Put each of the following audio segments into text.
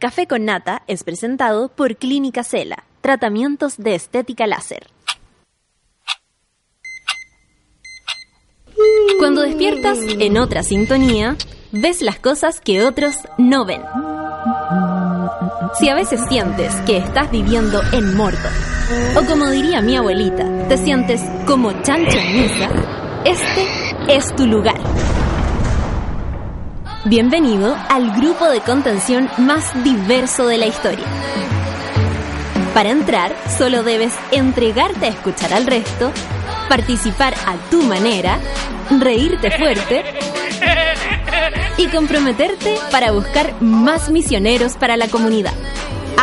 Café con Nata es presentado por Clínica Cela, tratamientos de estética láser. Cuando despiertas en otra sintonía, ves las cosas que otros no ven. Si a veces sientes que estás viviendo en Mordo, o como diría mi abuelita, te sientes como chancho en misa, este es tu lugar. Bienvenido al grupo de contención más diverso de la historia. Para entrar, solo debes entregarte a escuchar al resto, participar a tu manera, reírte fuerte y comprometerte para buscar más misioneros para la comunidad.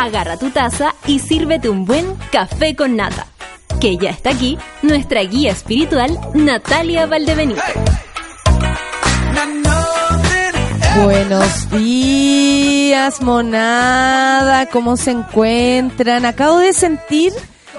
Agarra tu taza y sírvete un buen café con nata. Que ya está aquí nuestra guía espiritual, Natalia Valdebenito. Buenos días, monada. ¿Cómo se encuentran? Acabo de sentir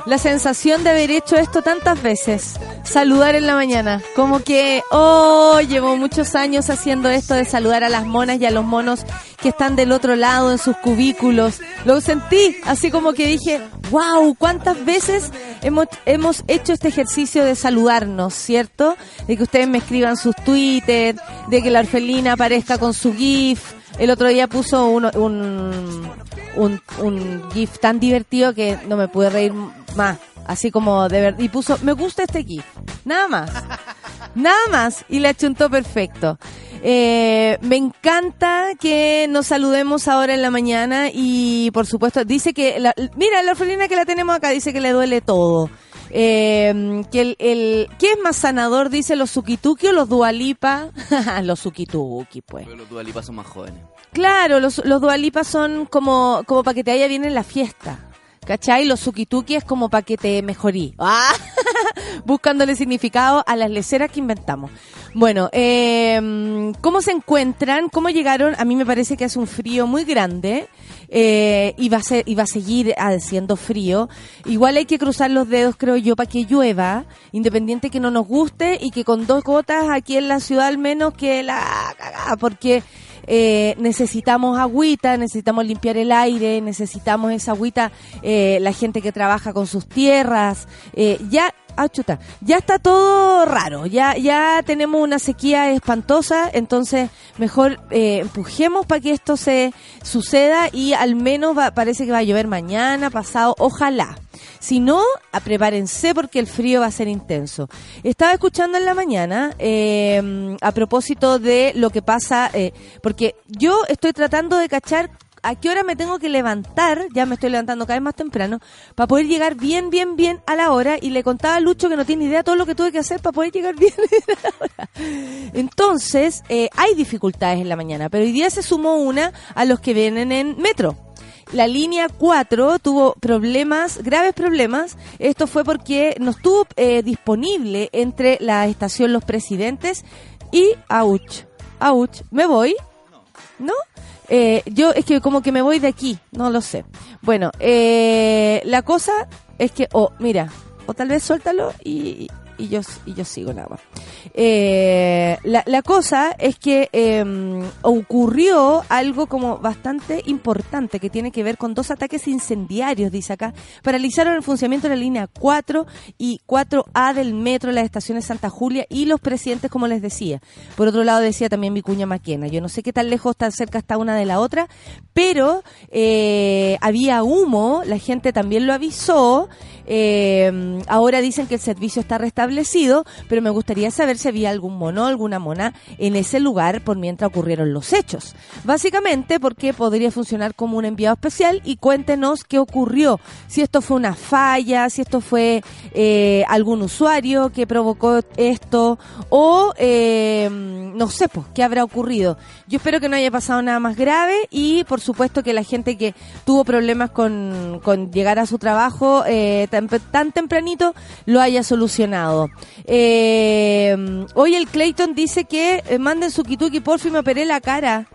la sensación de haber hecho esto tantas veces. Saludar en la mañana. Como que, oh, llevo muchos años haciendo esto de saludar a las monas y a los monos que están del otro lado en sus cubículos. Lo sentí, así como que dije, wow, ¿cuántas veces hemos, hemos hecho este ejercicio de saludarnos, ¿cierto? De que ustedes me escriban sus Twitter, de que la orfelina aparezca con su GIF. El otro día puso un, un, un, un GIF tan divertido que no me pude reír más. Así como de verdad. Y puso, me gusta este GIF. Nada más. Nada más. Y le achuntó perfecto. Eh, me encanta que nos saludemos ahora en la mañana y por supuesto dice que, la, mira, la orfelina que la tenemos acá dice que le duele todo. Eh, que el, el, ¿Qué es más sanador? Dice los Sukituki o los Dualipa. los Sukituki, pues. Pero los Dualipa son más jóvenes. Claro, los, los Dualipa son como, como para que te vaya bien en la fiesta. ¿Cachai? Los Sukituki es como para que te mejorí. ¡Ah! Buscándole significado a las leceras que inventamos. Bueno, eh, ¿cómo se encuentran? ¿Cómo llegaron? A mí me parece que hace un frío muy grande. Eh, y, va a ser, y va a seguir haciendo frío. Igual hay que cruzar los dedos, creo yo, para que llueva, independiente que no nos guste y que con dos gotas aquí en la ciudad al menos que la cagada, porque eh, necesitamos agüita, necesitamos limpiar el aire, necesitamos esa agüita, eh, la gente que trabaja con sus tierras, eh, ya ah, chuta, ya está todo raro, ya, ya tenemos una sequía espantosa, entonces mejor eh, empujemos para que esto se suceda y al menos va, parece que va a llover mañana, pasado, ojalá. Si no, prepárense porque el frío va a ser intenso. Estaba escuchando en la mañana eh, a propósito de lo que pasa, eh, porque yo estoy tratando de cachar a qué hora me tengo que levantar, ya me estoy levantando cada vez más temprano, para poder llegar bien, bien, bien a la hora. Y le contaba a Lucho que no tiene idea todo lo que tuve que hacer para poder llegar bien a la hora. Entonces, eh, hay dificultades en la mañana, pero hoy día se sumó una a los que vienen en metro. La línea 4 tuvo problemas, graves problemas. Esto fue porque no estuvo eh, disponible entre la estación Los Presidentes y Auch. Auch, ¿me voy? ¿No? Eh, yo es que como que me voy de aquí, no lo sé. Bueno, eh, la cosa es que, o oh, mira, o tal vez suéltalo y, y yo, y yo sigo nada más. Eh, la, la, cosa es que eh, ocurrió algo como bastante importante que tiene que ver con dos ataques incendiarios, dice acá. Paralizaron el funcionamiento de la línea 4 y 4A del metro, las estaciones Santa Julia y los presidentes, como les decía. Por otro lado decía también Vicuña Maquena. Yo no sé qué tan lejos, tan cerca está una de la otra, pero eh, había humo, la gente también lo avisó. Eh, ahora dicen que el servicio está restablecido, pero me gustaría saber si había algún mono, alguna mona en ese lugar por mientras ocurrieron los hechos. Básicamente porque podría funcionar como un enviado especial y cuéntenos qué ocurrió, si esto fue una falla, si esto fue eh, algún usuario que provocó esto o eh, no sé, pues, qué habrá ocurrido. Yo espero que no haya pasado nada más grave y por supuesto que la gente que tuvo problemas con, con llegar a su trabajo eh, tan, tempranito lo haya solucionado. Eh, hoy el Clayton dice que eh, manden su kituki, por fin me operé la cara.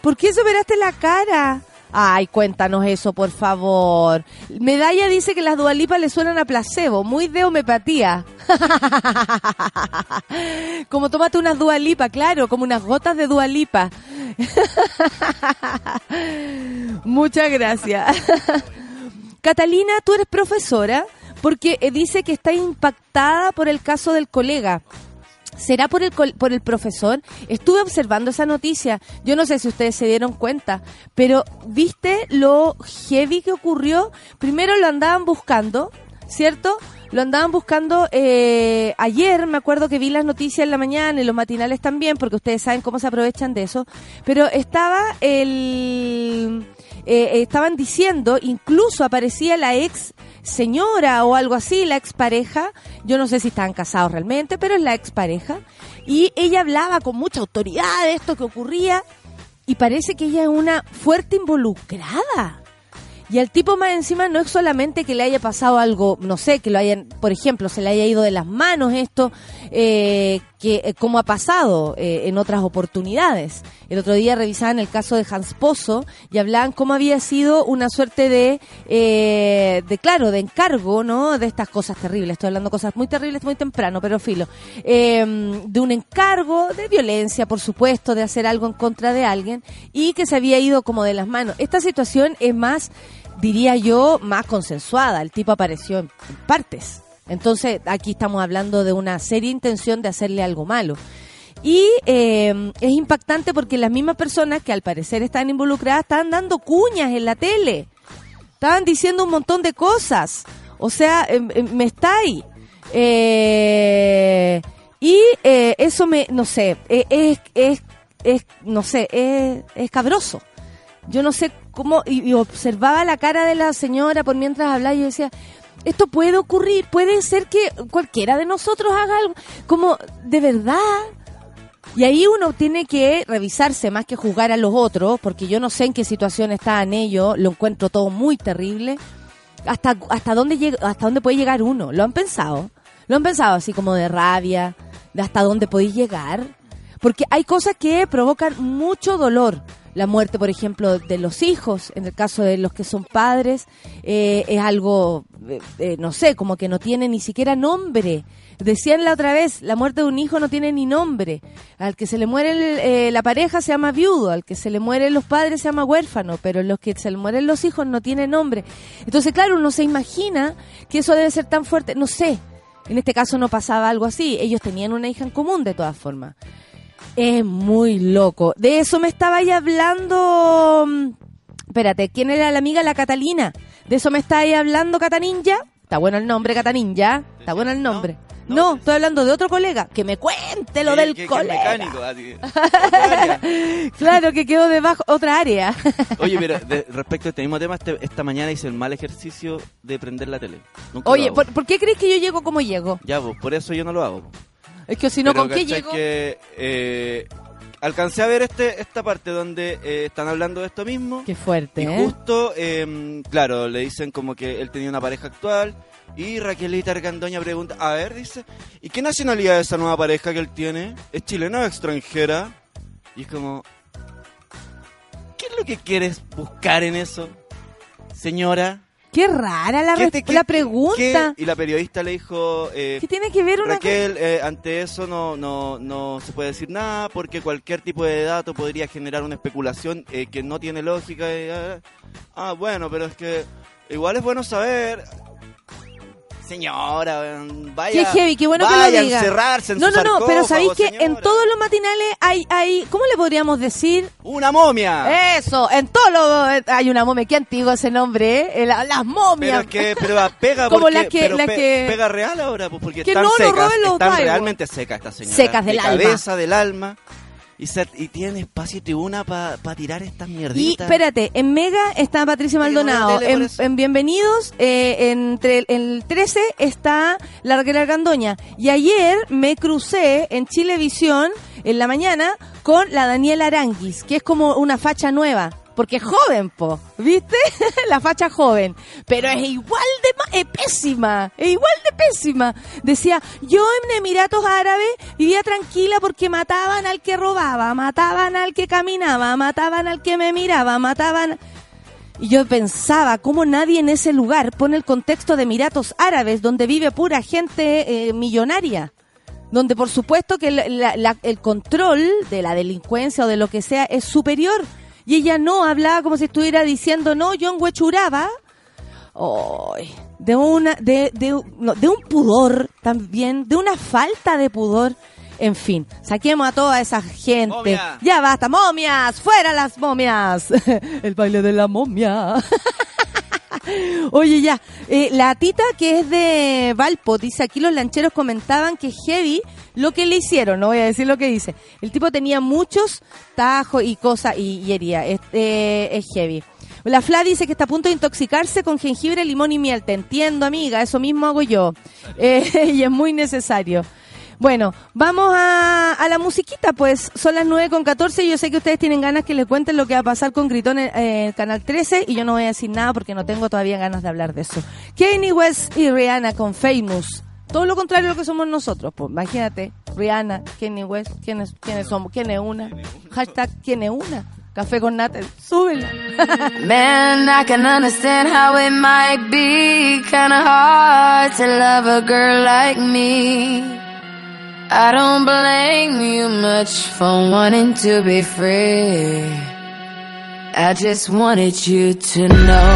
¿Por qué se operaste la cara? Ay, cuéntanos eso, por favor. Medalla dice que las dualipas le suenan a placebo, muy de homeopatía. como tómate unas dualipas, claro, como unas gotas de dualipa. Muchas gracias. Catalina, tú eres profesora porque eh, dice que está impactada por el caso del colega. ¿Será por el, por el profesor? Estuve observando esa noticia. Yo no sé si ustedes se dieron cuenta, pero ¿viste lo heavy que ocurrió? Primero lo andaban buscando, ¿cierto? Lo andaban buscando eh, ayer, me acuerdo que vi las noticias en la mañana y los matinales también, porque ustedes saben cómo se aprovechan de eso. Pero estaba el... Eh, estaban diciendo, incluso aparecía la ex señora o algo así, la expareja, yo no sé si estaban casados realmente, pero es la expareja, y ella hablaba con mucha autoridad de esto que ocurría, y parece que ella es una fuerte involucrada. Y al tipo más encima no es solamente que le haya pasado algo, no sé, que lo hayan, por ejemplo, se le haya ido de las manos esto, eh, que eh, como ha pasado eh, en otras oportunidades. El otro día revisaban el caso de Hans Pozo y hablaban cómo había sido una suerte de, de claro, de encargo, ¿no? De estas cosas terribles. Estoy hablando de cosas muy terribles muy temprano, pero filo. de un encargo de violencia, por supuesto, de hacer algo en contra de alguien y que se había ido como de las manos. Esta situación es más diría yo, más consensuada. El tipo apareció en, partes. Entonces, aquí estamos hablando de una seria intención de hacerle algo malo. Y eh, es impactante porque las mismas personas que al parecer están involucradas estaban dando cuñas en la tele. Estaban diciendo un montón de cosas. O sea, em, em, me está ahí. Eh, y eh, eso me, no sé, es, es, es, no sé, es cabroso. Yo no sé cómo, y, observaba la cara de la señora por mientras hablaba y yo decía, esto puede ocurrir, puede ser que cualquiera de nosotros haga algo, como, de verdad. Y ahí uno tiene que revisarse más que juzgar a los otros, porque yo no sé en qué situación estaban ellos, lo encuentro todo muy terrible. Hasta, hasta dónde llega, hasta dónde puede llegar uno, ¿lo han pensado? ¿Lo han pensado así como de rabia, de hasta dónde podéis llegar? Porque hay cosas que provocan mucho dolor la muerte, por ejemplo, de los hijos, en el caso de los que son padres, eh, es algo, eh, eh, no sé, como que no tiene ni siquiera nombre. Decían la otra vez, la muerte de un hijo no tiene ni nombre. Al que se le muere la pareja se llama viudo, al que se le mueren los padres se llama huérfano, pero los que se le mueren los hijos no tiene nombre. Entonces, claro, uno se imagina que eso debe ser tan fuerte, no sé. En este caso no pasaba algo así, ellos tenían una hija en común de todas formas. Es muy loco. De eso me estaba ahí hablando. Mm, espérate, ¿quién era la amiga? La Catalina. ¿De eso me está ahí hablando Cataninja? Está bueno el nombre, Cataninja. Está bueno el nombre. No, estoy hablando de otro colega. Que me cuente lo del colega. Ah, claro, que quedó debajo otra área. Oye, pero respecto a este mismo tema, este, esta mañana hice el mal ejercicio de prender la tele. Oye, ¿por, qué crees que yo llego como llego? Ya, pues, por eso yo no lo hago. Es que si no, ¿con qué llego? que eh, alcancé a ver este esta parte donde eh, están hablando de esto mismo. Qué fuerte, Y ¿eh? justo, em, claro, le dicen como que él tenía una pareja actual. Y Raquelita Argandoña pregunta, a ver, dice, ¿y qué nacionalidad es esa nueva pareja que él tiene? ¿Es chilena o extranjera? Y es como, ¿qué es lo que quieres buscar en eso, señora? Qué rara la, la pregunta. y la periodista le dijo... Eh, ¿Qué tiene que ver una Raquel, eh, ante eso no, no, no se puede decir nada porque cualquier tipo de dato podría generar una especulación eh, que no tiene lógica. ah, ah bueno, pero es que igual es bueno saber señora, vaya. Qué heavy, qué bueno que lo diga. encerrarse en No, no, no, pero sabéis que en todos los matinales hay, hay, ¿cómo le podríamos decir? Una momia. Eso, en todos los hay una momia, qué antiguo ese nombre, ¿eh? las momias. Pero que, pero pega Como porque, las que, pero las que... pega real ahora, pues porque que están no, secas, no están realmente secas esta señora. Secas del de alma. cabeza, del alma. Y, y tiene espacio y tribuna para tirar estas mierditas. Y espérate, en Mega está Patricia Maldonado. En, Bienvenidos, eh, entre el, 13 está la Raquel Argandoña. Y ayer me crucé en Chilevisión, en la mañana, con la Daniela Aranguis, que es como una facha nueva. Porque es joven, po, ¿viste? la facha joven. Pero es igual de es pésima, es igual de pésima. Decía, yo en Emiratos Árabes vivía tranquila porque mataban al que robaba, mataban al que caminaba, mataban al que me miraba, mataban... Y yo pensaba, ¿cómo nadie en ese lugar pone el contexto de Emiratos Árabes, donde vive pura gente eh, millonaria? Donde por supuesto que el control de la delincuencia o de lo que sea es superior Y ella no, hablaba como si estuviera diciendo, no, yo enhuechuraba. Ay, de una, de, de, no, de un pudor también, de una falta de pudor. En fin, saquemos a toda esa gente. Momia. Ya basta, momias, fuera las momias. El baile de la momia. Oye, ya, eh, la tita que es de Valpo, dice aquí los lancheros comentaban que heavy lo que le hicieron, no voy a decir lo que dice. El tipo tenía muchos tajos y cosas y, y hería, es, eh, es heavy. La Fla dice que está a punto de intoxicarse con jengibre, limón y miel. Te entiendo, amiga, eso mismo hago yo. Eh, y es muy necesario. Bueno, vamos a, a la musiquita, pues son las 9 con 14 y yo sé que ustedes tienen ganas que les cuenten lo que va a pasar con Gritón en el Canal 13 y yo no voy a decir nada porque no tengo todavía ganas de hablar de eso. Kanye West y Rihanna con Famous. Todo lo contrario a lo que somos nosotros, pues imagínate, Rihanna, Kanye West, ¿quiénes, quiénes somos? ¿Quién es una? Hashtag ¿quién es una? Café con nata, súbela. Man, I can understand how it might be kinda hard to love a girl like me. I don't blame you much for wanting to be free. I just wanted you to know.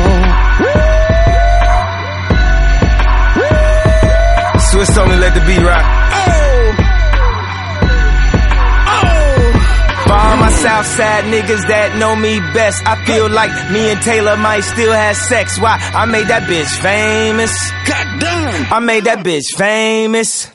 Swiss only let the beat rock. Oh! Oh! For my Southside niggas that know me best, I feel like me and Taylor might still have sex. Why? I made that bitch famous. Goddamn. I made that bitch famous.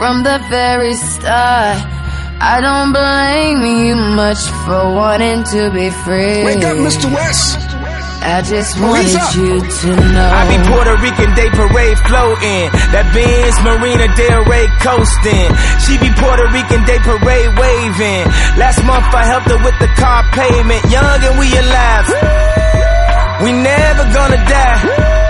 from the very start. I don't blame you much for wanting to be free. Wake up, Mr. West. I just Police wanted up. you to know. I be Puerto Rican Day Parade floating. That Benz Marina Del Rey coasting. She be Puerto Rican Day Parade waving. Last month I helped her with the car payment. Young and we alive. We never gonna die.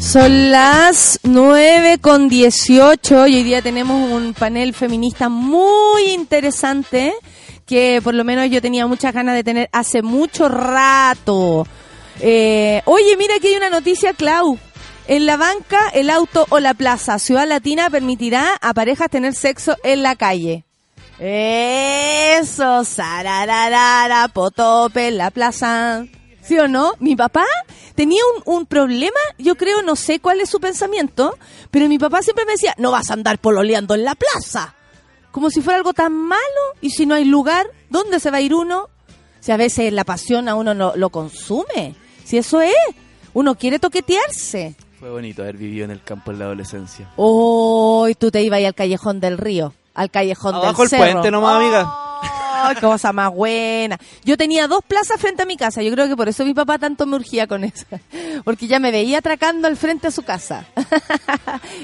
Son las 9 con 18 y hoy día tenemos un panel feminista muy interesante que por lo menos yo tenía muchas ganas de tener hace mucho rato. Eh, oye, mira que hay una noticia, Clau. En la banca, el auto o la plaza, Ciudad Latina permitirá a parejas tener sexo en la calle. Eso, sarararara, potope en la plaza. ¿Sí o no? Mi papá tenía un, un problema, yo creo, no sé cuál es su pensamiento, pero mi papá siempre me decía, no vas a andar pololeando en la plaza. Como si fuera algo tan malo, y si no hay lugar, ¿dónde se va a ir uno? Si a veces la pasión a uno no, lo consume. Si eso es, uno quiere toquetearse. Fue bonito haber vivido en el campo en la adolescencia. Oh, y tú te ibas ahí al callejón del río, al callejón Abajo del el cerro. puente nomás, amiga. ¡Ay, cosa más buena! Yo tenía dos plazas frente a mi casa. Yo creo que por eso mi papá tanto me urgía con eso. Porque ya me veía atracando al frente a su casa.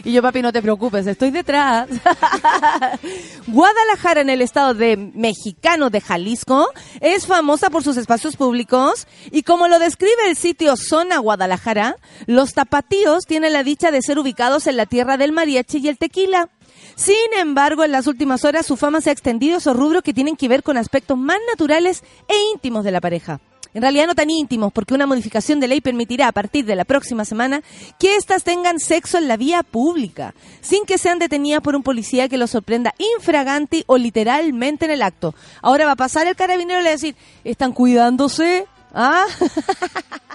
y yo, papi, no te preocupes, estoy detrás. Guadalajara, en el estado de mexicano de Jalisco, es famosa por sus espacios públicos. Y como lo describe el sitio Zona Guadalajara, los tapatíos tienen la dicha de ser ubicados en la tierra del mariachi y el tequila. Sin embargo, en las últimas horas su fama se ha extendido a esos rubros que tienen que ver con aspectos más naturales e íntimos de la pareja. En realidad no tan íntimos, porque una modificación de ley permitirá a partir de la próxima semana que éstas tengan sexo en la vía pública, sin que sean detenidas por un policía que los sorprenda infraganti o literalmente en el acto. Ahora va a pasar el carabinero y le va a decir, ¿están cuidándose? ¿Ah?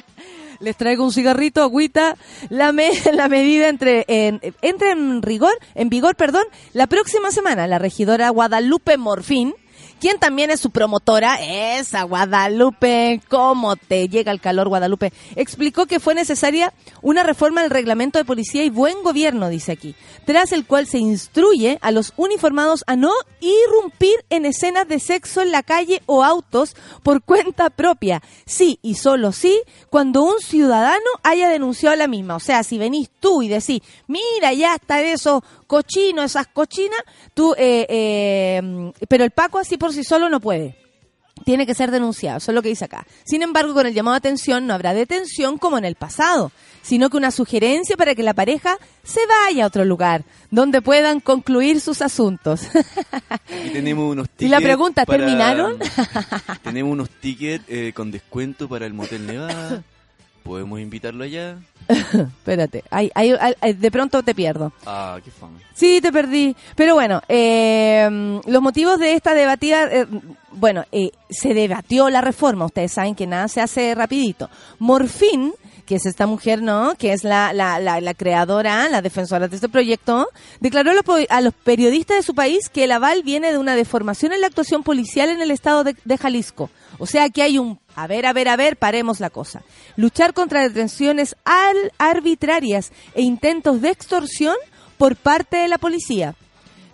Les traigo un cigarrito, agüita. La, me- la medida entre, en, entra en rigor, en vigor, perdón, la próxima semana. La regidora Guadalupe Morfín, quien también es su promotora, esa Guadalupe, cómo te llega el calor Guadalupe, explicó que fue necesaria una reforma del reglamento de policía y buen gobierno, dice aquí, tras el cual se instruye a los uniformados a no irrumpir en escenas de sexo en la calle o autos por cuenta propia. Sí y solo sí cuando un ciudadano haya denunciado la misma. O sea, si venís tú y decís, mira, ya está eso cochino, esas cochinas, tú, eh, eh, pero el Paco así por sí solo no puede. Tiene que ser denunciado, eso es lo que dice acá. Sin embargo, con el llamado a atención no habrá detención como en el pasado, sino que una sugerencia para que la pareja se vaya a otro lugar, donde puedan concluir sus asuntos. Tenemos unos tickets. Y la pregunta, para- ¿terminaron? tenemos unos tickets eh, con descuento para el Motel Nevada. ¿Podemos invitarlo allá? Espérate, ay, ay, ay, de pronto te pierdo. Ah, qué fama. Sí, te perdí. Pero bueno, eh, los motivos de esta debatida, eh, bueno, eh, se debatió la reforma. Ustedes saben que nada se hace rapidito. Morfín, que es esta mujer, ¿no? Que es la, la, la, la creadora, la defensora de este proyecto, declaró a los, a los periodistas de su país que el aval viene de una deformación en la actuación policial en el estado de, de Jalisco. O sea que hay un, a ver, a ver, a ver, paremos la cosa. Luchar contra detenciones al- arbitrarias e intentos de extorsión por parte de la policía.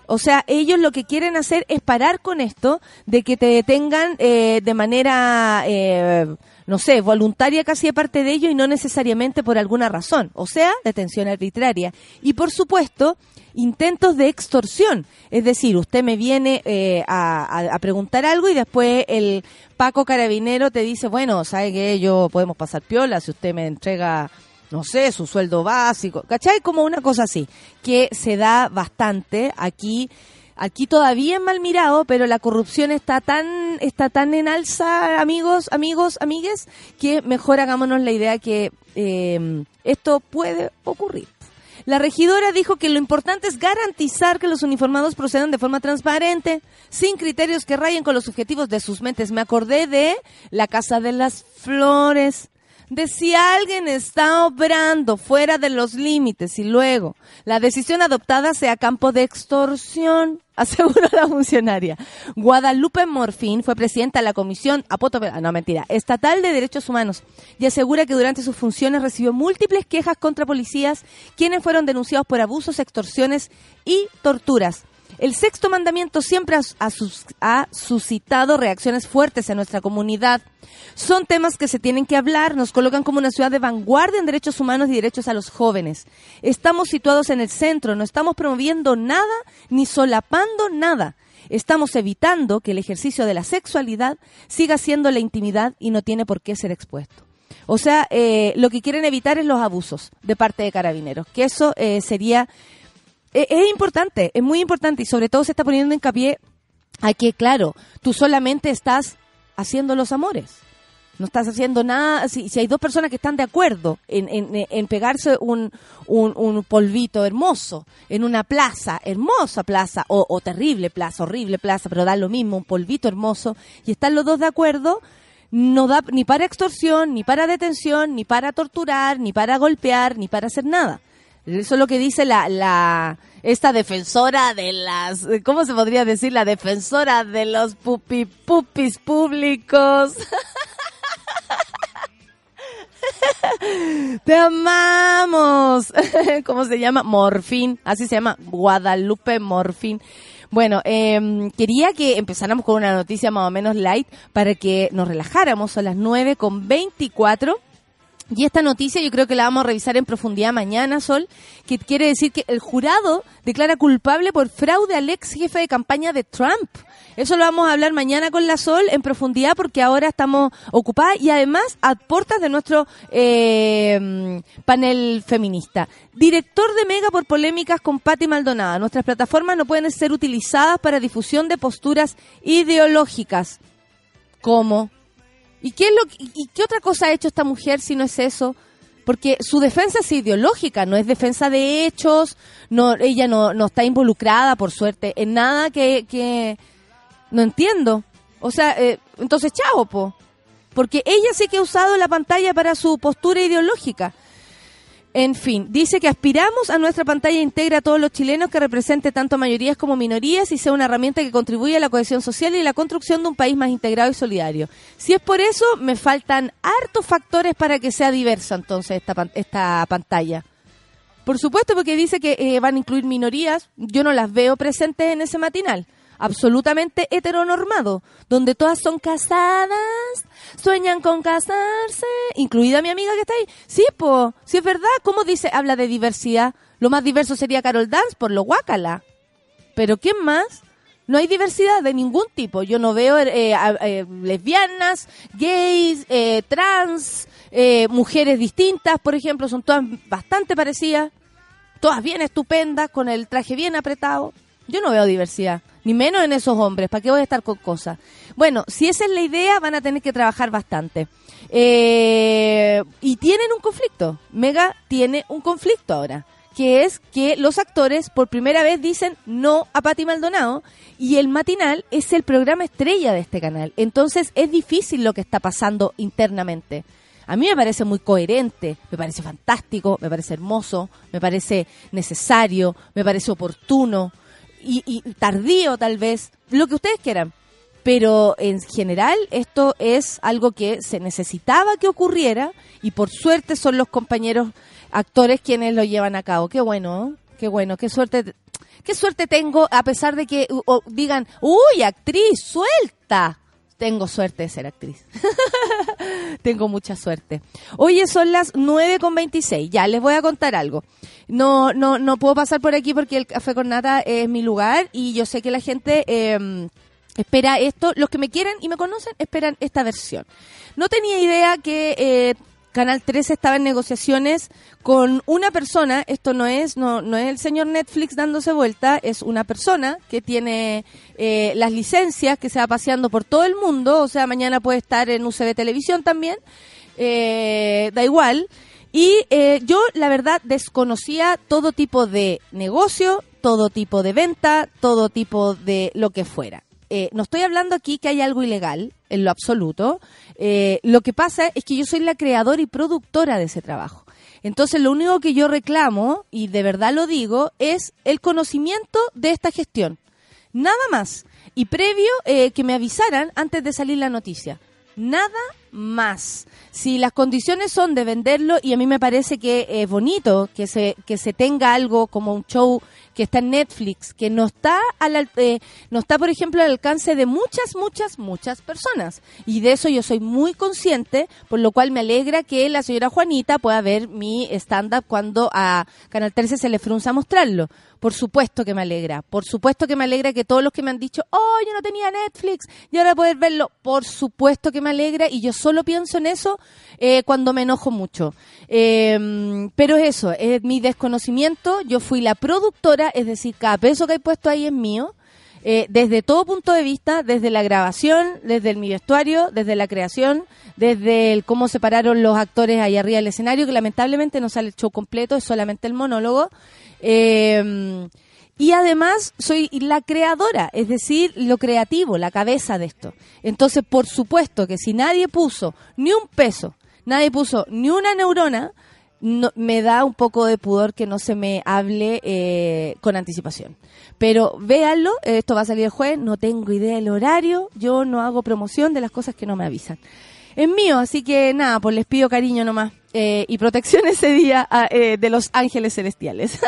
O sea, ellos lo que quieren hacer es parar con esto de que te detengan eh, de manera, eh, no sé, voluntaria casi de parte de ellos y no necesariamente por alguna razón. O sea, detención arbitraria. Y por supuesto, intentos de extorsión. Es decir, usted me viene eh, a, a- preguntar algo y después el Paco Carabinero te dice, bueno, ¿sabe que Yo podemos pasar piola si usted me entrega no sé, su sueldo básico, ¿cachai? Como una cosa así, que se da bastante aquí. Aquí todavía mal mirado, pero la corrupción está tan, está tan en alza, amigos, amigos, amigues, que mejor hagámonos la idea que eh, esto puede ocurrir. La regidora dijo que lo importante es garantizar que los uniformados procedan de forma transparente, sin criterios que rayen con los objetivos de sus mentes. Me acordé de la Casa de las Flores, de si alguien está obrando fuera de los límites y luego la decisión adoptada sea campo de extorsión, aseguró la funcionaria. Guadalupe Morfín fue presidenta de la Comisión Apoto, ah, no mentira, Estatal de Derechos Humanos y asegura que durante sus funciones recibió múltiples quejas contra policías quienes fueron denunciados por abusos, extorsiones y torturas. El sexto mandamiento siempre ha, sus- ha suscitado reacciones fuertes en nuestra comunidad. Son temas que se tienen que hablar, nos colocan como una ciudad de vanguardia en derechos humanos y derechos a los jóvenes. Estamos situados en el centro, no estamos promoviendo nada ni solapando nada. Estamos evitando que el ejercicio de la sexualidad siga siendo la intimidad y no tiene por qué ser expuesto. O sea, eh, lo que quieren evitar es los abusos de parte de carabineros, que eso eh, sería es importante, es muy importante y sobre todo se está poniendo hincapié a que, claro, tú solamente estás haciendo los amores. No estás haciendo nada. Si, si hay dos personas que están de acuerdo en, en- en pegarse un, un, un polvito hermoso en una plaza, hermosa plaza, o, o terrible plaza, horrible plaza, pero da lo mismo, un polvito hermoso, y están los dos de acuerdo, no da ni para extorsión, ni para detención, ni para torturar, ni para golpear, ni para hacer nada. Eso es lo que dice la, la esta defensora de las, ¿cómo se podría decir? La defensora de los pupi pupis públicos. Te amamos. ¿Cómo se llama? Morfín. Así se llama. Guadalupe Morfín. Bueno, em, quería que empezáramos con una noticia más o menos light para que nos relajáramos. a las 9 con 24. Y esta noticia yo creo que la vamos a revisar en profundidad mañana, Sol, que quiere decir que el jurado declara culpable por fraude al ex jefe de campaña de Trump. Eso lo vamos a hablar mañana con la Sol en profundidad porque ahora estamos ocupadas y además a puertas de nuestro eh, panel feminista. Director de Mega por polémicas con Patti Maldonada. Nuestras plataformas no pueden ser utilizadas para difusión de posturas ideológicas. ¿Cómo? ¿Y qué, es lo, ¿Y qué otra cosa ha hecho esta mujer si no es eso? Porque su defensa es ideológica, no es defensa de hechos, no, ella no, no está involucrada, por suerte, en nada que, que, no entiendo. O sea, eh, entonces chao, po. Porque ella sí que ha usado la pantalla para su postura ideológica. En fin, dice que aspiramos a nuestra pantalla integra a todos los chilenos que represente tanto mayorías como minorías y sea una herramienta que contribuya a la cohesión social y la construcción de un país más integrado y solidario. Si es por eso, me faltan hartos factores para que sea diversa entonces esta, esta pantalla. Por supuesto, porque dice que eh, van a incluir minorías, yo no las veo presentes en ese matinal absolutamente heteronormado, donde todas son casadas, sueñan con casarse, incluida mi amiga que está ahí. Sí, pues, sí es verdad, ¿cómo dice? Habla de diversidad. Lo más diverso sería Carol Dance por lo guacala. Pero ¿quién más? No hay diversidad de ningún tipo. Yo no veo eh, eh, lesbianas, gays, eh, trans, mujeres distintas, por ejemplo, son todas bastante parecidas, todas bien estupendas, con el traje bien apretado. Yo no veo diversidad ni menos en esos hombres. ¿Para qué voy a estar con cosas? Bueno, si esa es la idea, van a tener que trabajar bastante. Eh, y tienen un conflicto. Mega tiene un conflicto ahora, que es que los actores por primera vez dicen no a Pati Maldonado y el matinal es el programa estrella de este canal. Entonces es difícil lo que está pasando internamente. A mí me parece muy coherente, me parece fantástico, me parece hermoso, me parece necesario, me parece oportuno, y, tardío tal vez, lo que ustedes quieran. Pero en general esto es algo que se necesitaba que ocurriera y por suerte son los compañeros actores quienes lo llevan a cabo. Qué bueno, qué bueno, qué suerte, qué suerte tengo a pesar de que digan, uy, actriz, suelta tengo suerte de ser actriz. tengo mucha suerte. Oye, son las 9 con 26. Ya, les voy a contar algo. No, no, no puedo pasar por aquí porque el café con nata es mi lugar y yo sé que la gente em, espera esto. Los que me quieren y me conocen esperan esta versión. No tenía idea que eh, Canal 13 estaba en negociaciones con una persona, esto no es no, no es el señor Netflix dándose vuelta, es una persona que tiene eh, las licencias, que se va paseando por todo el mundo, o sea, mañana puede estar en UCB Televisión también, eh, da igual. Y eh, yo, la verdad, desconocía todo tipo de negocio, todo tipo de venta, todo tipo de lo que fuera. No estoy hablando aquí que hay algo ilegal, en lo absoluto. Eh, lo que pasa es que yo soy la creadora y productora de ese trabajo. Entonces, lo único que yo reclamo, y de verdad lo digo, es el conocimiento de esta gestión. Nada más. Y previo eh, que me avisaran antes de salir la noticia. Nada más. Si las condiciones son de venderlo, y a mí me parece que es bonito que se, que se tenga algo como un show que está en Netflix, que no está, al, eh, no está, por ejemplo, al alcance de muchas, muchas, muchas personas. Y de eso yo soy muy consciente, por lo cual me alegra que la señora Juanita pueda ver mi stand-up cuando a Canal 13 se le frunza mostrarlo. Por supuesto que me alegra. Por supuesto que me alegra que todos los que me han dicho, oh, yo no tenía Netflix y ahora poder verlo. Por supuesto que me alegra y yo solo pienso en eso eh, cuando me enojo mucho. Em, pero eso, es mi desconocimiento. Yo fui la productora, es decir, cada peso que he puesto ahí es mío. Eh, desde todo punto de vista, desde la grabación, desde el, mi vestuario, desde la creación, desde el cómo separaron los actores ahí arriba del escenario, que lamentablemente no sale el show completo, es solamente el monólogo. Eh, y además soy la creadora, es decir, lo creativo, la cabeza de esto. Entonces, por supuesto que si nadie puso ni un peso, nadie puso ni una neurona, me da un poco de pudor que no se me hable eh, con anticipación. Pero véanlo, esto va a salir el jueves, no tengo idea del horario, yo no hago promoción de las cosas que no me avisan. Es mío, así que nada, pues les pido cariño nomás eh, y protección ese día ah, eh, de los ángeles celestiales.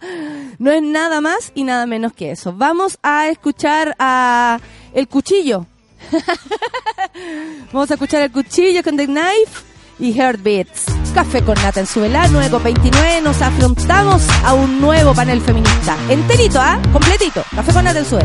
no es nada más y nada menos que eso. Vamos a escuchar a El Cuchillo. Vamos a escuchar El Cuchillo con The Knife y Heartbeats. Café con Nata en su vela, 9 con 29. Nos afrontamos a un nuevo panel feminista. Enterito, ¿ah? Completito. Café con Nata en su.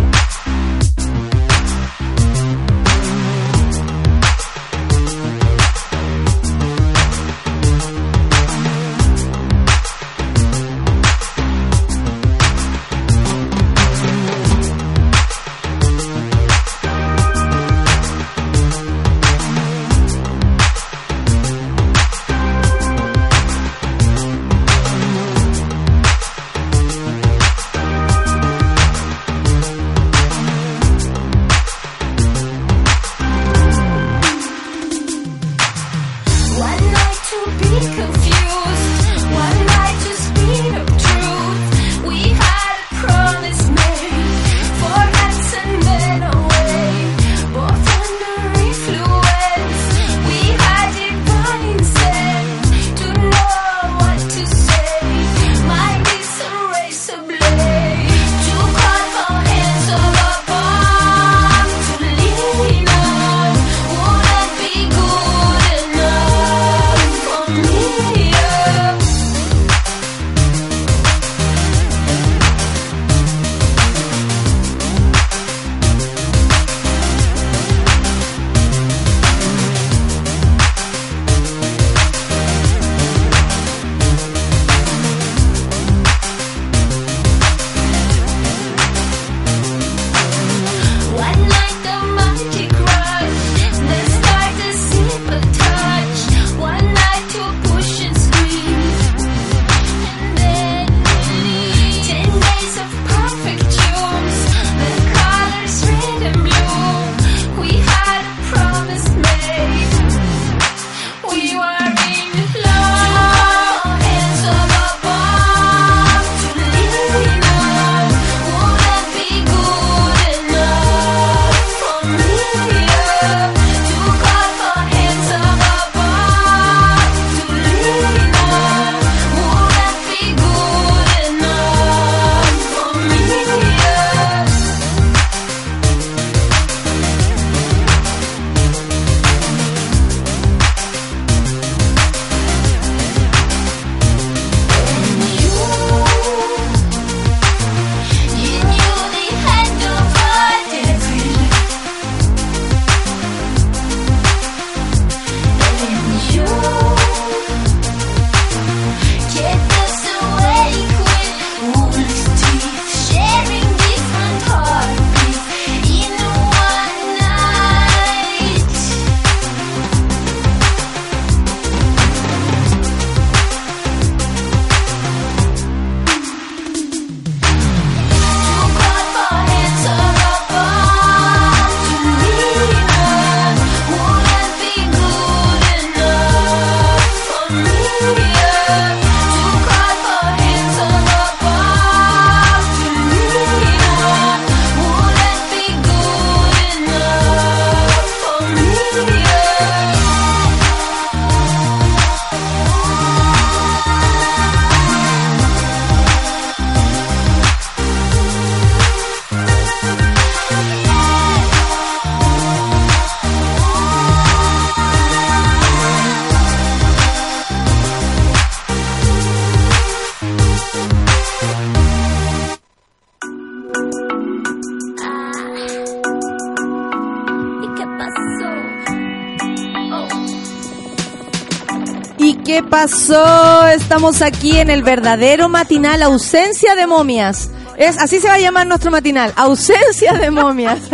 Pasó? Estamos aquí en el verdadero matinal Ausencia de momias. Es así se va a llamar nuestro matinal, Ausencia de momias.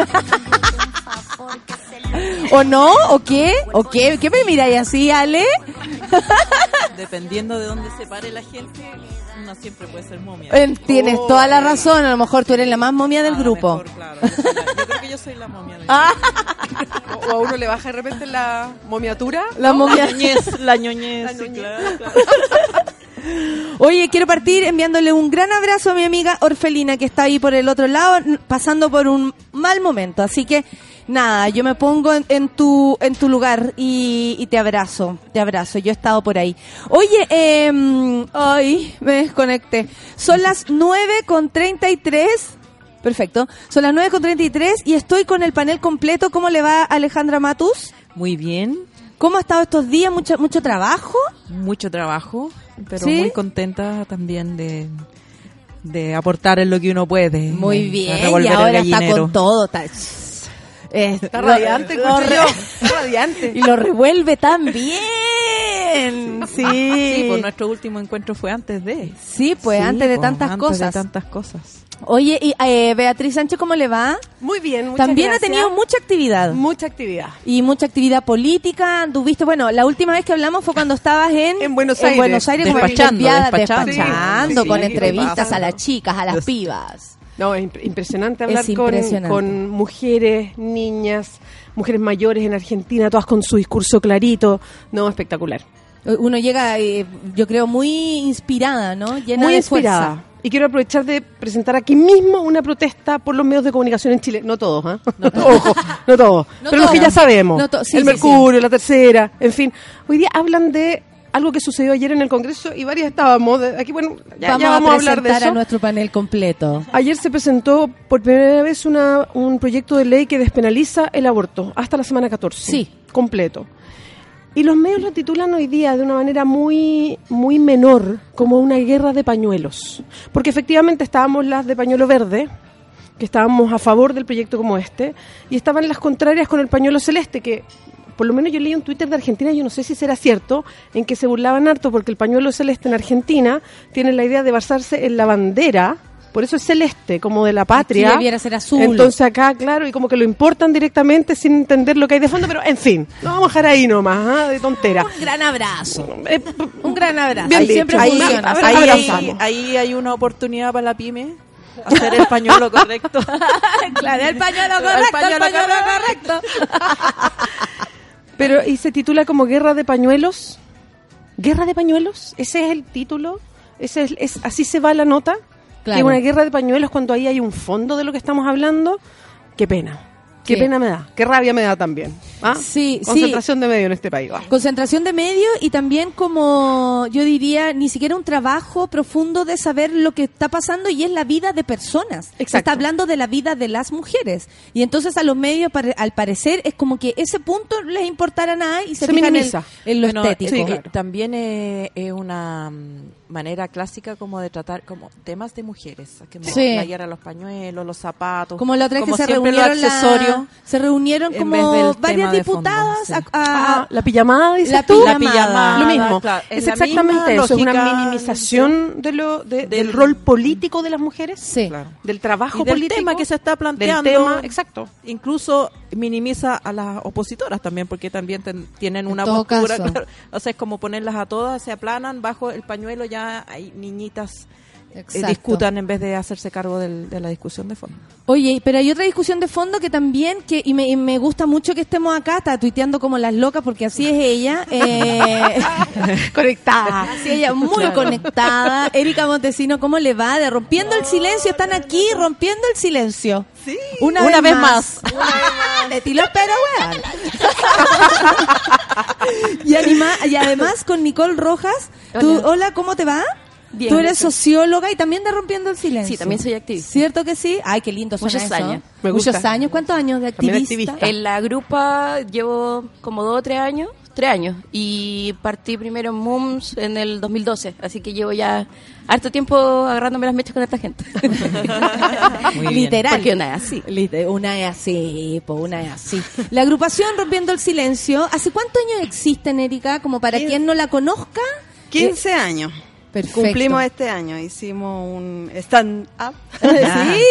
¿O no? ¿O qué? ¿O qué? ¿Qué me miráis así, Ale? Dependiendo de dónde se pare la gente, no siempre puede ser momia. Tienes toda la razón, a lo mejor tú eres la más momia del Ah, grupo. mejor, claro. Yo, soy la- yo creo que yo soy la momia. del Ah, O a uno le baja de repente la momiatura. la momia. La ñoñez, la ñoñez, La sí, ñoñez. claro, claro. Oye, quiero partir enviándole un gran abrazo a mi amiga Orfelina que está ahí por el otro lado pasando por un mal momento. Así que nada, yo me pongo en, en tu en tu lugar y, y te abrazo, te abrazo. Yo he estado por ahí. Oye, eh, ay, me desconecté. Son las 9 con 33. Perfecto. Son las 9 con 33 y estoy con el panel completo. ¿Cómo le va Alejandra Matus? Muy bien, ¿Cómo ha estado estos días? ¿Mucho, mucho trabajo? mucho trabajo, pero ¿Sí? muy contenta también de, de aportar en lo que uno puede. Muy a bien. Y ahora está con todo. Está, Está radiante, lo radiante. Y lo revuelve tan bien. Sí. Sí, pues nuestro último encuentro fue antes de. Sí, pues Sí, antes de pues, tantas antes cosas. de tantas cosas. Oye, y eh, Beatriz Sánchez, ¿cómo le va? Muy bien, muchas También gracias. ha tenido mucha actividad. mucha actividad. y mucha actividad política. Anduviste, bueno, la última vez que hablamos fue cuando estabas en, En Buenos en Aires. Buenos Aires Despachando, enviada, despachando. despachando, Sí, con sí, entrevistas a las chicas, a las pibas. No, es imp- impresionante hablar Es con-. Con, mujeres, niñas, mujeres mayores en Argentina, todas con su discurso clarito. No, espectacular. Uno llega, eh, yo creo, muy inspirada, ¿no? Llena Muy de inspirada. fuerza. Y quiero aprovechar de presentar aquí mismo una protesta por los medios de comunicación en Chile. No todos, ¿ah? Ojo, no todos. No pero los que ya sabemos. No to- sí, el sí, Mercurio, la Tercera, en fin. Hoy día hablan de algo que sucedió ayer en el Congreso y varias estábamos. de- Aquí, bueno, ya vamos, ya vamos a, a hablar de eso. a nuestro panel completo. Ayer se presentó por primera vez una, un proyecto de ley que despenaliza el aborto hasta la semana 14. Sí. Completo. Y los medios lo titulan hoy día de una manera muy, muy menor, como una guerra de pañuelos. Porque efectivamente estábamos las de pañuelo verde, que estábamos a favor del proyecto como este, y estaban las contrarias con el pañuelo celeste, que por lo menos yo leí un Twitter de Argentina, yo no sé si será cierto, en que se burlaban harto porque el pañuelo celeste en Argentina tiene la idea de basarse en la bandera, por eso es celeste, como de la patria. Debiera ser azul. Entonces acá, claro, y como que lo importan directamente sin entender lo que hay de fondo, pero en fin, lo vamos a dejar ahí nomás, ¿ah? de tontera. Un gran abrazo. Eh, Un gran abrazo. Bien Ahí siempre Ahí- funciona. ahí- hay una oportunidad para la pyme. Hacer el pañuelo correcto. Claro, el pañuelo El correcto, el pañuelo pañuelo correcto. Pero, ¿y se titula como Guerra de Pañuelos? ¿Guerra de Pañuelos? ¿Ese es el título? ¿Ese es, es- ¿Así se va la nota? Claro. ¿Que una guerra de pañuelos cuando ahí hay un fondo de lo que estamos hablando? Qué pena. Qué Sí. pena me da. Qué rabia me da también. ¿Ah? Sí, Concentración de medio en este país. Ah. Concentración de medios y también como yo diría, ni siquiera un trabajo profundo de saber lo que está pasando y es la vida de personas. Se Exacto. está hablando de la vida de las mujeres. Y entonces a los medios, al parecer, es como que ese punto les importara nada y se, Se fijan en, minimiza. en lo Bueno, estético. sí, que también eh, es una mm, manera clásica como de tratar como temas de mujeres. Como Sí. la guerra, los pañuelos, los zapatos. Como la otra vez que se reunieron, la- se reunieron como varias fondo, diputadas sí. a- a- Ah, la pijamada, dices La tú. pijamada. La pijamada, Lo mismo. claro, es exactamente eso. Es una minimización de lo, de- del, del- rol político de las mujeres. Sí. Claro. Del trabajo Y del político. tema que se está planteando. Del tema, exacto. Incluso minimiza a las opositoras también, porque también ten- tienen En una postura. claro. O sea, es como ponerlas a todas, se aplanan bajo el pañuelo, ya hay niñitas Exacto. discutan en vez de hacerse cargo del- de la discusión de fondo. Oye, pero hay otra discusión de fondo que también, que y me, y me gusta mucho que estemos acá, está tuiteando como las locas, porque así es ella. eh, Conectada. así ella, muy conectada. Erika Montesino, ¿cómo le va? De rompiendo el silencio, están aquí rompiendo el silencio. Sí, Una, una vez, vez más. más. Una vez más. De ti lo espero, weón. y, anima- y además con Nicole Rojas, tú, hola, ¿cómo te va? Bien, Tú eres socióloga y también de Rompiendo el Silencio. Sí, también soy activista. ¿Cierto que sí? Ay, qué lindo suena Muchos eso. años. Me Muchos gusta. años. ¿Cuántos años de activista? activista. En la grupa llevo como dos o tres años, tres años, y partí primero en MUMS en el 2012, así que llevo ya harto tiempo agarrándome las mechas con esta gente. Muy. Literal. Porque una es así. Una es así, po, una es así. La agrupación Rompiendo el Silencio, ¿hace cuántos años existen, Erika? Como para quien no la conozca. 15 años. Perfecto. Cumplimos este año, hicimos un stand-up Sí,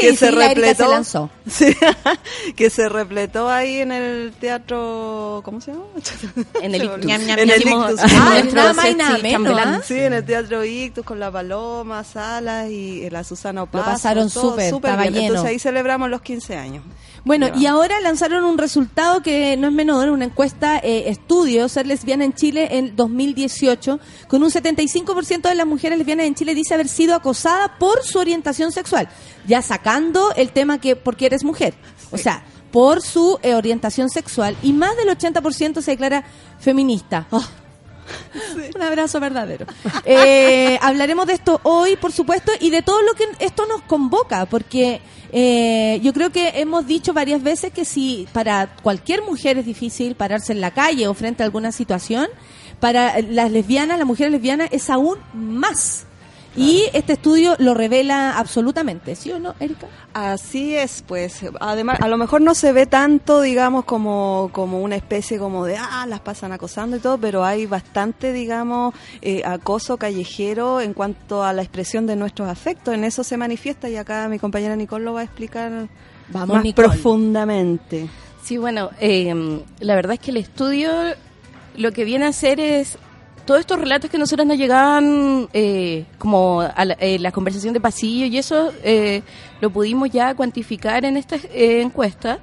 que sí, se repletó, se lanzó. Sí, que se repletó ahí en el teatro, ¿cómo se llama? En el Ictus. en el Ictus. Ah, nuestro nada más y sexy nada menos, chambelán. ¿ah? Sí, en el Teatro Ictus con la Paloma, Salas y la Susana Opaso. pasaron todo súper, estaba bien. lleno. Entonces ahí celebramos los 15 años. Bueno, y ahora lanzaron un resultado que no es menor, una encuesta eh, estudio, ser lesbiana en Chile en 2018, con un 75% de las mujeres lesbianas en Chile dice haber sido acosada por su orientación sexual, ya sacando el tema que porque eres mujer. O sea, por su eh, orientación sexual y más del 80% se declara feminista. Oh, Un abrazo verdadero. Eh, hablaremos de esto hoy, por supuesto, y de todo lo que esto nos convoca, porque eh, yo creo que hemos dicho varias veces que si para cualquier mujer es difícil pararse en la calle o frente a alguna situación, para las lesbianas, las mujeres lesbianas, es aún más. Y este estudio lo revela absolutamente, ¿sí o no, Erika? Así es, pues. Además, a lo mejor no se ve tanto, digamos, como, como una especie como de, ah, las pasan acosando y todo, pero hay bastante, digamos, eh, acoso callejero en cuanto a la expresión de nuestros afectos. En eso se manifiesta y acá mi compañera Nicole lo va a explicar Vamos, más Nicole. profundamente. Sí, bueno, eh, la verdad es que el estudio lo que viene a hacer es todos estos relatos que nosotros nos llegaban eh, como a la, eh, la conversación de pasillo y eso eh, lo pudimos ya cuantificar en esta eh, encuesta.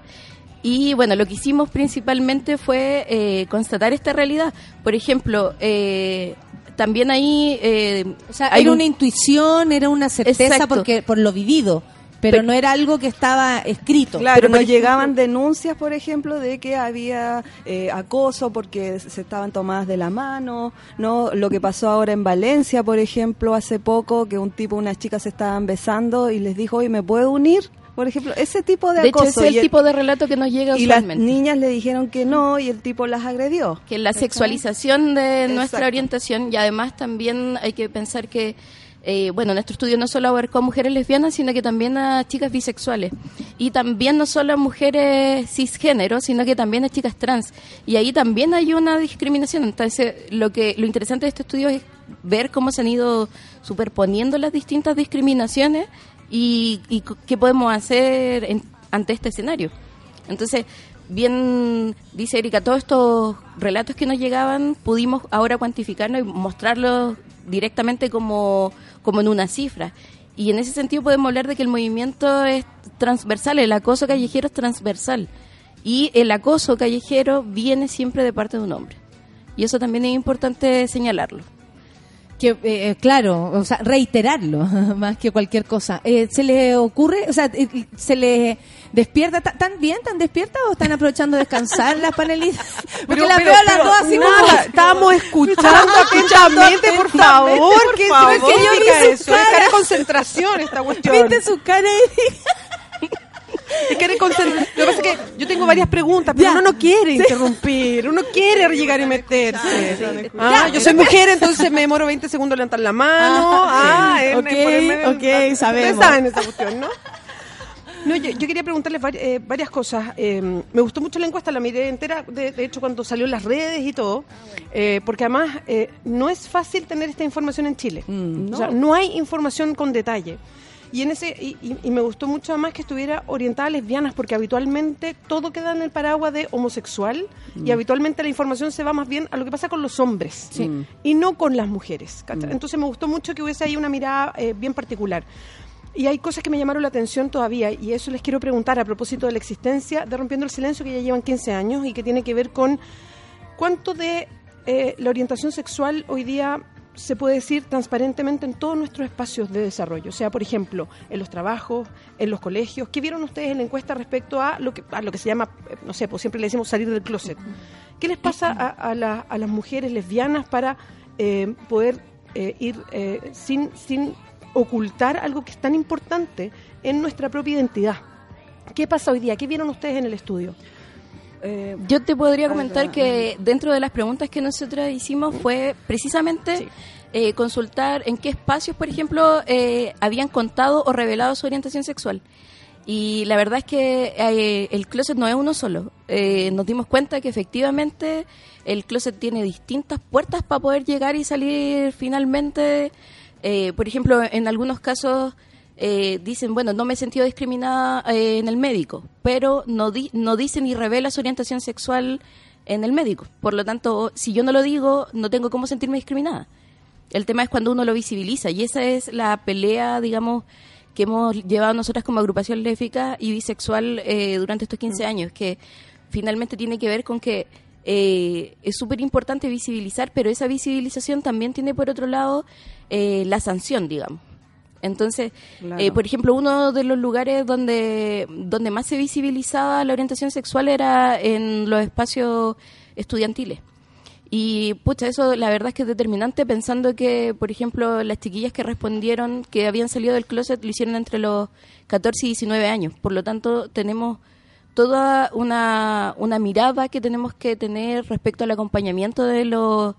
Y bueno, lo que hicimos principalmente fue eh, constatar esta realidad. Por ejemplo, eh, también ahí... eh, O sea, hay era un- una intuición, era una certeza Exacto. porque por lo vivido, pero, Pero- no era algo que estaba escrito. Claro, Pero, nos ejemplo- llegaban denuncias, por ejemplo, de que había eh, acoso porque se estaban tomadas de la mano, no lo que pasó ahora en Valencia, por ejemplo, hace poco que un tipo, unas chicas se estaban besando y les dijo, "Oye, ¿me puedo unir?" Por ejemplo, ese tipo de de hecho, acoso ese es el tipo de relato que nos llega y las niñas le dijeron que no y el tipo las agredió. que la sexualización de nuestra orientación y además también hay que pensar que eh, bueno, nuestro estudio no solo abarcó a mujeres lesbianas, sino que también a chicas bisexuales. Y también no solo a mujeres cisgénero, sino que también a chicas trans. Y ahí también hay una discriminación. Entonces, lo que lo interesante de este estudio es ver cómo se han ido superponiendo las distintas discriminaciones y, y qué podemos hacer en- ante este escenario. Entonces, bien dice Erika, todos estos relatos que nos llegaban pudimos ahora cuantificarlos y mostrarlos directamente como, como en una cifra. Y en ese sentido podemos hablar de que el movimiento es transversal, el acoso callejero es transversal. Y el acoso callejero viene siempre de parte de un hombre. Y eso también es importante señalarlo. Que eh, eh, claro, o sea, reiterarlo más que cualquier cosa. Eh, ¿Se le ocurre, o sea, eh, se le despierta ta- tan bien, tan despierta o están aprovechando de descansar las panelistas? Porque Pero- las veo a las dos así nada, como... estábamos escuchando atentamente, por favor. por ¿Qué favor. Es que yo vi su? Es cara. de concentración esta cuestión. ¿Viste su cara ahí? Es concent- Lo que pasa es que yo tengo varias preguntas, pero Ya. uno no quiere interrumpir, uno quiere llegar y meterse. Ah, yo soy mujer, entonces me demoro 20 segundos levantar la mano. Ah, en Ok, ok, Ustedes sabemos. saben esa cuestión, ¿no? No, yo, yo quería preguntarles eh, varias cosas. Eh, me gustó mucho la encuesta, la miré entera, de, de hecho, cuando salió en las redes y todo, eh, porque además eh, no es fácil tener esta información en Chile. O sea, no hay información con detalle. Y, en ese, y, y- y me gustó mucho además que estuviera orientada a lesbianas, porque habitualmente todo queda en el paraguas de homosexual y habitualmente la información se va más bien a lo que pasa con los hombres y no con las mujeres. ¿cachai? Entonces me gustó mucho que hubiese ahí una mirada eh, bien particular. Y hay cosas que me llamaron la atención todavía, y eso les quiero preguntar a propósito de la existencia de Rompiendo el Silencio, que ya llevan 15 años y que tiene que ver con cuánto de eh, la orientación sexual hoy día se puede decir transparentemente en todos nuestros espacios de desarrollo. O sea, por ejemplo, en los trabajos, en los colegios. ¿Qué vieron ustedes en la encuesta respecto a lo que, a lo que se llama, eh, no sé, pues siempre le decimos salir del closet? ¿Qué les pasa a, a a las mujeres lesbianas para eh, poder eh, ir eh, sin, sin ocultar algo que es tan importante en nuestra propia identidad? ¿Qué pasa hoy día? ¿Qué vieron ustedes en el estudio? Eh, Yo te podría comentar que dentro de las preguntas que nosotros hicimos fue precisamente eh, consultar en qué espacios, por ejemplo, eh, habían contado o revelado su orientación sexual. Y la verdad es que eh, el closet no es uno solo. Nos dimos cuenta que efectivamente el closet tiene distintas puertas para poder llegar y salir finalmente. Por ejemplo, en algunos casos eh, dicen, bueno, no me he sentido discriminada eh, en el médico, pero no, di- no dicen ni revela su orientación sexual en el médico. Por lo tanto, si yo no lo digo, no tengo cómo sentirme discriminada. El tema es cuando uno lo visibiliza y esa es la pelea, digamos, que hemos llevado nosotras como agrupación lésbica y bisexual eh, durante estos 15 años, que finalmente tiene que ver con que eh, es súper importante visibilizar, pero esa visibilización también tiene por otro lado eh, la sanción, digamos. Entonces, Claro. eh, por ejemplo, uno de los lugares donde, donde más se visibilizaba la orientación sexual era en los espacios estudiantiles. Y pucha, eso la verdad es que es determinante pensando que, por ejemplo, las chiquillas que respondieron que habían salido del closet lo hicieron entre los 14 y 19 años. Por lo tanto, tenemos toda una, una mirada que tenemos que tener respecto al acompañamiento de los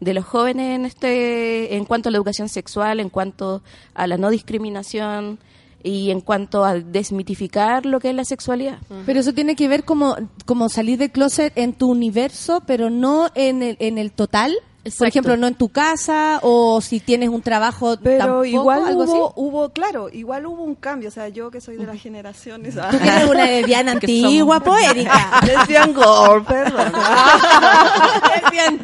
de los jóvenes en este en cuanto a la educación sexual, en cuanto a la no discriminación y en cuanto a desmitificar lo que es la sexualidad. Pero eso tiene que ver como, como salir del closet en tu universo, pero no en el, en el total. Por Exacto. ejemplo, no en tu casa o si tienes un trabajo Pero tampoco, igual algo hubo, así. hubo, claro, igual hubo un cambio. O sea, yo que soy de las generaciones. Tú que eres una lesbiana antigua, poética. Lesbian girl, perdón. Lesbian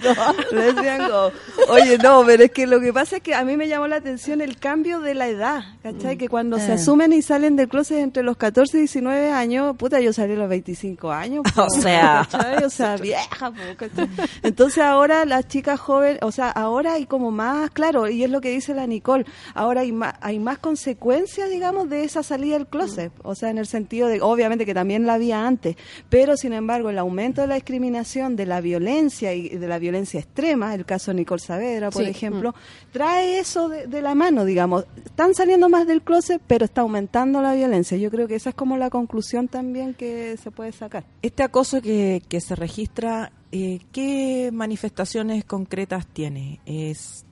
Lesbian girl. Oye, no, pero es que lo que pasa es que a mí me llamó la atención el cambio de la edad, ¿cachai? Que cuando se Eh. asumen y salen del closet entre los 14 y 19 años, puta, yo salí a los 25 años. po, O sea. ¿cachai? O sea, vieja, po, ¿cachai? Entonces ahora las chicas jóvenes, o sea, ahora hay como más, claro, y es lo que dice la Nicole, ahora hay más, hay más consecuencias, digamos, de esa salida del closet. O sea, en el sentido de, obviamente que también la había antes, pero sin embargo el aumento de la discriminación, de la violencia y de la violencia extrema, el caso de Nicole Saavedra, por Sí. ejemplo, trae eso de, de la mano, digamos. Están saliendo más del closet, pero está aumentando la violencia. Yo creo que esa es como la conclusión también que se puede sacar. Este acoso que, que se registra, eh, ¿qué manifestaciones concretas tiene? ¿Es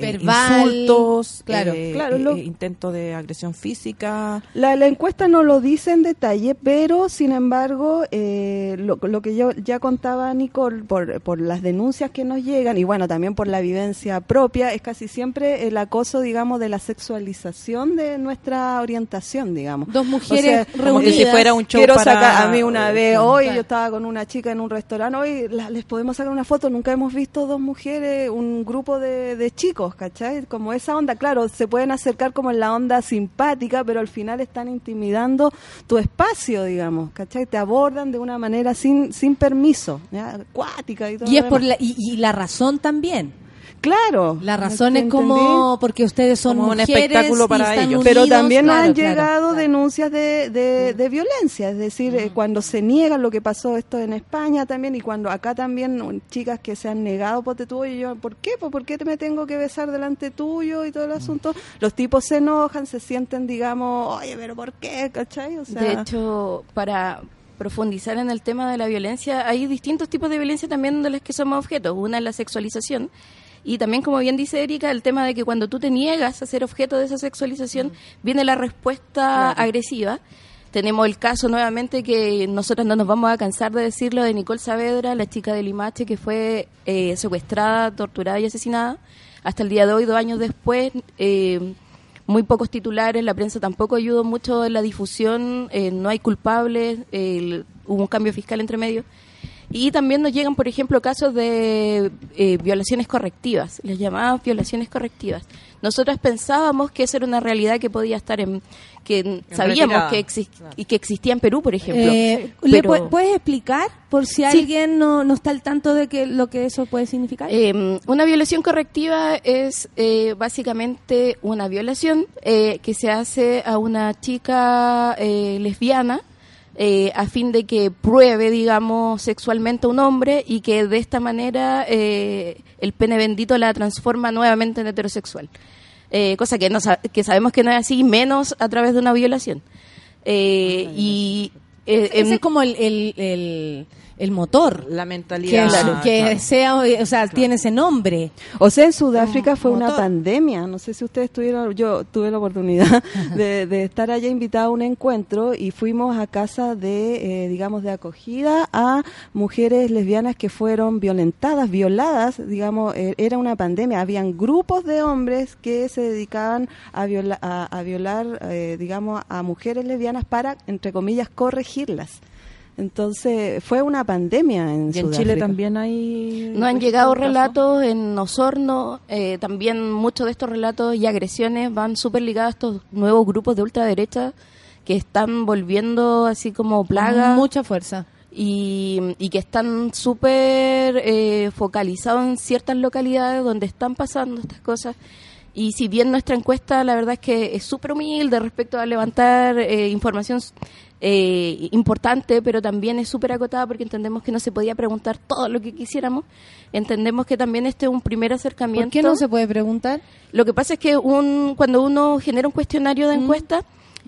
Verbal, insultos, claro, eh, claro, eh, lo- eh, intento de agresión física? La, la encuesta no lo dice en detalle, pero sin embargo, eh, lo, lo que yo ya contaba Nicole, por, por las denuncias que nos llegan y bueno, también por la vivencia propia, es casi siempre el acoso, digamos, de la sexualización de nuestra orientación, digamos. Dos mujeres O sea, Como que si reunidas. fuera un show Quiero para... sacar a mí una vez, hoy yo estaba con una chica en un restaurante, hoy la- les podemos sacar una foto, nunca hemos visto dos mujeres, un grupo de, de chicos, ¿cachai? Como esa onda, claro, se pueden acercar como en la onda simpática, pero al final están intimidando tu espacio, digamos, ¿cachai? Te abordan de una manera sin, sin permiso, ¿ya? acuática y todo. Y es por la, y, y la razón también. Claro. La razón es ¿entendí? como porque ustedes son Como un espectáculo y para están ellos. Pero también claro, han claro, llegado claro. Mm. denuncias de, de, de violencia, es decir, eh, cuando se niegan lo que pasó esto en España también y cuando acá también chicas que se han negado, ponte tú, y yo, ¿por qué? Pues, ¿Por qué te me tengo que besar delante tuyo y todo Mm. el asunto? Los tipos se enojan, se sienten, digamos, oye, pero ¿por qué? ¿Cachai? O sea, De hecho, para profundizar en el tema de la violencia, hay distintos tipos de violencia también de las que somos objetos. Una es la sexualización. Y también, como bien dice Erika, el tema de que cuando tú te niegas a ser objeto de esa sexualización, viene la respuesta agresiva. Tenemos el caso nuevamente que nosotros no nos vamos a cansar de decirlo de Nicole Saavedra, la chica de Limache que fue eh, secuestrada, torturada y asesinada. Hasta el día de hoy, dos años después, eh, muy pocos titulares, la prensa tampoco ayudó mucho en la difusión, eh, no hay culpables, el- hubo un cambio fiscal entre medio. Y también nos llegan, por ejemplo, casos de eh, violaciones correctivas, las llamadas violaciones correctivas. Nosotros pensábamos que esa era una realidad que podía estar en, que sabíamos que, exis- y que existía en Perú, por ejemplo. Eh, ¿le Pero- ¿Puedes explicar por si Sí. alguien no, no está al tanto de que lo que eso puede significar? Eh, una violación correctiva es eh, básicamente una violación eh, que se hace a una chica eh, lesbiana eh, a fin de que pruebe, digamos, sexualmente a un hombre y que de esta manera eh, el pene bendito la transforma nuevamente en heterosexual. Eh, cosa que, no, que sabemos que no es así, menos a través de una violación. Eh, y eh, Ese en- es como el, el, el, el motor. La Que, mentalidad. que claro. sea, o sea, tiene ese nombre. O sea, en Sudáfrica fue una pandemia. No sé si ustedes tuvieron, yo tuve la oportunidad de, de estar allá invitada a un encuentro y fuimos a casa de, eh, digamos, de acogida a mujeres lesbianas que fueron violentadas, violadas, digamos, eh, era una pandemia. Habían grupos de hombres que se dedicaban a, viola- a, a violar, eh, digamos, a mujeres lesbianas para, entre comillas, corregirlas. Entonces, fue una pandemia en Y en Chile también hay... No han llegado relatos en Osorno, eh, también muchos de estos relatos y agresiones van súper ligados a estos nuevos grupos de ultraderecha que están volviendo así como plaga Mucha fuerza. y, y que están súper eh, focalizados en ciertas localidades donde están pasando estas cosas. Y si bien nuestra encuesta, la verdad es que es súper humilde respecto a levantar eh, información eh, importante, pero también es súper acotada porque entendemos que no se podía preguntar todo lo que quisiéramos. Entendemos que también este es un primer acercamiento. ¿Por qué no se puede preguntar? Lo que pasa es que un, cuando uno genera un cuestionario de Mm.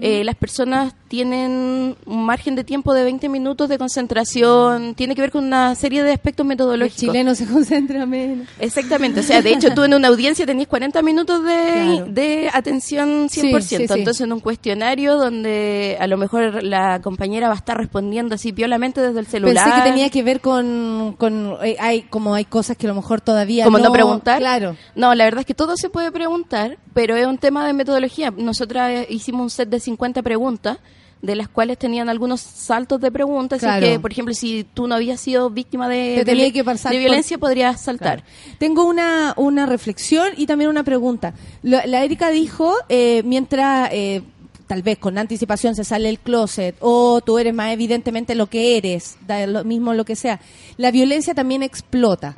Eh, las personas tienen un margen de tiempo de 20 minutos de concentración, tiene que ver con una serie de aspectos El metodológicos. chileno se concentra menos. Exactamente, o sea, de hecho tú en una audiencia tenías 40 minutos de, Claro. de atención 100%, Sí, sí, sí. entonces en un cuestionario donde a lo mejor la compañera va a estar respondiendo así piolamente desde el celular. Pensé que tenía que ver con, con eh, hay como hay cosas que a lo mejor todavía como no, preguntar. Claro. No, la verdad es que todo se puede preguntar, pero es un tema de metodología. Nosotras eh, hicimos un set de 50 preguntas, de las cuales tenían algunos saltos de preguntas. Claro. Así que, por ejemplo, si tú no habías sido víctima de, Te tenía de- que pasar de por- violencia, podrías saltar. Tengo una, una reflexión y también una pregunta. La, la Erika dijo, eh, mientras eh, tal vez con anticipación se sale el closet o tú eres más evidentemente lo que eres, da lo mismo lo que sea, la violencia también explota.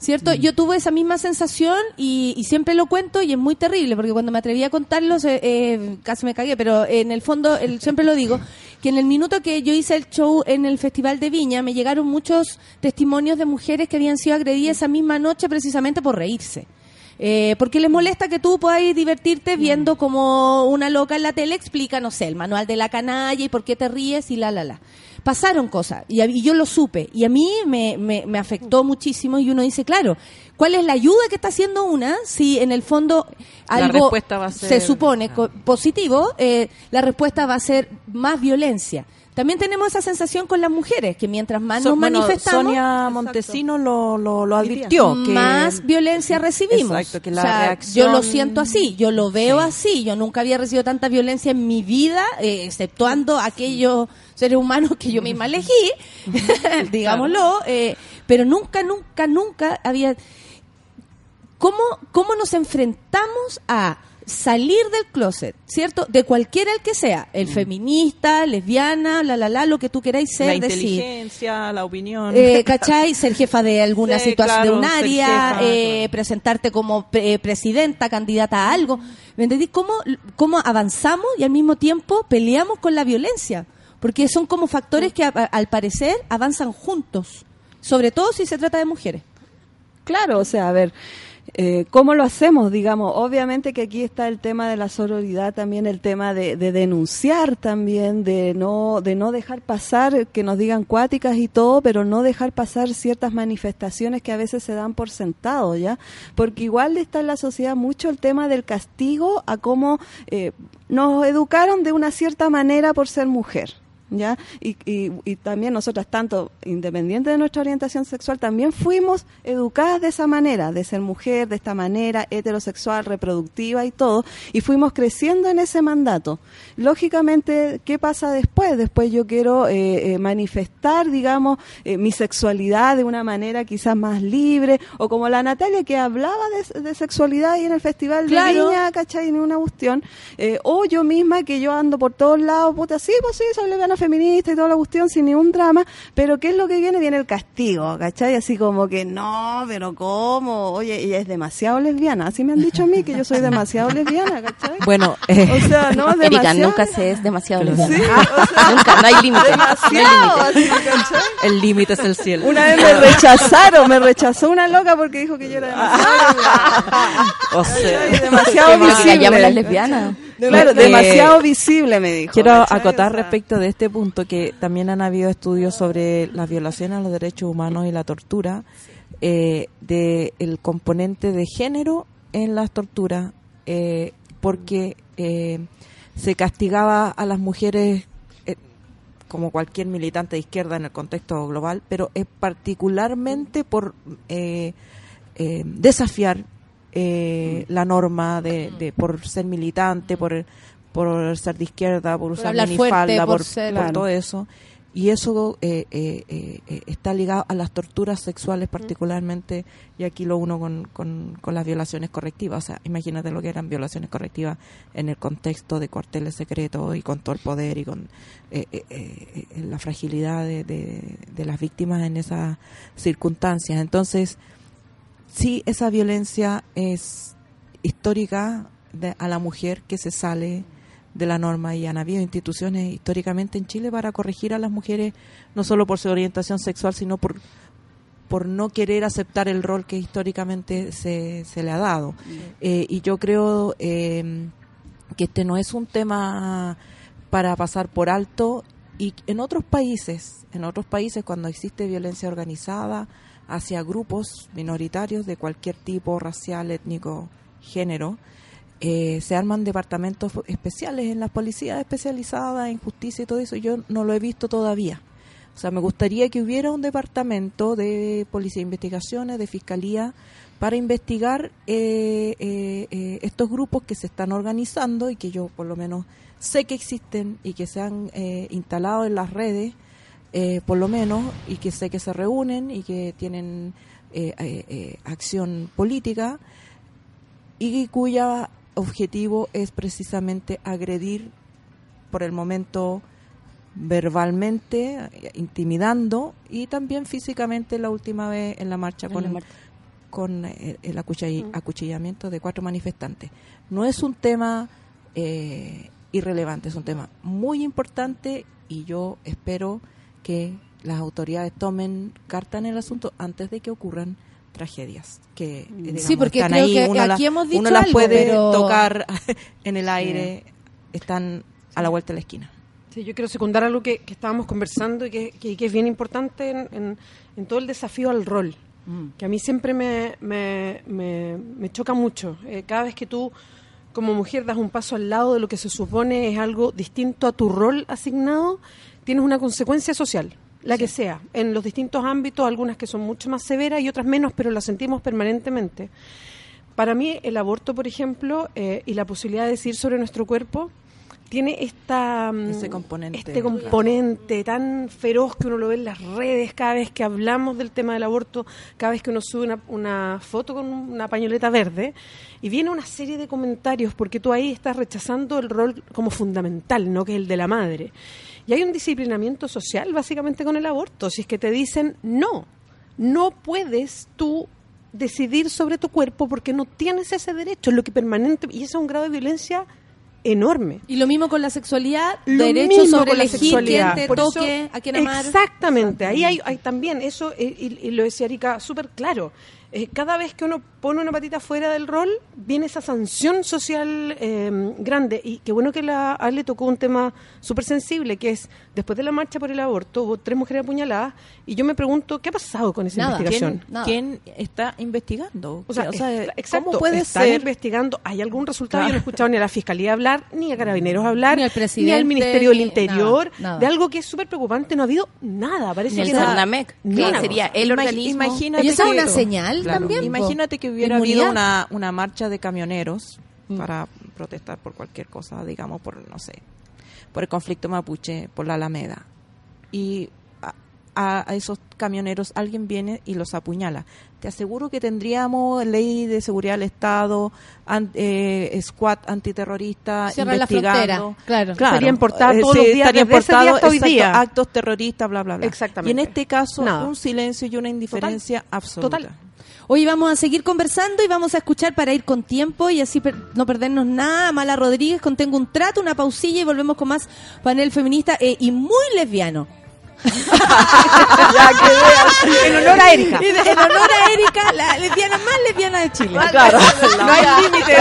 ¿Cierto? Yo tuve esa misma sensación y, y siempre lo cuento y es muy terrible porque cuando me atreví a contarlo se- eh, casi me cagué, pero en el fondo el- siempre lo digo, que en el minuto que yo hice el show en el Festival de Viña me llegaron muchos testimonios de mujeres que habían sido agredidas esa misma noche precisamente por reírse. Eh, porque les molesta que tú puedas divertirte viendo como una loca en la tele explica, no sé, el manual de la canalla y por qué te ríes y la, la, la. Pasaron cosas y, yo lo supe y a mí me, me, me afectó muchísimo y uno dice, claro, ¿cuál es la ayuda que está haciendo una si en el fondo algo respuesta va a se supone co- positivo, eh, la respuesta va a ser más violencia? También tenemos esa sensación con las mujeres, que mientras más So- nos bueno, manifestamos, Sonia Montesino lo, lo, lo advirtió. que- más violencia recibimos. Exacto, que la O sea, reacción- Yo lo siento así, yo lo veo así. Yo nunca había recibido tanta violencia en mi vida, eh, exceptuando aquellos seres humanos que yo misma elegí, digámoslo. eh, pero nunca, nunca, nunca había... ¿Cómo, ¿Cómo nos enfrentamos a salir del closet, ¿cierto? De cualquiera el que sea, el feminista, lesbiana, la, la, la, lo que tú queráis ser, la decir. inteligencia, la opinión. Eh, ¿Cachai? Ser jefa de alguna Sí, situación de un área, jefa, eh, presentarte como eh, presidenta, candidata a algo. ¿Me entendí? ¿Cómo, ¿Cómo avanzamos y al mismo tiempo peleamos con la violencia? Porque son como factores que a- a- al parecer avanzan juntos, sobre todo si se trata de mujeres. Claro, o sea, a ver, eh, ¿cómo lo hacemos? Digamos, obviamente que aquí está el tema de la sororidad, también el tema de, de denunciar también, de no, de no dejar pasar, que nos digan cuáticas y todo, pero no dejar pasar ciertas manifestaciones que a veces se dan por sentado, ¿ya? Porque igual está en la sociedad mucho el tema del castigo a cómo eh, nos educaron de una cierta manera por ser mujer. ¿Ya? Y, y, y también nosotras, tanto independiente de nuestra orientación sexual, también fuimos educadas de esa manera, de ser mujer, de esta manera, heterosexual, reproductiva y todo, y fuimos creciendo en ese mandato. Lógicamente, ¿qué pasa después? Después yo quiero eh, eh, manifestar, digamos, eh, mi sexualidad de una manera quizás más libre, o como la Natalia que hablaba de, de sexualidad ahí en el Festival Claro. de Viña, ¿cachai? Ni una cuestión. Eh, o yo misma que yo ando por todos lados, puta, sí, pues sí, soy lesbiana feminista y toda la cuestión sin ningún drama, pero ¿qué es lo que viene? Viene el castigo, ¿cachai? Así como que no, pero ¿cómo? Oye, ella es demasiado lesbiana, así me han dicho a mí que yo soy demasiado lesbiana, ¿cachai? Bueno, eh, O sea, no, Erika, demasiado. nunca se es demasiado lesbiana. Sí, o sea, Nunca, no hay límite. El límite es el cielo. Una vez me rechazaron, me rechazó una loca porque dijo que yo era demasiado O sea, lesbiana. demasiado visible. callamos las lesbianas. Claro, demasiado visible me dijo. Quiero acotar respecto de este punto que también han habido estudios sobre las violaciones a los derechos humanos y la tortura, eh, de el componente de género en las torturas, eh, porque eh, se castigaba a las mujeres como cualquier militante de izquierda en el contexto global, pero es particularmente por desafiar eh, la norma de, de por ser militante, por por ser de izquierda, por usar minifalda, fuerte, por por, ser- por Claro. todo eso. Y eso eh, eh, eh, eh, está ligado a las torturas sexuales particularmente, y aquí lo uno con, con, con las violaciones correctivas. O sea, imagínate lo que eran violaciones correctivas en el contexto de cuarteles secretos y con todo el poder y con eh, la fragilidad de, de, de las víctimas en esas circunstancias. Entonces, sí, esa violencia es histórica de- a la mujer que se sale de la norma y han habido instituciones históricamente en Chile para corregir a las mujeres no solo por su orientación sexual sino por por no querer aceptar el rol que históricamente se, se le ha dado. Eh, y yo creo eh, que este no es un tema para pasar por alto y en otros países, en otros países cuando existe violencia organizada hacia grupos minoritarios de cualquier tipo, racial, étnico, género, eh, se arman departamentos especiales en las policías especializadas en justicia y todo eso. Yo no lo he visto todavía. O sea, me gustaría que hubiera un departamento de policía de investigaciones, de fiscalía, para investigar eh, eh, eh, estos grupos que se están organizando y que yo por lo menos sé que existen y que se han eh, instalado en las redes, eh, por lo menos, y que sé que se reúnen y que tienen eh, eh, eh, acción política y cuya objetivo es precisamente agredir por el momento verbalmente, intimidando y también físicamente la última vez en la marcha En con, la marcha. con el, el acuchill- acuchillamiento de cuatro manifestantes. No es un tema eh, irrelevante, es un tema muy importante y yo espero que las autoridades tomen carta en el asunto antes de que ocurran tragedias que eh, digamos, Sí, porque están creo ahí, que uno aquí la- hemos dicho uno las algo, puede pero- tocar en el aire están a la vuelta de la esquina. Sí, yo quiero secundar algo que, que estábamos conversando y que, que- que es bien importante en, en- en todo el desafío al rol, que a mí siempre me, me, me- me choca mucho. Eh, cada vez que tú, como mujer, das un paso al lado de lo que se supone es algo distinto a tu rol asignado, tienes una consecuencia social, la que sea, en los distintos ámbitos, algunas que son mucho más severas y otras menos, pero las sentimos permanentemente. Para mí, el aborto, por ejemplo, eh, y la posibilidad de decidir sobre nuestro cuerpo, tiene esta, mm, Ese componente. este componente tan feroz que uno lo ve en las redes cada vez que hablamos del tema del aborto, cada vez que uno sube una, una foto con una pañoleta verde, y viene una serie de comentarios, porque tú ahí estás rechazando el rol como fundamental, ¿no? que es el de la madre. Y hay un disciplinamiento social básicamente con el aborto, si es que te dicen no, no puedes tú decidir sobre tu cuerpo porque no tienes ese derecho, lo que permanente, y eso es un grado de violencia enorme. Y lo mismo con la sexualidad, Lo derecho mismo sobre con la elegir sexualidad. quién te eso- toque, a quién amar. Exactamente, ahí hay, hay también eso, eh, y, y lo decía Erika súper claro. Eh, cada vez que uno pone una patita fuera del rol, viene esa sanción social eh, grande. Y qué bueno que la, a él le tocó un tema súper sensible, que es, después de la marcha por el aborto, hubo tres mujeres apuñaladas, y yo me pregunto, ¿qué ha pasado con esa Nada. investigación? ¿Quién, quién está investigando? O sea, O sea, es- exacto, ¿cómo puede están ser? investigando, ¿hay algún resultado? Yo no he escuchado ni a la Fiscalía hablar, ni a Carabineros hablar, Ni al presidente, al Ministerio del ni- Interior, nada, nada. de algo que es súper preocupante, no ha habido nada, parece Ni el que nada. Cernamec, Ni que sería el organismo. Imagínate Y esa es una señal Claro. también, Imagínate que hubiera habido inmunidad. una, una marcha de camioneros para protestar por cualquier cosa, digamos, por, no sé, por el conflicto mapuche, por la Alameda. Y a, a- esos camioneros alguien viene y los apuñala. Te aseguro que tendríamos ley de seguridad del Estado, an- eh, squad antiterrorista, Cierran la investigando. frontera, claro. Estarían portadas Eh, todos sí, los días, estarían desde ese día hasta hoy exacto, día. actos terroristas, bla, bla, bla. Exactamente. Y en este caso, Nada. un silencio y una indiferencia absoluta. Total. Hoy vamos a seguir conversando y vamos a escuchar para ir con tiempo y así per- no perdernos nada. Mala Rodríguez con Tengo un trato, una pausilla y volvemos con más panel feminista eh, y muy lesbiano. En honor a Erika. Y de- en honor a Erika, la lesbiana más lesbiana de Chile. No hay límite.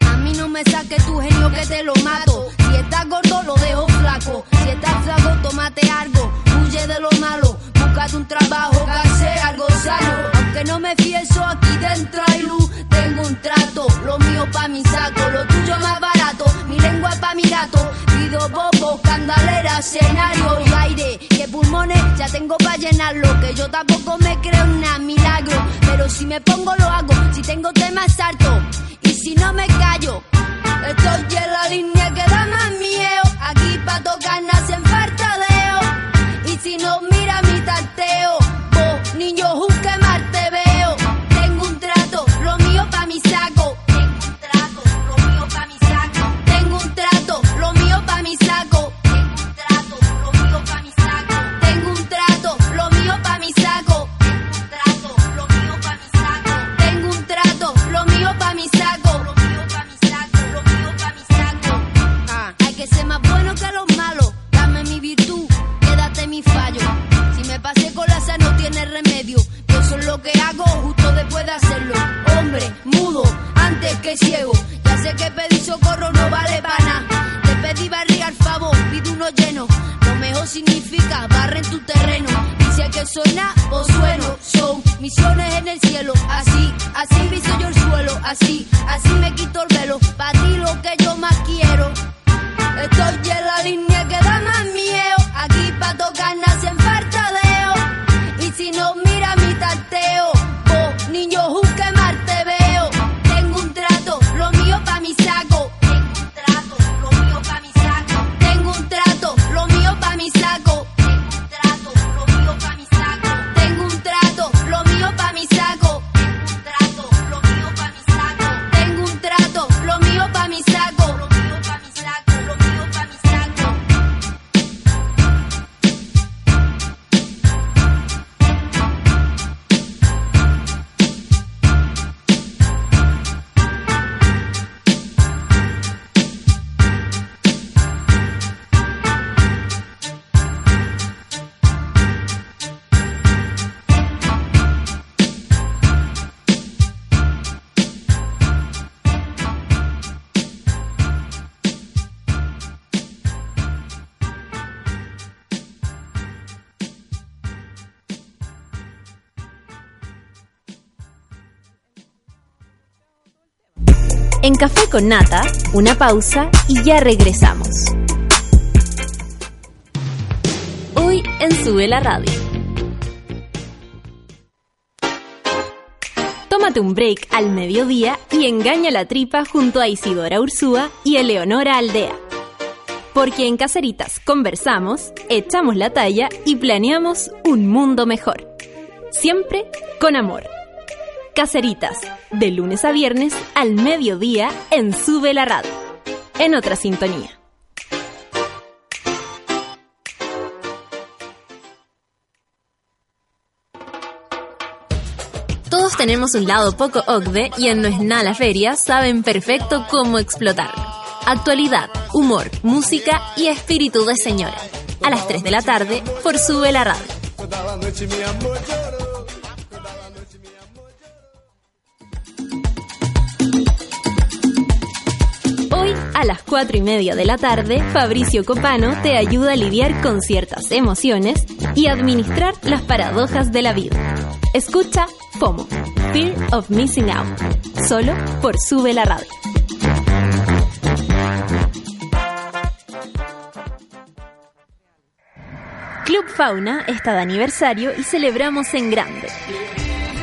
A mí no me saques tu genio que te lo mato. Si estás gordo, lo dejo flaco. Si estás flaco, tómate algo. Huye de lo malo. Búscate un trabajo que algo sano. Aunque no me fieso, aquí dentro hay luz. Tengo un trato, lo mío pa' mi saco. Lo tuyo más barato, mi lengua pa' mi gato. Pido bobo, candalera, escenario y aire. Que pulmones ya tengo pa' llenarlo. Que yo tampoco me creo nada milagro. Pero si me pongo, lo hago. Si tengo temas harto. Y si no me callo, estoy en la línea que da más miedo. Aquí pa' tocar nacen fartadeo. Si no mira mi tanteo, oh, niño, juzgue mal te veo. Tengo un trato, lo mío pa' mi saco. Tengo un trato, lo mío pa' mi saco. Tengo un trato, lo mío pa' mi saco. Tengo un trato, lo mío pa' mi saco. Tengo un trato, lo mío pa' mi saco. Tengo un trato, lo mío pa' mi saco. Tengo un trato, lo mío pa' mi saco. Lo mío pa' mi saco, lo mío pa' mi saco. Ah. Hay que ser más bueno que lo que hago justo después de hacerlo. Hombre, mudo, antes que ciego. Ya sé que pedir socorro no vale para. Te pedí barriga al favor, pide uno lleno. Lo mejor significa barren tu terreno. Dice que soy o sueno. Son misiones en el cielo. Así, así piso yo el suelo. Así, así me quito el En Café con Nata, una pausa y ya regresamos. Hoy en Sube la Radio. Tómate un break al mediodía y engaña la tripa junto a Isidora Ursúa y Eleonora Aldea. Porque en Caceritas conversamos, echamos la talla y planeamos un mundo mejor. Siempre con amor. Caceritas, de lunes a viernes al mediodía en Sube la Radio. En otra sintonía. Todos tenemos un lado poco OCDE y en No es nada la feria saben perfecto cómo explotarlo. Actualidad, humor, música y espíritu de señora. A las 3 de la tarde por Sube la Radio. A las 4 y media de la tarde, Fabricio Copano te ayuda a lidiar con ciertas emociones y administrar las paradojas de la vida. Escucha FOMO, Fear of Missing Out, solo por Sube la Radio. Club Fauna está de aniversario y celebramos en grande.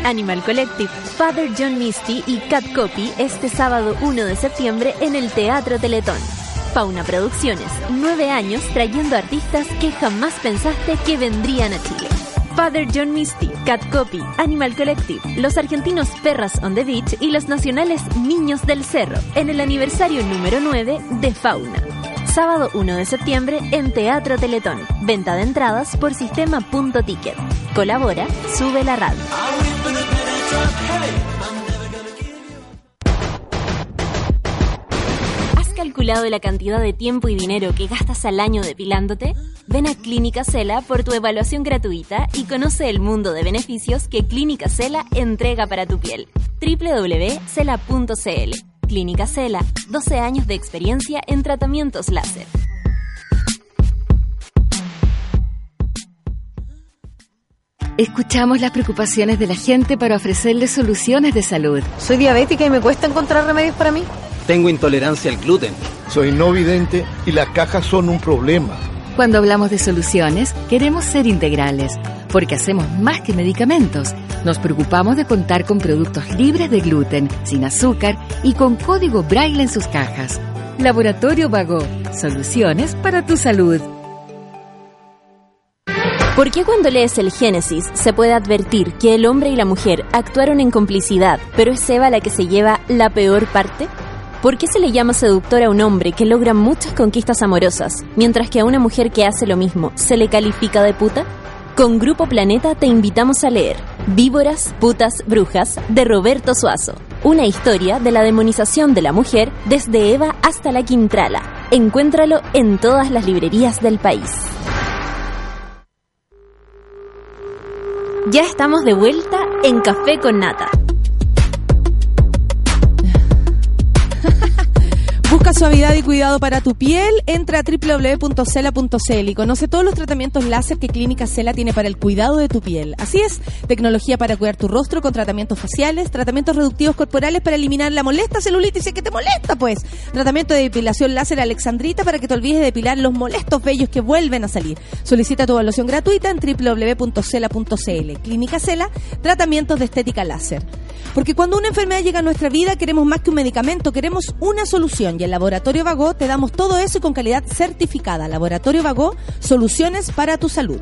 Animal Collective, Father John Misty y Cat Copy este sábado 1 de septiembre en el Teatro Teletón. Fauna Producciones, nueve años trayendo artistas que jamás pensaste que vendrían a Chile. Father John Misty, Cat Copy, Animal Collective, los argentinos Perras on the Beach y los nacionales Niños del Cerro en el aniversario número 9 de Fauna. Sábado 1 de septiembre en Teatro Teletón. Venta de entradas por sistema.ticket. Colabora, sube la radio. ¿Has calculado la cantidad de tiempo y dinero que gastas al año depilándote? Ven a Clínica Cela por tu evaluación gratuita y conoce el mundo de beneficios que Clínica Cela entrega para tu piel. www.cela.cl Clínica Cela, 12 años de experiencia en tratamientos láser. Escuchamos las preocupaciones de la gente para ofrecerles soluciones de salud. Soy diabética y me cuesta encontrar remedios para mí. Tengo intolerancia al gluten. Soy no vidente y las cajas son un problema. Cuando hablamos de soluciones, queremos ser integrales, porque hacemos más que medicamentos. Nos preocupamos de contar con productos libres de gluten, sin azúcar y con código braille en sus cajas. Laboratorio Vago, soluciones para tu salud. ¿Por qué cuando lees el Génesis se puede advertir que el hombre y la mujer actuaron en complicidad, pero es Eva la que se lleva la peor parte? ¿Por qué se le llama seductor a un hombre que logra muchas conquistas amorosas, mientras que a una mujer que hace lo mismo se le califica de puta? Con Grupo Planeta te invitamos a leer Víboras, Putas, Brujas de Roberto Suazo. Una historia de la demonización de la mujer desde Eva hasta la Quintrala. Encuéntralo en todas las librerías del país. Ya estamos de vuelta en Café con Nata. Suavidad y cuidado para tu piel, entra a www.cela.cl y conoce todos los tratamientos láser que Clínica Cela tiene para el cuidado de tu piel. Así es, tecnología para cuidar tu rostro con tratamientos faciales, tratamientos reductivos corporales para eliminar la molesta celulitis que te molesta, pues. Tratamiento de depilación láser Alexandrita para que te olvides de depilar los molestos vellos que vuelven a salir. Solicita tu evaluación gratuita en www.cela.cl. Clínica Cela, tratamientos de estética láser. Porque cuando una enfermedad llega a nuestra vida queremos más que un medicamento, queremos una solución y en Laboratorio Vago te damos todo eso y con calidad certificada. Laboratorio Vago, soluciones para tu salud.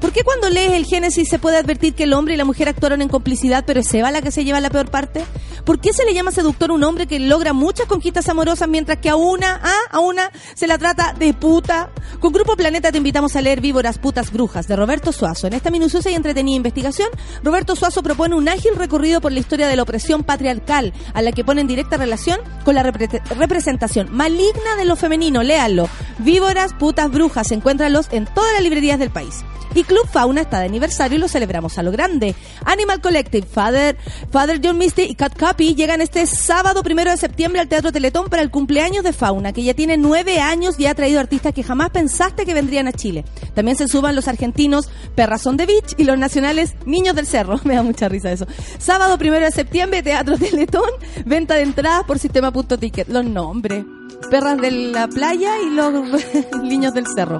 ¿Por qué cuando lees el Génesis se puede advertir que el hombre y la mujer actuaron en complicidad, pero es Eva la que se lleva la peor parte? ¿Por qué se le llama seductor a un hombre que logra muchas conquistas amorosas mientras que a una, ah, a una se la trata de puta? Con Grupo Planeta te invitamos a leer Víboras, Putas, Brujas de Roberto Suazo. En esta minuciosa y entretenida investigación, Roberto Suazo propone un ágil recorrido por la historia de la opresión patriarcal, a la que pone en directa relación con la repre- representación maligna de lo femenino. Léanlo. Víboras, Putas, Brujas. Encuéntralos en todas las librerías del país. Y Club Fauna está de aniversario y lo celebramos a lo grande. Animal Collective, Father, Father John Misty y Cat Copy llegan este sábado primero de septiembre al Teatro Teletón para el cumpleaños de Fauna, que ya tiene nueve años y ha traído artistas que jamás pensaste que vendrían a Chile. También se suban los argentinos Perrazón de Beach y los nacionales Niños del Cerro. Me da mucha risa eso. Sábado primero de septiembre, Teatro Teletón, venta de entradas por sistema.ticket. Los nombres. Perras de la playa y los niños del cerro.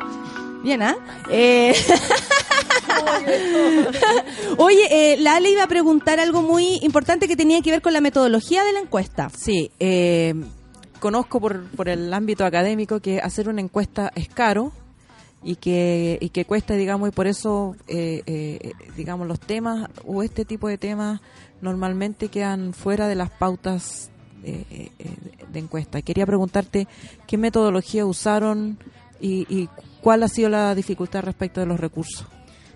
Bien, ¿ah? Eh, Oye, eh, Lale iba a preguntar algo muy importante que tenía que ver con la metodología de la encuesta. Sí, eh, conozco por, por el ámbito académico que hacer una encuesta es caro y que, y que cuesta, digamos, y por eso, eh, digamos, los temas o este tipo de temas normalmente quedan fuera de las pautas eh, de encuesta. Quería preguntarte qué metodología usaron y, y cuál ha sido la dificultad respecto de los recursos.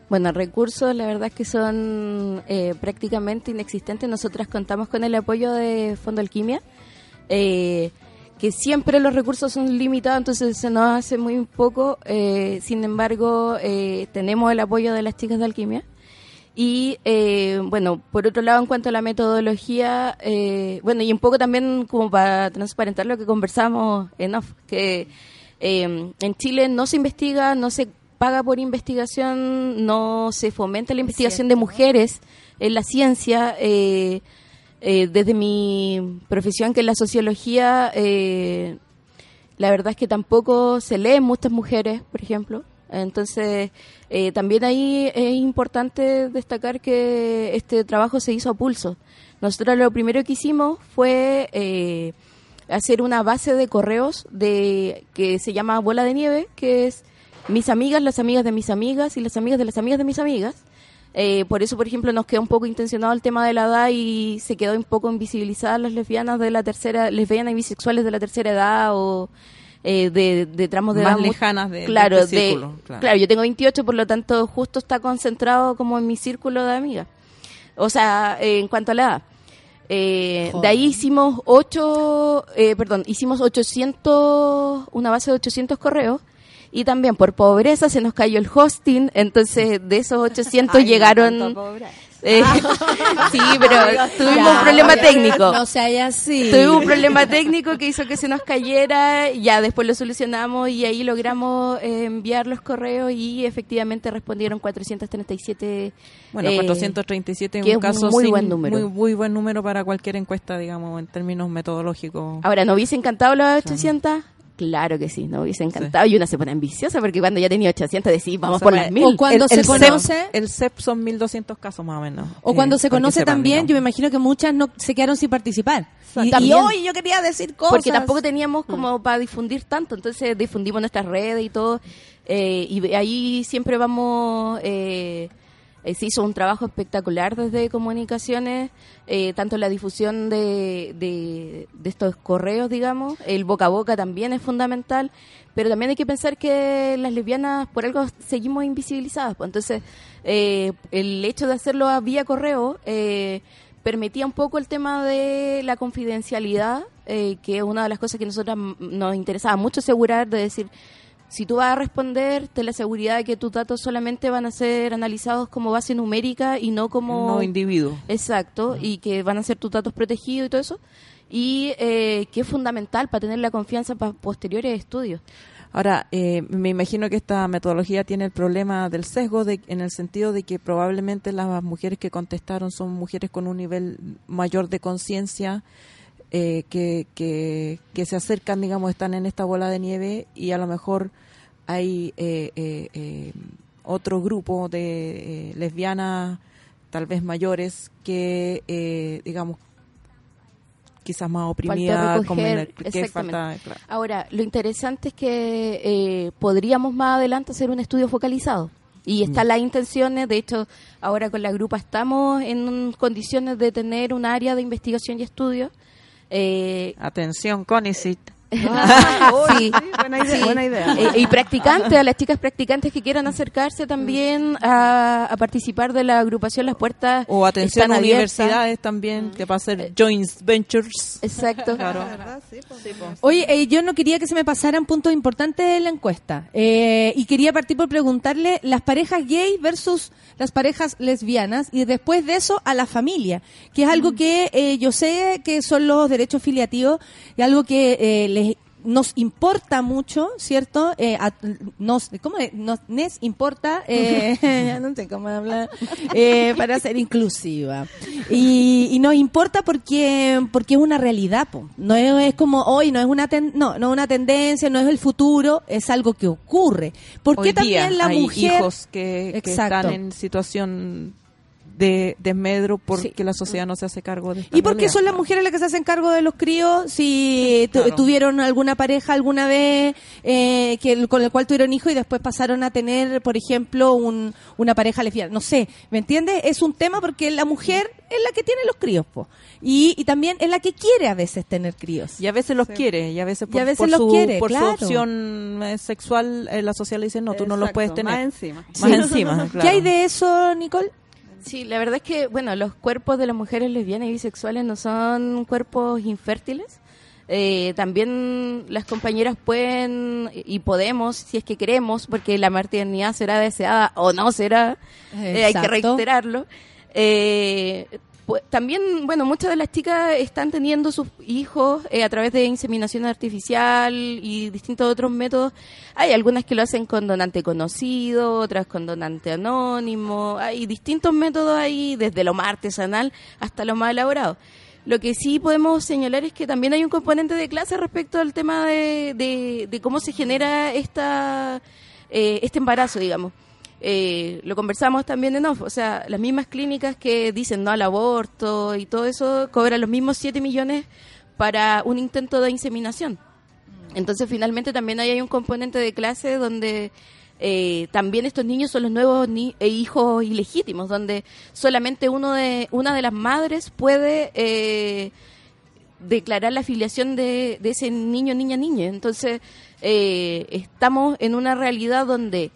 Bueno, recursos la verdad es que son eh, prácticamente inexistentes. Nosotras contamos con el apoyo de Fondo Alquimia, eh, que siempre los recursos son limitados, entonces se nos hace muy poco. eh, sin embargo, eh, tenemos el apoyo de las chicas de Alquimia. Y eh, bueno, por otro lado, en cuanto a la metodología, bueno, y un poco también como para transparentar lo que conversamos en off, que eh, en Chile no se investiga, no se paga por investigación, no se fomenta la investigación de mujeres en la ciencia. eh, eh, desde mi profesión, que es la sociología, eh, la verdad es que tampoco se leen muchas mujeres, por ejemplo. Entonces, eh, también ahí es importante destacar que este trabajo se hizo a pulso. Nosotros lo primero que hicimos fue hacer una base de correos de que se llama Bola de Nieve, que es mis amigas, las amigas de mis amigas y las amigas de las amigas de mis amigas. Eh, por eso, por ejemplo, nos quedó un poco intencionado el tema de la edad y se quedó un poco invisibilizadas las lesbianas de la tercera, lesbianas y bisexuales de la tercera edad o eh, de, de tramos de Más edad lejanas de- claro, este de- círculo, claro. claro, yo tengo 28, por lo tanto, justo está concentrado como en mi círculo de amigas. O sea, eh, en cuanto a la edad. Eh, de ahí hicimos ocho, eh, perdón, hicimos 800, una base de 800 correos y también por pobreza se nos cayó el hosting, entonces de esos 800 Ay, llegaron... Eh, sí, pero tuvimos Ya, un problema ya. técnico. No sea así. Tuvimos un problema técnico que hizo que se nos cayera, ya después lo solucionamos y ahí logramos eh, enviar los correos y efectivamente respondieron 437. Bueno, eh, 437 en que un es caso muy sin- buen número. Muy, muy buen número para cualquier encuesta, digamos, en términos metodológicos. Ahora, ¿no hubiese encantado los 800? Claro que sí, no hubiese encantado. Y una se pone ambiciosa porque cuando ya tenía 800 decís, vamos O sea, por las el- mil. o cuando el, se el conoce- CEP, el CEP son 1200 casos más o menos. O Eh, cuando se conoce también, yo me imagino que muchas no se quedaron sin participar. Y, hoy yo quería decir cosas. Porque tampoco teníamos como para difundir tanto, entonces difundimos nuestras redes y todo, eh, y ahí siempre vamos, eh, eh, se hizo un trabajo espectacular desde comunicaciones, eh, tanto la difusión de, estos correos, digamos, el boca a boca también es fundamental, pero también hay que pensar que las lesbianas por algo seguimos invisibilizadas, pues. Entonces eh, el hecho de hacerlo a vía correo permitía un poco el tema de la confidencialidad, que es una de las cosas que nosotros nos interesaba mucho asegurar, de decir, si tú vas a responder, ten la seguridad de que tus datos solamente van a ser analizados como base numérica y no como... No individuo. Exacto, y que van a ser tus datos protegidos y todo eso. y eh, que es fundamental para tener la confianza para posteriores estudios. Ahora, eh, me imagino que esta metodología tiene el problema del sesgo de, en el sentido de que probablemente las mujeres que contestaron son mujeres con un nivel mayor de conciencia eh, que, que, que se acercan, digamos, están en esta bola de nieve y a lo mejor hay eh, eh, eh, otro grupo de eh, lesbianas tal vez mayores que, eh, digamos, quizás más el- que falta, claro. Ahora, lo interesante es que eh, podríamos más adelante hacer un estudio focalizado. Y están las intenciones, de hecho, ahora con la grupa estamos en condiciones de tener un área de investigación y estudio. Eh, Atención, Conicet. sí, buena idea, sí. buena idea. Eh, y practicantes, a las chicas practicantes que quieran acercarse también a, a participar de la agrupación Las Puertas O atención a universidades también, que va a ser joint ventures. Exacto. Claro. Oye, eh, yo no quería que se me pasaran puntos importantes de la encuesta. Eh, y quería partir por preguntarle las parejas gay versus las parejas lesbianas y después de eso a la familia, que es algo que eh, yo sé que son los derechos filiativos y algo que eh, les nos importa mucho, ¿cierto? Eh, a- nos, ¿Cómo es? Nos les importa, eh, no sé cómo hablar, eh, para ser inclusiva. Y, y nos importa porque porque es una realidad, po. no es, es como hoy, no es una ten- no, no es una tendencia, no es el futuro, es algo que ocurre. ¿Por qué Hoy día también la hay mujer hijos que, están en situación de desmedro porque la sociedad no se hace cargo de esta ¿Y por qué realidad. son las mujeres las que se hacen cargo de los críos? Si tu- Claro. tuvieron alguna pareja alguna vez eh, que con el cual tuvieron hijos y después pasaron a tener, por ejemplo, un, una pareja lesbiana. No sé, ¿me entiendes? Es un tema porque la mujer es la que tiene los críos, po. Y, y también es la que quiere a veces tener críos. Y a veces los quiere, y a veces por, a veces por los su, quiere, por claro. su opción eh, sexual, eh, la sociedad le dice, no, tú no los puedes tener. más encima. Más Sí. encima, claro. ¿Qué hay de eso, Nicole? Sí, la verdad es que, bueno, los cuerpos de las mujeres lesbianas y bisexuales no son cuerpos infértiles. Eh, también las compañeras pueden y podemos, si es que queremos, porque la maternidad será deseada o no será, eh, hay que reiterarlo. Eh, pu- también, bueno, muchas de las chicas están teniendo sus hijos eh, a través de inseminación artificial y distintos otros métodos. Hay algunas que lo hacen con donante conocido, otras con donante anónimo. Hay distintos métodos ahí, desde lo más artesanal hasta lo más elaborado. Lo que sí podemos señalar es que también hay un componente de clase respecto al tema de, de- de cómo se genera esta, eh, este embarazo, digamos. Eh, lo conversamos también en off, o sea, las mismas clínicas que dicen no al aborto y todo eso cobran los mismos 7 millones para un intento de inseminación. Entonces, finalmente también ahí hay un componente de clase donde eh, también estos niños son los nuevos ni- eh, hijos ilegítimos, donde solamente uno de una de las madres puede eh, declarar la afiliación de, de ese niño, niña, niña. Entonces, eh, estamos en una realidad donde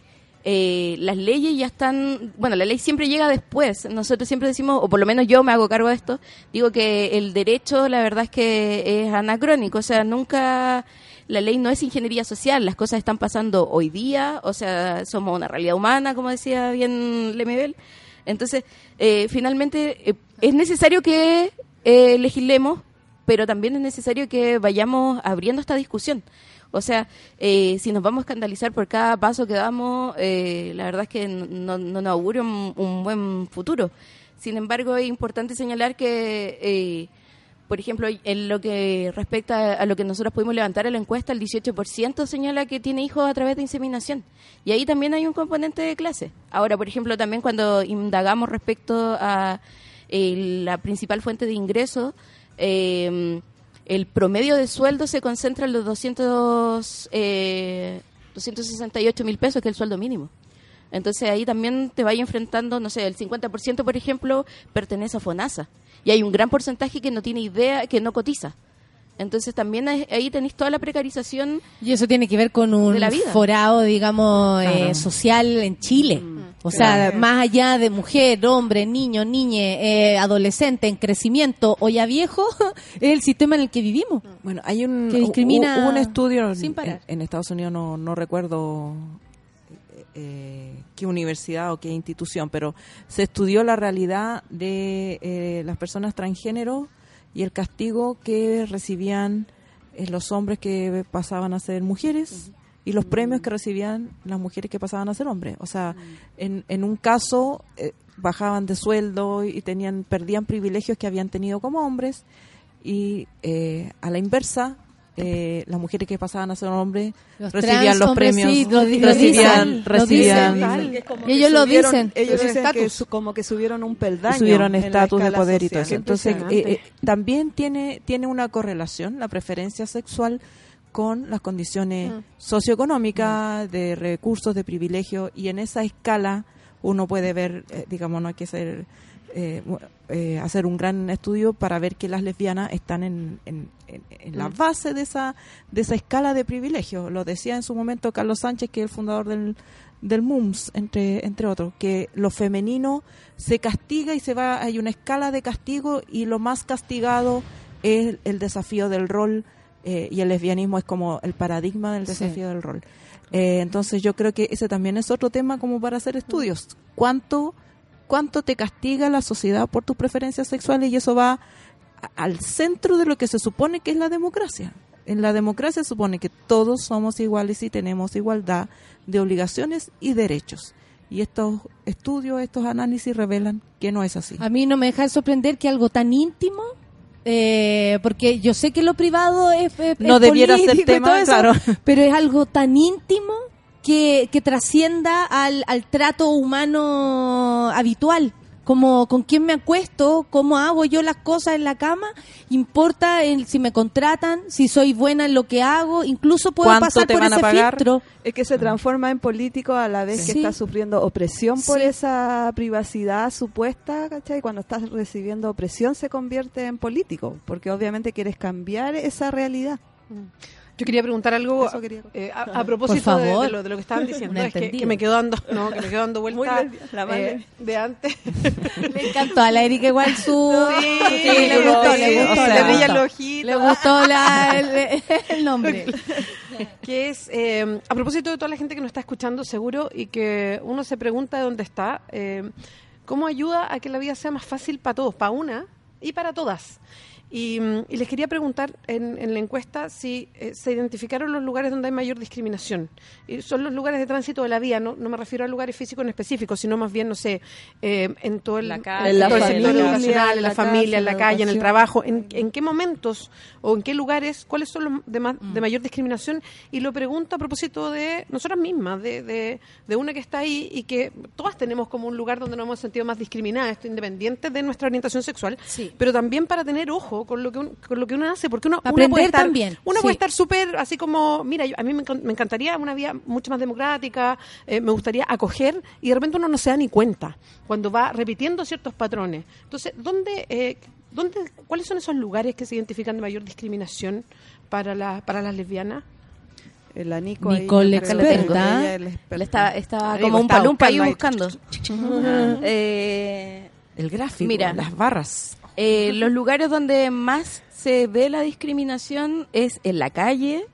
eh, las leyes ya están, bueno, la ley siempre llega después. Nosotros siempre decimos, o por lo menos yo me hago cargo de esto, digo que el derecho, la verdad es que es anacrónico, o sea, nunca la ley no es ingeniería social, las cosas están pasando hoy día, o sea, somos una realidad humana, como decía bien Lemebel. Entonces, eh, finalmente, eh, es necesario que eh, legislemos, pero también es necesario que vayamos abriendo esta discusión. O sea, eh, si nos vamos a escandalizar por cada paso que damos, eh, la verdad es que no, no nos auguro un, buen futuro. Sin embargo, es importante señalar que, eh, por ejemplo, en lo que respecta a lo que nosotros pudimos levantar en la encuesta, el 18% señala que tiene hijos a través de inseminación. Y ahí también hay un componente de clase. Ahora, por ejemplo, también cuando indagamos respecto a eh, la principal fuente de ingreso, eh, el promedio de sueldo se concentra en los 200, eh, 268 mil pesos, que es el sueldo mínimo. Entonces ahí también te vaya enfrentando, no sé, el 50% por ejemplo pertenece a FONASA y hay un gran porcentaje que no tiene idea, que no cotiza. Entonces también ahí tenéis toda la precarización. Y eso tiene que ver con un De la vida. forado, digamos, Claro. eh, social en Chile. O sea, Claro. más allá de mujer, hombre, niño, niñe, eh, adolescente, en crecimiento o ya viejo, es el sistema en el que vivimos. Bueno, hay un, que discrimina hubo un estudio sin en, parar. en Estados Unidos, no, no recuerdo eh, eh, qué universidad o qué institución, pero se estudió la realidad de eh, las personas transgénero y el castigo que recibían eh, los hombres que pasaban a ser mujeres y los premios que recibían las mujeres que pasaban a ser hombres. O sea, en, en un caso eh, bajaban de sueldo y tenían perdían privilegios que habían tenido como hombres y eh, a la inversa eh, las mujeres que pasaban a ser hombres Los recibían trans los hombres, premios sí, lo recibían lo dicen. Y ellos lo dicen, Ellos el dicen que estatus. su- como que subieron un peldaño. subieron estatus de poder y todo eso. Entonces, eh, eh, también tiene, tiene una correlación la preferencia sexual con las condiciones Mm. socioeconómicas, de recursos, de privilegio, y en esa escala uno puede ver, eh, digamos, no hay que ser, eh, eh, hacer un gran estudio para ver que las lesbianas están en, en, en- en la Mm. base de esa, de esa escala de privilegio. Lo decía en su momento Carlos Sánchez, que es el fundador del, del MUMS, entre, entre otros, que lo femenino se castiga y se va, hay una escala de castigo y lo más castigado es el desafío del rol eh, y el lesbianismo es como el paradigma del Sí. desafío del rol. Eh, entonces yo creo que ese también es otro tema como para hacer estudios. ¿Cuánto, cuánto te castiga la sociedad por tus preferencias sexuales? Y eso va al centro de lo que se supone que es la democracia. En la democracia se supone que todos somos iguales y tenemos igualdad de obligaciones y derechos. Y estos estudios, estos análisis revelan que no es así. A mí no me deja de sorprender que algo tan íntimo, eh, porque yo sé que lo privado es, es- No es debiera ser tema, eso, claro. pero es algo tan íntimo que, que trascienda al, al trato humano habitual. Como con quién me acuesto, cómo hago yo las cosas en la cama, importa el, si me contratan, si soy buena en lo que hago, incluso puedo ¿Cuánto pasar te por van a ese pagar? filtro. Es que se transforma en político a la vez Sí. que está sufriendo opresión por Sí. esa privacidad supuesta, ¿cachai? Cuando estás recibiendo opresión se convierte en político, porque obviamente quieres cambiar esa realidad. Yo quería preguntar algo quería- eh, a, a propósito de, lo, de lo que estaban diciendo. Es que, me quedo dando, no, que me quedo dando Muy vuelta lesbiana, la más eh, de antes. Le encantó a la Erika igual su... Sí, le gustó, sí, le gustó. le gustó. Le gustó la, el, el nombre. que es, eh, a propósito de toda la gente que nos está escuchando seguro y que uno se pregunta de dónde está, eh, ¿cómo ayuda a que la vida sea más fácil para todos, para una y para todas? Y, mm, y les quería preguntar en, en la encuesta si eh, se identificaron los lugares donde hay mayor discriminación. Y son los lugares de tránsito de la vía, no, no me refiero a lugares físicos en específico, sino más bien, no sé, eh, en todo el, La calle, En la todo el sector familia, educacional, en la, la familia, casa, en la la calle, en el trabajo. En, en qué momentos o en qué lugares, cuáles son los de, ma- de mayor discriminación? Y lo pregunto a propósito de nosotras mismas, de, de, de una que está ahí y que todas tenemos como un lugar donde nos hemos sentido más discriminadas, esto independiente de nuestra orientación sexual, Sí. pero también para tener ojo con lo que, un- con lo que uno hace, porque uno, uno puede aprender estar, también, uno sí. puede estar súper así como, mira, yo- a mí me, me encantaría una vida mucho más democrática, eh, me gustaría acoger y de repente uno no se da ni cuenta cuando va repitiendo ciertos patrones. Entonces, ¿dónde, eh, dónde, ¿cuáles son esos lugares que se identifican de mayor discriminación para, la, para las lesbianas? La Nico ahí, Nicole, es la experta. Le estaba, estaba Digo, como un palumpa ahí buscando buscando. Eh, El gráfico, Mira. las barras. Eh, los lugares donde más se ve la discriminación es en la calle,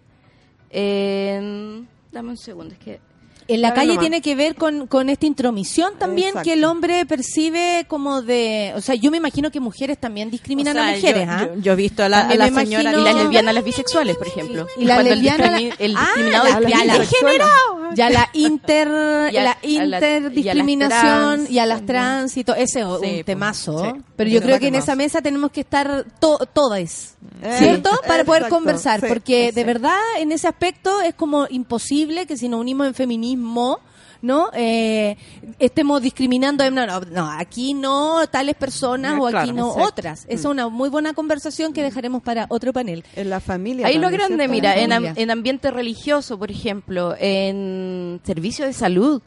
en... Dame un segundo, es que... En la calle nomás. tiene que ver con, con esta intromisión también Exacto. que el hombre percibe como de... O sea, yo me imagino que mujeres también discriminan O sea, a mujeres, yo, ¿ah? yo- yo he visto a la, a También la me señora imagino- Y las lesbianas, las bisexuales, por ejemplo. Y la Cuando el lesbiana, la- discrimi- el Ah, discriminado es ya la-. Ya la inter, Y a- la interdiscriminación y y a las trans y todo, ese es Sí, un pues, temazo. sí. Pero yo creo que en esa mesa tenemos que estar to- todas, Eh, ¿cierto? Para poder exacto, conversar, sí, porque de verdad en ese aspecto es como imposible que si nos unimos en feminismo, ¿no? Eh, estemos discriminando, no, no, no, aquí no tales personas o aquí Claro, no exacto. otras. Esa es una muy buena conversación que dejaremos para otro panel. En la familia. Ahí lo grande, mira, en, am- familia. en ambiente religioso, por ejemplo, en servicio de salud.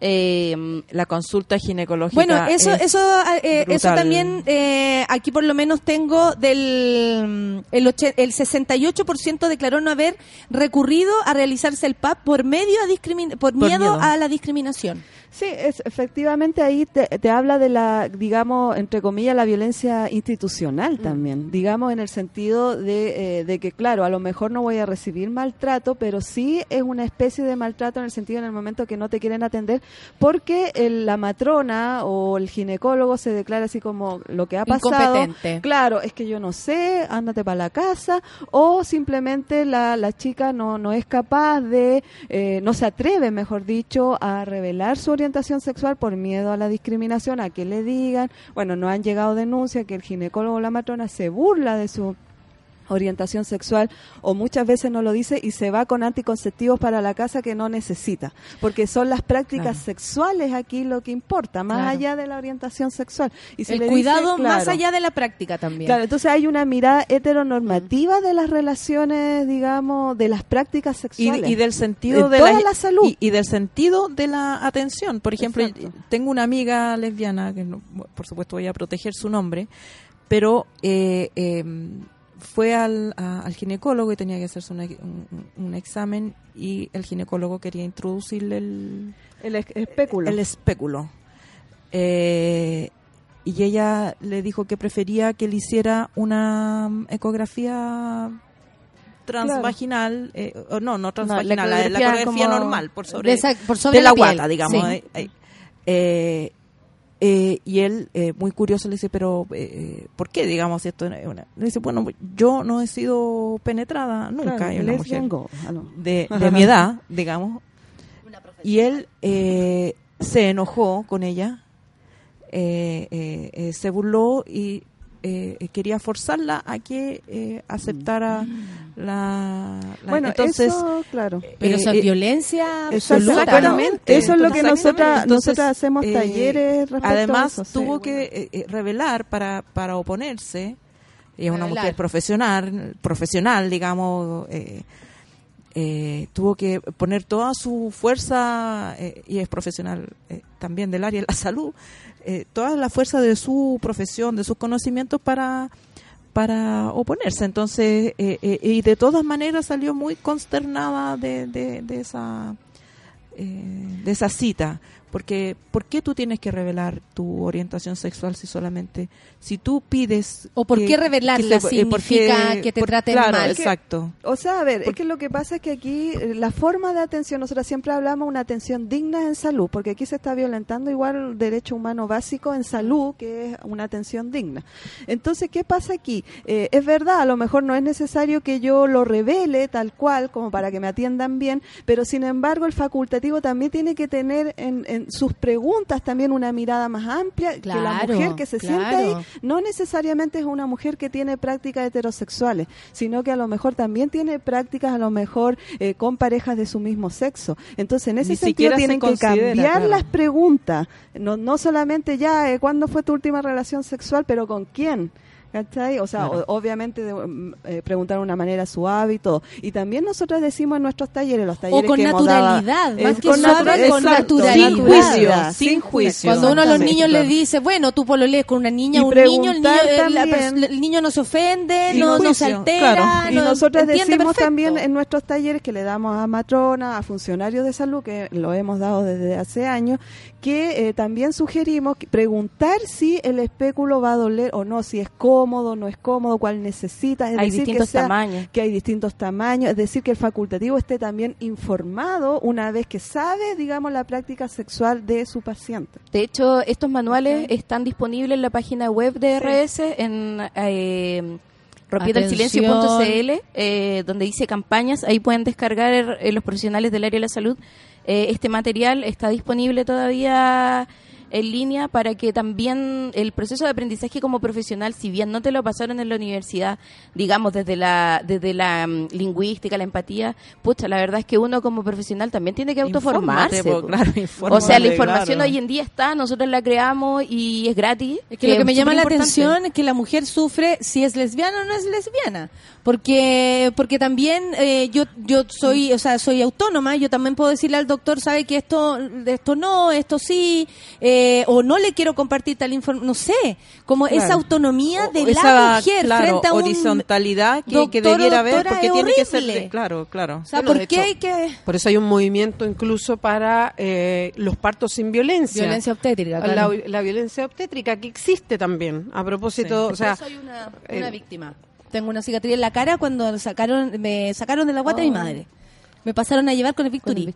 Eh, La consulta ginecológica. Bueno, eso, es eso, eh, eso también eh, aquí por lo menos tengo del el, oche- el 68% declaró no haber recurrido a realizarse el PAP por medio a discrimin por, miedo, miedo. a la discriminación. Sí, es, efectivamente ahí te, te habla de la, digamos, entre comillas, la violencia institucional también, digamos, en el sentido de, eh, de que, claro, a lo mejor no voy a recibir maltrato, pero sí es una especie de maltrato en el sentido en el momento que no te quieren atender porque el- la matrona o el ginecólogo se declara así como lo que ha pasado. Incompetente. Claro, es que yo no sé, ándate para la casa, o simplemente la, la chica no, no es capaz de, eh, no se atreve, mejor dicho, a revelar su orientación sexual por miedo a la discriminación, a que le digan, bueno, no han llegado denuncias, que el ginecólogo o la matrona se burla de su orientación sexual o muchas veces no lo dice y se va con anticonceptivos para la casa que no necesita, porque son las prácticas Claro. sexuales aquí lo que importa, más Claro. allá de la orientación sexual. Y si el le dice, cuidado más claro, allá de la práctica también. Claro, entonces hay una mirada heteronormativa de las relaciones, digamos, de las prácticas sexuales. y del sentido En de toda la salud. y, y del sentido de la atención por ejemplo Exacto. tengo una amiga lesbiana que no- por supuesto voy a proteger su nombre pero eh, eh, fue al, a- al ginecólogo y tenía que hacerse una- un, un examen y el ginecólogo quería introducirle el el es- espéculo. el espéculo Eh, y ella le dijo que prefería que le hiciera una mm, ecografía transvaginal, eh, o no, no transvaginal, la, la ecografía ecografía como normal, por sobre, de esa- por sobre de la la, piel, guata, digamos. sí. eh, eh. Eh, eh, y él, eh, muy curioso, le dice, pero eh, ¿por qué, digamos, esto? una- Le dice, bueno, yo no he sido penetrada nunca Claro, en una mujer go. Ah, no. de, de mi edad, digamos. Y él eh, se enojó con ella, eh, eh, eh, se burló y eh, quería forzarla a que eh, aceptara la, la- Bueno, entonces eso, claro. Pero eh, eso es eh, violencia Exactamente. absoluta. Eso es lo que nosotras, Entonces, nosotras hacemos eh, talleres respecto Además, a eso. sí. tuvo que eh, eh, revelar para, para oponerse. Ella es una Revelar. mujer profesional, profesional, digamos. eh, eh, tuvo que poner toda su fuerza, eh, y es profesional eh, también del área de la salud, eh, toda la fuerza de su profesión, de sus conocimientos para para oponerse. Entonces, eh, eh, y de todas maneras salió muy consternada de, de, de esa eh, de esa cita. Porque, ¿por qué tú tienes que revelar tu orientación sexual si solamente, si tú pides... ¿O por que- qué revelarla que eh, porque- significa que te traten claro, mal? exacto. O sea, a ver, es que lo que pasa es que aquí eh, la forma de atención, nosotros siempre hablamos una atención digna en salud, porque aquí se está violentando igual el derecho humano básico en salud, que es una atención digna. Entonces, ¿qué pasa aquí? Eh, es verdad, a lo mejor no es necesario que yo lo revele tal cual, como para que me atiendan bien, pero sin embargo el facultativo también tiene que tener en, en sus preguntas también una mirada más amplia, que la Claro, mujer que se sienta ahí claro. no necesariamente es una mujer que tiene prácticas heterosexuales, sino que a lo mejor también tiene prácticas a lo mejor eh, con parejas de su mismo sexo. Entonces, en ese Ni sentido tienen que cambiar claro. las preguntas, no, no solamente ya, eh, ¿cuándo fue tu última relación sexual, pero con quién? ¿Cachai? O sea, Claro. o- obviamente de, mm, eh, preguntar de una manera suave y todo. Y también nosotros decimos en nuestros talleres, los talleres con que hemos dado- naturalidad, eh, más que con exacto, naturalidad. Sin juicio, sin juicio. Cuando uno a los niños le dice, bueno, tú pololees con una niña, Y un niño, el niño, la el niño no se ofende, no, no se altera, claro. Y no- nosotros decimos perfecto. también en nuestros talleres que le damos a matrona, a funcionarios de salud, que lo hemos dado desde hace años, que eh, también sugerimos que preguntar si el espéculo va a doler o no, si es cómodo, no es cómodo, cuál necesita. Es Hay decir, distintos que sea- tamaños. Que hay distintos tamaños, es decir, que el facultativo esté también informado una vez que sabe, digamos, la práctica sexual de su paciente. De hecho, estos manuales están disponibles en la página web de RS en eh, rompiendoelsilencio.cl, eh, donde dice campañas. Ahí pueden descargar eh, los profesionales del área de la salud. Eh, este material está disponible todavía en línea para que también el proceso de aprendizaje como profesional, si bien no te lo pasaron en la universidad, digamos desde la desde la mm, lingüística, la empatía, pucha, la verdad es que uno como profesional también tiene que autoformarse. Po, claro, o sea, la información claro. hoy en día está, nosotros la creamos y es gratis. Es que lo que me llama la atención es que la mujer sufre si es lesbiana o no es lesbiana. Porque porque también eh, yo yo soy, o sea, soy autónoma, yo también puedo decirle al doctor, sabe que esto esto no, esto sí, eh, o no le quiero compartir tal información, no sé, como Claro. esa autonomía de O la mujer claro, frente a un horizontalidad que, que doctor debiera haber porque tiene que ser de- claro claro O sea, Bueno, ¿por qué hecho, hay que Por eso hay un movimiento incluso para eh, los partos sin violencia. violencia obstétrica? La, claro. la violencia obstétrica que existe también. A propósito, Sí. o sea, Yo soy una, eh, una víctima. Tengo una cicatriz en la cara cuando sacaron me sacaron de la guata de mi Oh. madre. Me pasaron a llevar con el bisturí.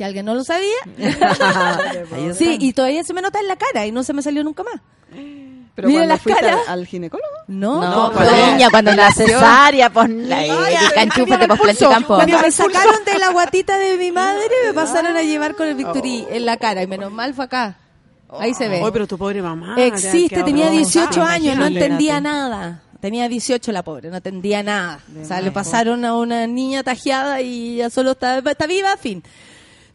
Si alguien no lo sabía. sí, y todavía se me nota en la cara y no se me salió nunca más. Pero Mira cuando las fuiste caras. al ginecólogo. No, No, pues, niña, cuando la cesárea, pues, la Erika, enchúfate, pues, planchicampo. Cuando me sacaron de la guatita de mi madre, me pasaron a llevar con el Victory en la cara y menos mal fue acá. Ahí se ve. Oye, pero tu pobre mamá. Existe, tenía brava. 18 años, no entendía nada. Tenía 18 la pobre, no entendía nada. O sea, le pasaron a una niña tajeada y ya solo está, está viva, fin.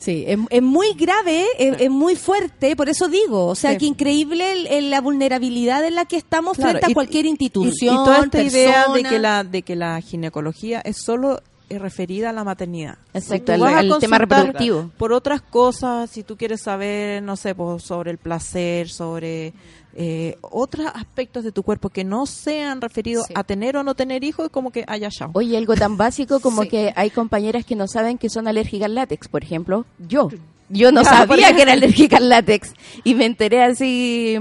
Sí, es, es muy grave, es, es muy fuerte, por eso digo, o sea, Sí. que increíble el- el- la vulnerabilidad en la que estamos Claro, frente a y- cualquier y- institución, Y, toda esta idea de persona. que la de que la ginecología es solo referida a la maternidad. Exacto, a al tema reproductivo. Por otras cosas, si tú quieres saber, no sé, pues, sobre el placer, sobre eh, otros aspectos de tu cuerpo que no sean referidos a tener o no tener hijos, como que haya chao. Oye, algo tan básico como Sí. que hay compañeras que no saben que son alérgicas al látex, por ejemplo, yo. Yo no sabía que era alérgica al látex y me enteré así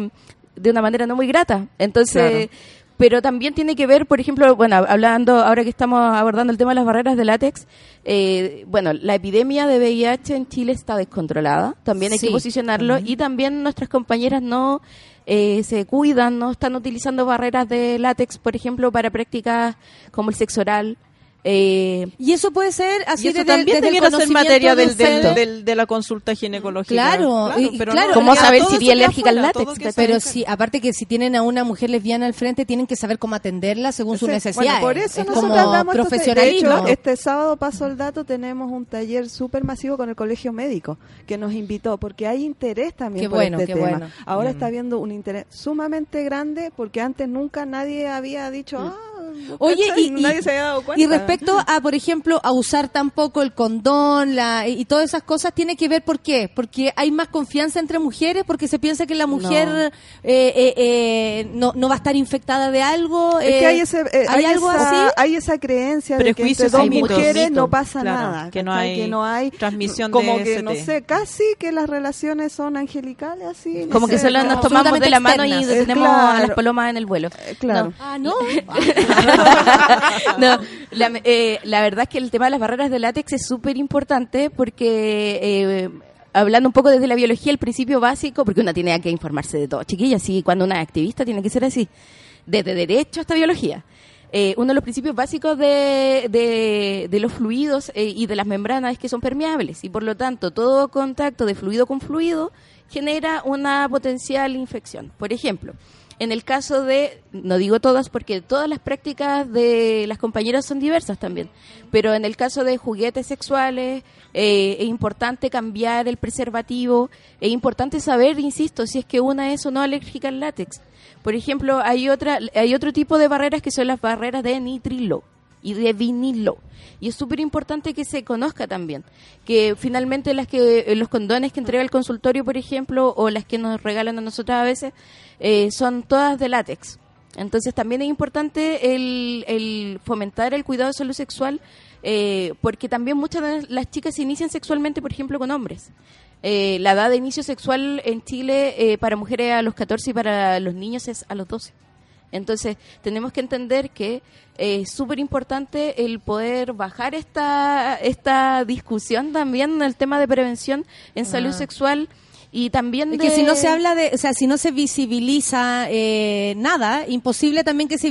de una manera no muy grata. Entonces, Claro. Pero también tiene que ver, por ejemplo, bueno, hablando, ahora que estamos abordando el tema de las barreras de látex, eh, bueno, la epidemia de VIH en Chile está descontrolada, también hay Sí. que posicionarlo, y también nuestras compañeras no eh, se cuidan, no están utilizando barreras de látex, por ejemplo, para prácticas como el sexo oral. Eh, y eso puede ser así y eso desde- también desde el debiera ser materia de del, del- de la consulta ginecológica. Claro, y- pero claro. no, ¿Cómo saber si queda alérgica al látex? Pero sí, aparte que si tienen a una mujer lesbiana al frente, tienen que saber cómo atenderla según sus Sí, necesidades. Bueno, por eso es nosotros como damos profesionalismo. De hecho, este sábado paso el dato, tenemos un taller súper masivo con el Colegio Médico que nos invitó porque hay interés también Qué por bueno, este qué tema. bueno. Ahora Mm. está habiendo un interés sumamente grande porque antes nunca nadie había dicho, ah, Oye, y, nadie y- se había dado cuenta. y respecto a, por ejemplo, a usar tampoco el condón la, y todas esas cosas, tiene que ver por qué. Porque hay más confianza entre mujeres, porque se piensa que la mujer No. eh, eh, eh, no, no va a estar infectada de algo. Es que eh, hay, ese, eh, ¿hay hay algo esa, así? hay esa creencia de que entre dos mitos. mujeres no pasa claro, nada. que no hay que no hay transmisión de como que, ST. no sé, casi que las relaciones son angelicales así. como que sé, solo nos tomamos de la mano y Eh, a las palomas en el vuelo. claro. Ah, no. No, la, eh, la verdad es que el tema de las barreras de látex es súper importante porque, eh, hablando un poco desde la biología, el principio básico, porque una tiene que informarse de todo, chiquillas, y cuando una es activista tiene que ser así, desde derecho hasta biología. Eh, uno de los principios básicos de, de, de los fluidos eh, y de las membranas es que son permeables y por lo tanto todo contacto de fluido con fluido genera una potencial infección. Por ejemplo, en el caso de, no digo todas porque todas las prácticas de las compañeras son diversas también, pero en el caso de juguetes sexuales eh, es importante cambiar el preservativo, es importante saber, insisto, si es que una es o no alérgica al látex. Por ejemplo, hay otra, hay otro tipo de barreras que son las barreras de nitrilo y de vinilo. Y es súper importante que se conozca también. Que finalmente las que eh, los condones que entrega el consultorio, por ejemplo, o las que nos regalan a nosotras a veces, eh, son todas de látex. Entonces también es importante el, el fomentar el cuidado de salud sexual, eh, porque también muchas de las chicas se inician sexualmente, por ejemplo, con hombres. Eh, la edad de inicio sexual en Chile para mujeres a los 14 y para los niños es a los 12. Entonces, tenemos que entender que eh, es súper importante el poder bajar esta, esta discusión también en el tema de prevención en salud Ah. sexual y también Es de... que si no se habla de, o sea, si no se visibiliza eh, nada, imposible también que se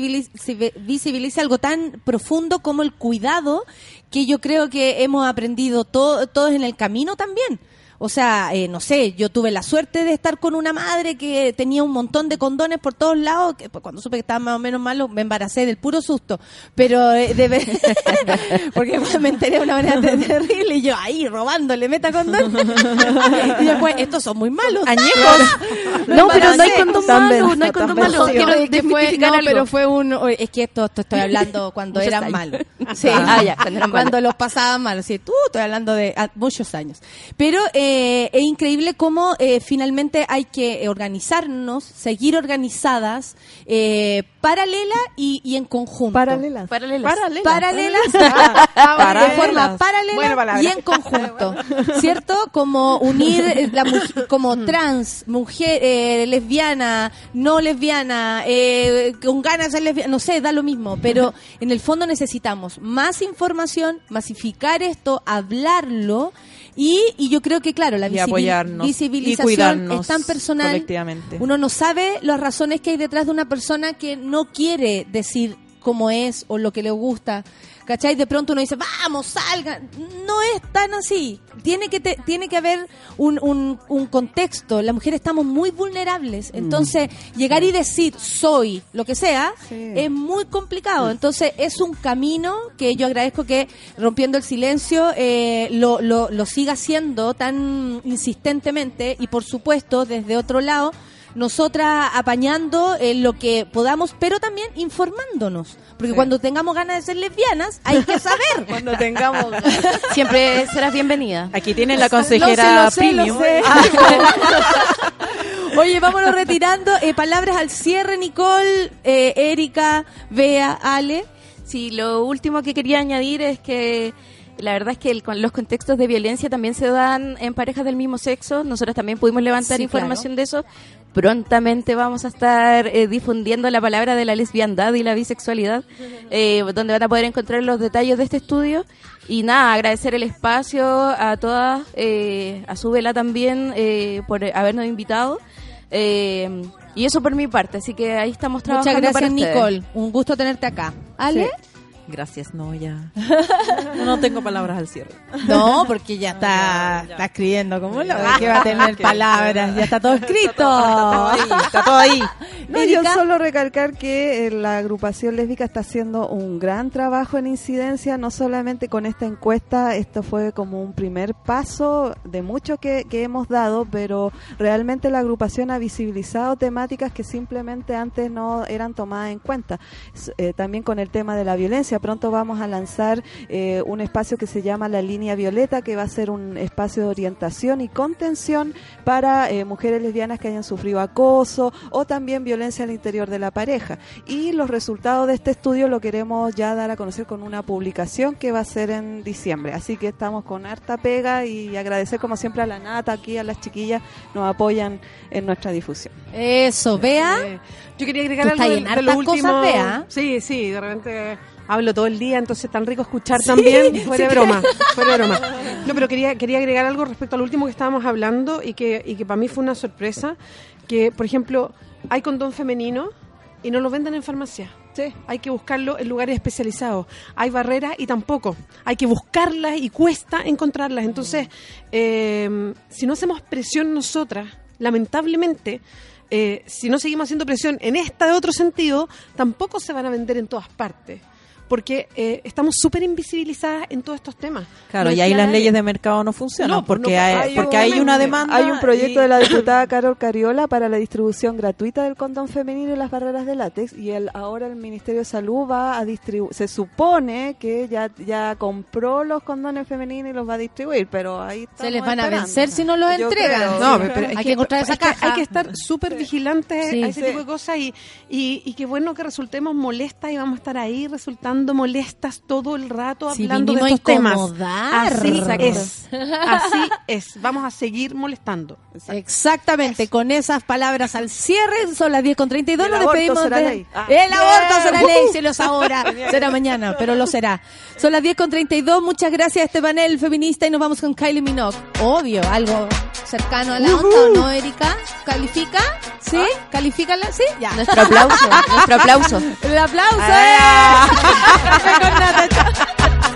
visibilice algo tan profundo como el cuidado, que yo creo que hemos aprendido to- todos en el camino también. O sea, eh, no sé, yo tuve la suerte de estar con una madre que tenía un montón de condones por todos lados, que pues, cuando supe que estaba más o menos malo me embaracé del puro susto, pero eh, de ver- porque me enteré de una manera ter- terrible y yo ahí robándole meta condón y después estos son muy malos Añejos. No, pero no hay condón malo, no hay condón malo. Quiero es que fue, desmitificar no, algo. pero fue un es que esto, esto estoy hablando cuando Muchos eran años. malos Sí, ah, ya, cuando eran malos. los pasaban malos sí tú estoy hablando de ah, muchos años pero eh, es increíble cómo eh, finalmente hay que eh, organizarnos seguir organizadas eh, paralela y, y en conjunto. Paralelas. Paralelas. paralelas, Ah, de forma paralela y en conjunto, ¿cierto? Como unir eh, la mu- como trans, mujer, eh, lesbiana, no lesbiana, eh, con ganas de ser lesbiana, no sé, da lo mismo, pero en el fondo necesitamos más información, masificar esto, hablarlo Y, y yo creo que, claro, la visibil- apoyarnos y cuidarnos es tan personal. Uno no sabe las razones que hay detrás de una persona que no quiere decir cómo es o lo que le gusta. ¿Cachai? De pronto uno dice, vamos, salga. No es tan así. Tiene que, te- tiene que haber un, un, un contexto. Las mujeres estamos muy vulnerables. Entonces, llegar y decir soy lo que sea es muy complicado. Entonces, es un camino que yo agradezco que Rompiendo el Silencio eh, lo, lo, lo siga haciendo tan insistentemente y, por supuesto, desde otro lado, nosotras apañando eh, lo que podamos, pero también informándonos. Porque cuando tengamos ganas de ser lesbianas, hay que saber. Cuando tengamos Siempre serás bienvenida. Aquí tienen la Lo sé, consejera lo sé, lo premium. sé. Ah, Oye, vámonos retirando. Eh, palabras al cierre, Nicole, eh, Erika, Bea, Ale. Sí, lo último que quería añadir es que la verdad es que el- con los contextos de violencia también se dan en parejas del mismo sexo. Nosotros también pudimos levantar Sí, información de eso. Prontamente vamos a estar eh, difundiendo la palabra de la lesbiandad y la bisexualidad, eh, donde van a poder encontrar los detalles de este estudio. Y nada, agradecer el espacio a todas, eh, a su vela también eh, por habernos invitado. Eh, y eso por mi parte, así que ahí estamos Muchas trabajando gracias, para. Nicole. Un gusto tenerte acá. Ale. Gracias, no, ya. No, no tengo palabras al cierre. No, porque ya está, está escribiendo como lo que va a tener palabras, ya está todo escrito. Está todo ahí. No, yo solo recalcar que eh, la agrupación lésbica está haciendo un gran trabajo en incidencia, no solamente con esta encuesta, esto fue como un primer paso de mucho que, que hemos dado, pero realmente la agrupación ha visibilizado temáticas que simplemente antes no eran tomadas en cuenta. Eh, también con el tema de la violencia, pronto vamos a lanzar eh, un espacio que se llama la línea violeta, que va a ser un espacio de orientación y contención para eh, mujeres lesbianas que hayan sufrido acoso o también violencia al interior de la pareja. Y los resultados de este estudio lo queremos ya dar a conocer con una publicación que va a ser en diciembre. Así que estamos con harta pega y agradecer como siempre a la Nata, aquí a las chiquillas, nos apoyan en nuestra difusión. Eso, Bea. Eh, yo quería agregar Tú algo de, de lo último. cosas, Bea. Sí, sí, de repente hablo todo el día, entonces es tan rico escuchar también, fuera de broma, fuera de broma. No, pero quería, quería agregar algo respecto al último que estábamos hablando y que, y que para mí fue una sorpresa, que por ejemplo, hay condón femenino y no lo venden en farmacia. Sí. Hay que buscarlo en lugares especializados. Hay barreras y tampoco. Hay que buscarlas y cuesta encontrarlas. Entonces, eh, si no hacemos presión nosotras, lamentablemente, eh, si no seguimos haciendo presión en esta de otro sentido, tampoco se van a vender en todas partes. Porque eh, estamos súper invisibilizadas en todos estos temas. Claro, No y ahí las leyes de mercado no funcionan No, pues porque, no, hay, hay porque hay una demanda. Hay un proyecto y- de la diputada Carol Cariola para la distribución gratuita del condón femenino y las barreras de látex y el, ahora el Ministerio de Salud va a distribuir, se supone que ya, ya compró los condones femeninos y los va a distribuir, pero ahí Se les van a vencer si no los Yo entregan. creo, pero, Hay que encontrar esa que caja. Hay que estar súper vigilantes Sí. a ese Sí. tipo de cosas y, y, y qué bueno que resultemos molestas y vamos a estar ahí resultando molestas todo el rato Sí, hablando de estos temas. Así Exacto. es. Así es. Vamos a seguir molestando. Exactamente, con esas palabras al cierre, son las 10 con 32, El nos despedimos será de... ley. Ah. El aborto será ley, si no es ahora, será mañana, pero lo será. Son las 10 con 32, muchas gracias a este panel feminista y nos vamos con Kylie Minogue. Obvio, algo cercano a la onda, ¿o no, Erika? ¿Califica? ¿Sí? ¿Califícala? ¿Sí? Ya. Nuestro aplauso, nuestro aplauso. El aplauso. Ah.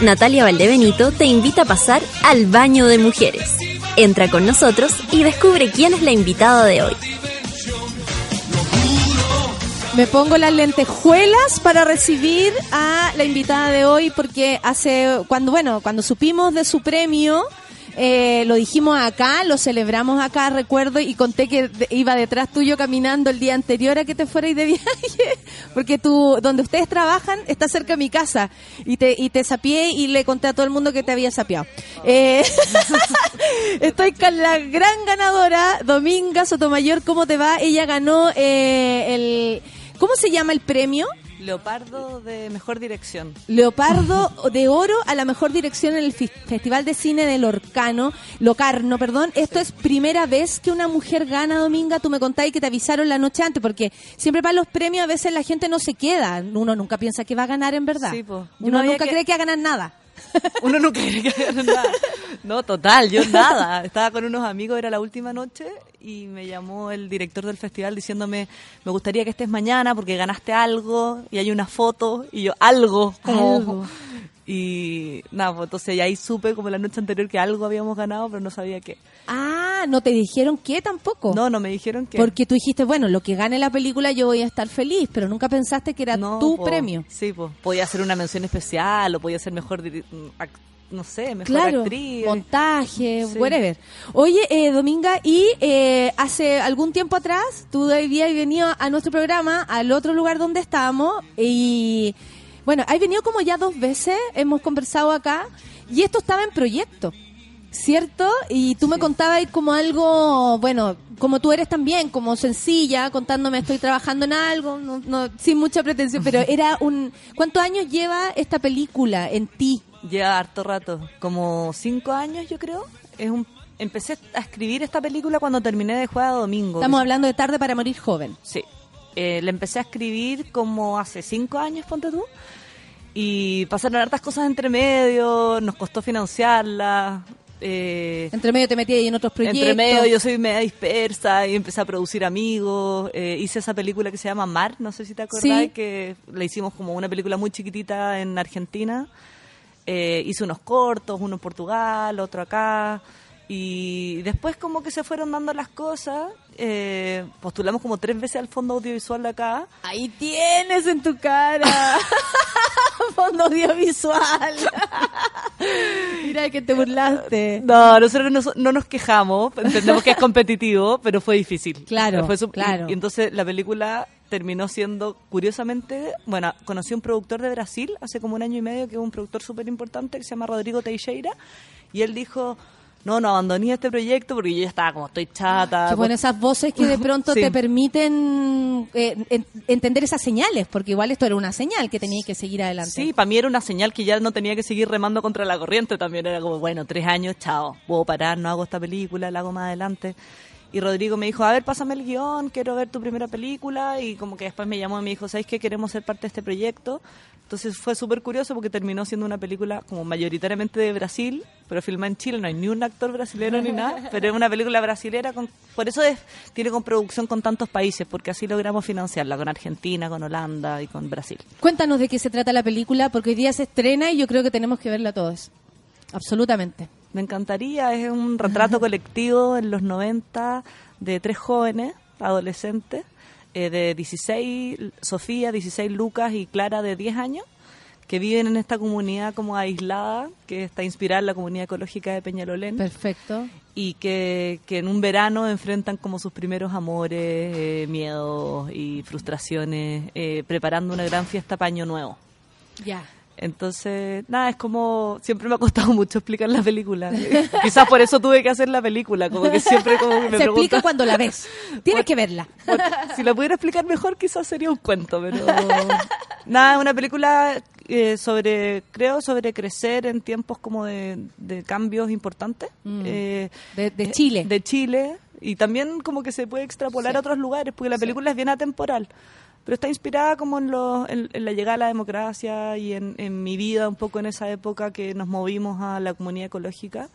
Natalia Valdebenito te invita a pasar al baño de mujeres. Entra con nosotros y descubre quién es la invitada de hoy. Me pongo las lentejuelas para recibir a la invitada de hoy porque hace cuando bueno cuando supimos de su premio eh, lo dijimos acá, lo celebramos acá, recuerdo, y conté que iba detrás tuyo caminando el día anterior a que te fueras de viaje, porque tú, donde ustedes trabajan, está cerca de mi casa, y te, y te sapié y le conté a todo el mundo que te había sapiado. Eh, estoy con la gran ganadora, Dominga Sotomayor, ¿cómo te va? Ella ganó eh, el... ¿Cómo se llama el premio? Leopardo de mejor dirección. Leopardo de Oro a la mejor dirección en el Festival de Cine del Orcano, Locarno, perdón. Esto es primera vez que una mujer gana, Dominga. Tú me contáis que te avisaron la noche antes, porque siempre para los premios a veces la gente no se queda. Uno nunca piensa que va a ganar en verdad. Sí, Uno nunca que- cree que va a ganar nada. Uno nunca cree que hagan nada. No, total, yo nada. Estaba con unos amigos, era la última noche, y me llamó el director del festival diciéndome, me gustaría que estés mañana porque ganaste algo, y hay una foto, y yo, algo, como... Algo. Y nada, pues entonces ya ahí supe como la noche anterior que algo habíamos ganado, pero no sabía qué. Ah, no te dijeron qué tampoco. No, no me dijeron qué. Porque tú dijiste, bueno, lo que gane la película yo voy a estar feliz, pero nunca pensaste que era No, tu po. premio. Sí, pues podía ser una mención especial o podía ser mejor, ac- no sé, mejor Claro, actriz. montaje, Sí. whatever. Oye, eh, Dominga, y eh, hace algún tiempo atrás, tú habías venido a nuestro programa, al otro lugar donde estábamos, y bueno, has venido como ya dos veces, hemos conversado acá, y esto estaba en proyecto. ¿Cierto? Y tú me contabas como algo, bueno, como tú eres también, como sencilla, contándome estoy trabajando en algo, no, no, sin mucha pretensión, pero era un... ¿Cuántos años lleva esta película en ti? Lleva harto rato, como cinco años yo creo. Es un, empecé a escribir esta película cuando terminé de jugar a domingo. Estamos hablando de Tarde para Morir Joven. Sí. Eh, la empecé a escribir como hace cinco años, ponte tú. Y pasaron hartas cosas entre medio, nos costó financiarla. Eh, Entre medio te metí ahí en otros proyectos. entre medio yo soy media dispersa y empecé a producir amigos. Eh, hice esa película que se llama Mar, no sé si te acordás, Sí. que la hicimos como una película muy chiquitita en Argentina. Eh, hice unos cortos, uno en Portugal, otro acá. Y después como que se fueron dando las cosas. Eh, postulamos como tres veces al fondo audiovisual de acá. Ahí tienes en tu cara. Fondo audiovisual. Mira que te burlaste. No, nosotros no, no nos quejamos, entendemos que es competitivo, pero fue difícil. Claro, Fue claro. Y, y entonces la película terminó siendo, curiosamente, bueno, conocí a un productor de Brasil hace como un año y medio, que es un productor súper importante, que se llama Rodrigo Teixeira, y él dijo, no, no abandoné este proyecto porque yo ya estaba como, estoy chata. Bueno, esas voces que de pronto Sí. te permiten eh, en- entender esas señales, porque igual esto era una señal que tenías que seguir adelante. Sí, para mí era una señal que ya no tenía que seguir remando contra la corriente también. Era como, bueno, tres años, chao, puedo parar, no hago esta película, la hago más adelante. Y Rodrigo me dijo, a ver, pásame el guion, quiero ver tu primera película. Y como que después me llamó y me dijo, ¿sabes qué? Queremos ser parte de este proyecto. Entonces fue súper curioso porque terminó siendo una película como mayoritariamente de Brasil, pero filmada en Chile. No hay ni un actor brasileño ni nada, pero es una película brasilera. Con, por eso es, tiene con producción con tantos países, porque así logramos financiarla con Argentina, con Holanda y con Brasil. Cuéntanos de qué se trata la película, porque hoy día se estrena y yo creo que tenemos que verla todos. Absolutamente. Me encantaría, es un retrato colectivo en los 90 de tres jóvenes, adolescentes, eh, de 16, Sofía, 16 Lucas y Clara de 10 años, que viven en esta comunidad como aislada, que está inspirada en la comunidad ecológica de Peñalolén. Perfecto. Y que, que en un verano enfrentan como sus primeros amores, eh, miedos y frustraciones, eh, preparando una gran fiesta para Año Nuevo. Ya. Entonces, nada, es como, siempre me ha costado mucho explicar la película. Quizás por eso tuve que hacer la película, como que siempre como que me se explica cuando la ves. Tienes que verla. Si la pudiera explicar mejor, quizás sería un cuento, pero nada, una película eh, sobre, creo, sobre crecer en tiempos como de, de cambios importantes. Mm. Eh, De, de eh, Chile. De Chile. Y también como que se puede extrapolar Sí. a otros lugares, porque la película es bien atemporal. Pero está inspirada como en, en, en la llegada a la democracia y en, en mi vida un poco en esa época que nos movimos a la comunidad ecológica.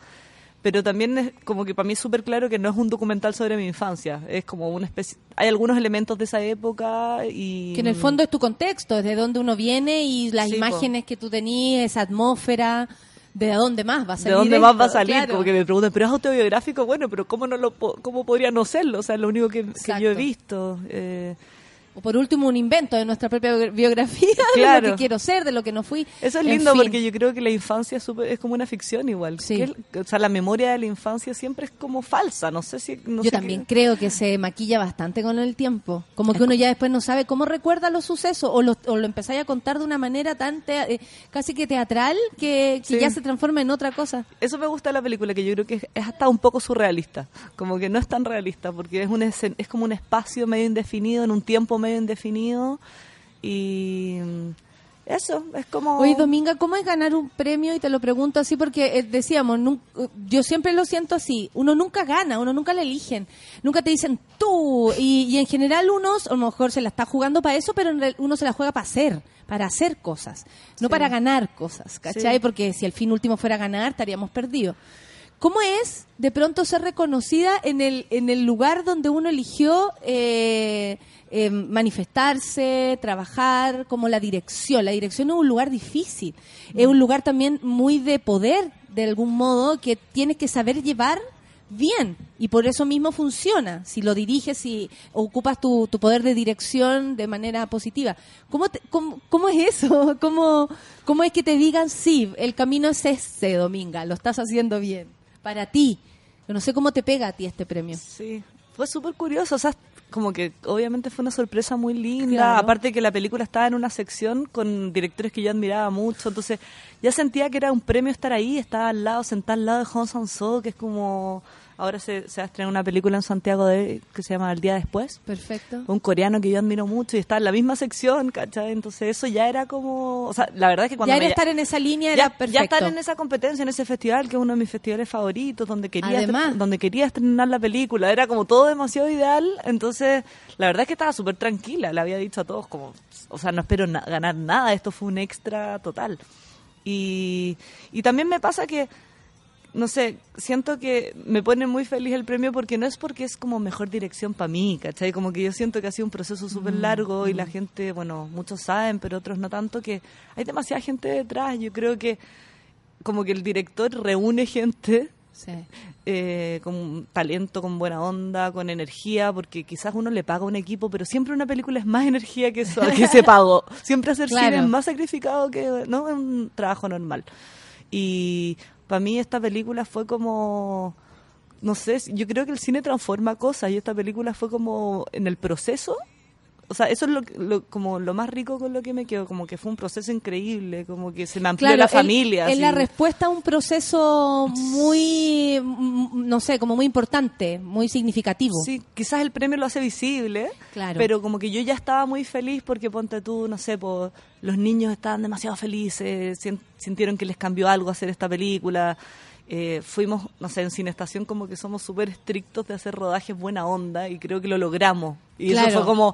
pero también es como que para mí es súper claro que no es un documental sobre mi infancia, es como una especie, hay algunos elementos de esa época y... Que en el fondo es tu contexto, desde dónde uno viene y las Sí, po. imágenes que tú tenías, esa atmósfera, de dónde más va a ¿De salir. dónde más va a esto, salir? claro. Como que me preguntan, ¿pero es autobiográfico? Bueno, pero ¿cómo, no lo, po- cómo podría no serlo? O sea, es lo único que, que yo he visto. eh, O por último, un invento de nuestra propia bi- biografía, de lo que quiero ser, de lo que no fui. Eso es En lindo fin. porque yo creo que la infancia es, como una ficción igual. Es- o sea, la memoria de la infancia siempre es como falsa. No sé si... no Yo sé también qué- creo que se maquilla bastante con el tiempo. Como que uno ya después no sabe cómo recuerda los sucesos o lo, o lo empezáis a contar de una manera tan te- eh, casi que teatral que, que Sí. ya se transforma en otra cosa. Eso me gusta de la película, que yo creo que es, es hasta un poco surrealista. Como que no es tan realista, porque es, un es como un espacio medio indefinido, en un tiempo medio indefinido. Y eso, es como... Oye, Dominga, ¿cómo es ganar un premio? Y te lo pregunto así porque eh, decíamos, nun- yo siempre lo siento así, uno nunca gana, uno nunca le eligen, nunca te dicen tú, y, y en general unos a lo mejor se la está jugando para eso, pero en real- uno se la juega para hacer, para hacer cosas, no Sí. para ganar cosas, ¿cachai? Sí. Porque si el fin último fuera ganar, estaríamos perdidos. ¿Cómo es de pronto ser reconocida en el, en el lugar donde uno eligió eh, eh, manifestarse, trabajar, como la dirección? La dirección es un lugar difícil, es un lugar también muy de poder, de algún modo, que tienes que saber llevar bien. Y por eso mismo funciona. Si lo diriges y ocupas tu, tu poder de dirección de manera positiva. ¿Cómo, es eso? ¿Cómo, ¿cómo es que te digan sí, el camino es este Dominga, lo estás haciendo bien para ti? Yo no sé cómo te pega a ti este premio. Sí, fue súper curioso, o como que obviamente fue una sorpresa muy linda, Claro. aparte que la película estaba en una sección con directores que yo admiraba mucho, entonces ya sentía que era un premio estar ahí, estaba al lado, sentada al lado de Hong Sang-soo, que es como... Ahora se, se va a estrenar una película en Santiago de, que se llama El Día Después. Perfecto. Un coreano que yo admiro mucho y está en la misma sección, ¿cachai? Entonces eso ya era como... O sea, la verdad es que cuando ya era estar en esa línea ya, era perfecto ya estar en esa competencia, en ese festival, que es uno de mis festivales favoritos, donde quería, Además. donde quería estrenar la película, era como todo demasiado ideal, entonces la verdad es que estaba súper tranquila, le había dicho a todos como, o sea, no espero na- ganar nada, esto fue un extra total. Y, y también me pasa que, no sé, siento que me pone muy feliz el premio porque no es porque es como mejor dirección para mí, ¿cachai? Como que yo siento que ha sido un proceso súper Mm, largo y la gente, bueno, muchos saben, pero otros no tanto, que hay demasiada gente detrás. Yo creo que como que el director reúne gente Sí. eh, con talento, con buena onda, con energía, porque quizás uno le paga a un equipo, pero siempre una película es más energía que eso, que ese pago. Siempre hacer Claro. cine es más sacrificado que no un trabajo normal. Y para mí esta película fue como no sé, yo creo que el cine transforma cosas y esta película fue como en el proceso. O sea, eso es lo, lo- como lo más rico con lo que me quedo, como que fue un proceso increíble, como que se me amplió la familia. Es la respuesta a un proceso muy, mm, no sé, como muy importante, muy significativo. Sí, quizás el premio lo hace visible, Claro. pero como que yo ya estaba muy feliz porque ponte tú, no sé, los niños estaban demasiado felices, sintieron que les cambió algo hacer esta película. Eh, fuimos, no sé, en Cine Estación como que somos súper estrictos de hacer rodajes buena onda y creo que lo logramos. Y Claro. eso fue como...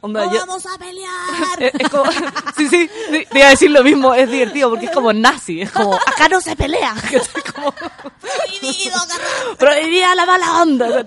onda, ¡No yo- vamos a pelear! es, es como, sí, sí, sí, te iba a decir lo mismo, es divertido porque es como nazi, es como, acá no se pelea, prohibida la mala onda.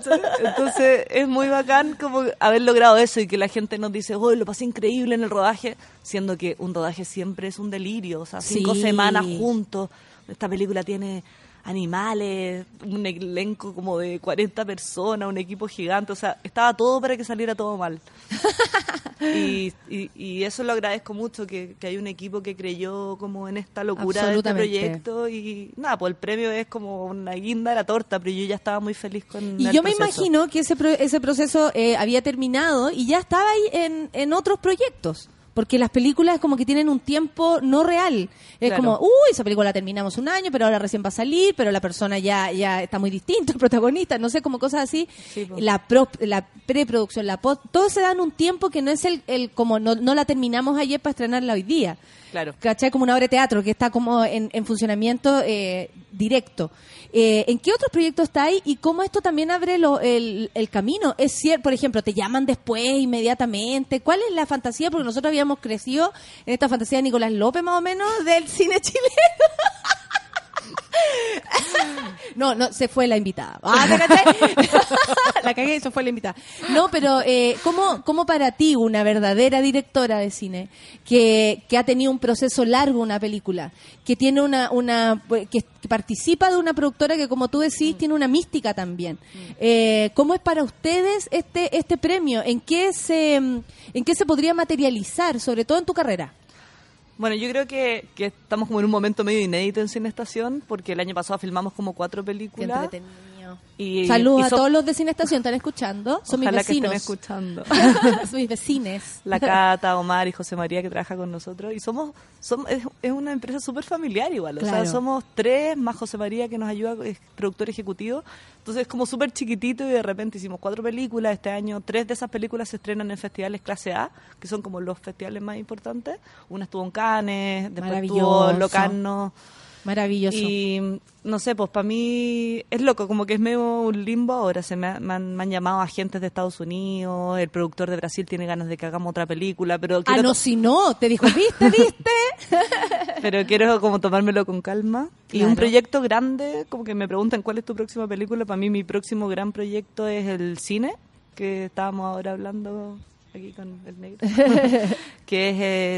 Entonces es muy bacán como haber logrado eso y que la gente nos dice, oh, lo pasé increíble en el rodaje, siendo que un rodaje siempre es un delirio, o sea, cinco Sí. semanas juntos, esta película tiene animales, un elenco como de 40 personas, un equipo gigante, o sea, estaba todo para que saliera todo mal. y, y, y eso lo agradezco mucho, que, que hay un equipo que creyó como en esta locura de este proyecto y nada, pues el premio es como una guinda de la torta, pero yo ya estaba muy feliz con Y el yo me imagino que ese, pro- ese proceso eh, había terminado y ya estaba ahí en, en otros proyectos. Porque las películas como que tienen un tiempo no real. Es Claro. como, uy, esa película la terminamos un año, pero ahora recién va a salir, pero la persona ya, ya está muy distinta, el protagonista, no sé, como cosas así. Sí, la, pro- la preproducción, la post, todo se da en un tiempo que no es el, el como no, no la terminamos ayer para estrenarla hoy día. Claro. ¿Cachai? Como una obra de teatro que está como en, en funcionamiento eh, directo. Eh, ¿En qué otros proyectos está ahí y cómo esto también abre lo- el, el camino? Es cierto, por ejemplo, te llaman después, inmediatamente. ¿Cuál es la fantasía? Porque nosotros habíamos crecido en esta fantasía de Nicolás López, más o menos, del cine chileno. No, no, se fue la invitada. Ah, la cagué y se fue la invitada. No, pero eh, ¿cómo, ¿cómo para ti una verdadera directora de cine que, que ha tenido un proceso largo una película, que tiene una, una que participa de una productora que como tú decís tiene una mística también. Eh, ¿Cómo es para ustedes este este premio? ¿En qué se en qué se podría materializar, sobre todo en tu carrera? Bueno, yo creo que, que estamos como en un momento medio inédito en Cine Estación, porque el año pasado filmamos como cuatro películas. Y, Saludos y a todos los de Cine Estación, ¿están escuchando? Son mis Ojalá que estén vecinos. escuchando. Son mis vecines. La Cata, Omar y José María que trabaja con nosotros. Y somos, somos es, es una empresa súper familiar igual. O Claro. sea, somos tres más José María que nos ayuda, es productor ejecutivo. Entonces es como súper chiquitito y de repente hicimos cuatro películas. Este año tres de esas películas se estrenan en festivales clase A, que son como los festivales más importantes. Una estuvo en Cannes, después estuvo en Locarno. Maravilloso. Y no sé, pues para mí es loco, como que es medio un limbo ahora. Se me, ha- me han, me han llamado agentes de Estados Unidos, el productor de Brasil tiene ganas de que hagamos otra película, pero Ah, no, si no, te dijo, ¿viste, viste? pero quiero como tomármelo con calma. Y un proyecto grande, como que me preguntan cuál es tu próxima película. Para mí mi próximo gran proyecto es el cine, que estábamos ahora hablando aquí con el negro, que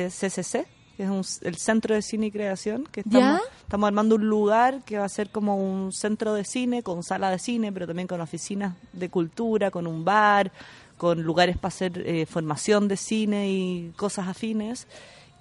es eh, CCC, que es un- el Centro de Cine y Creación, que estamos, ¿Ya? estamos armando un lugar que va a ser como un centro de cine, con sala de cine, pero también con oficinas de cultura, con un bar, con lugares para hacer eh, formación de cine y cosas afines.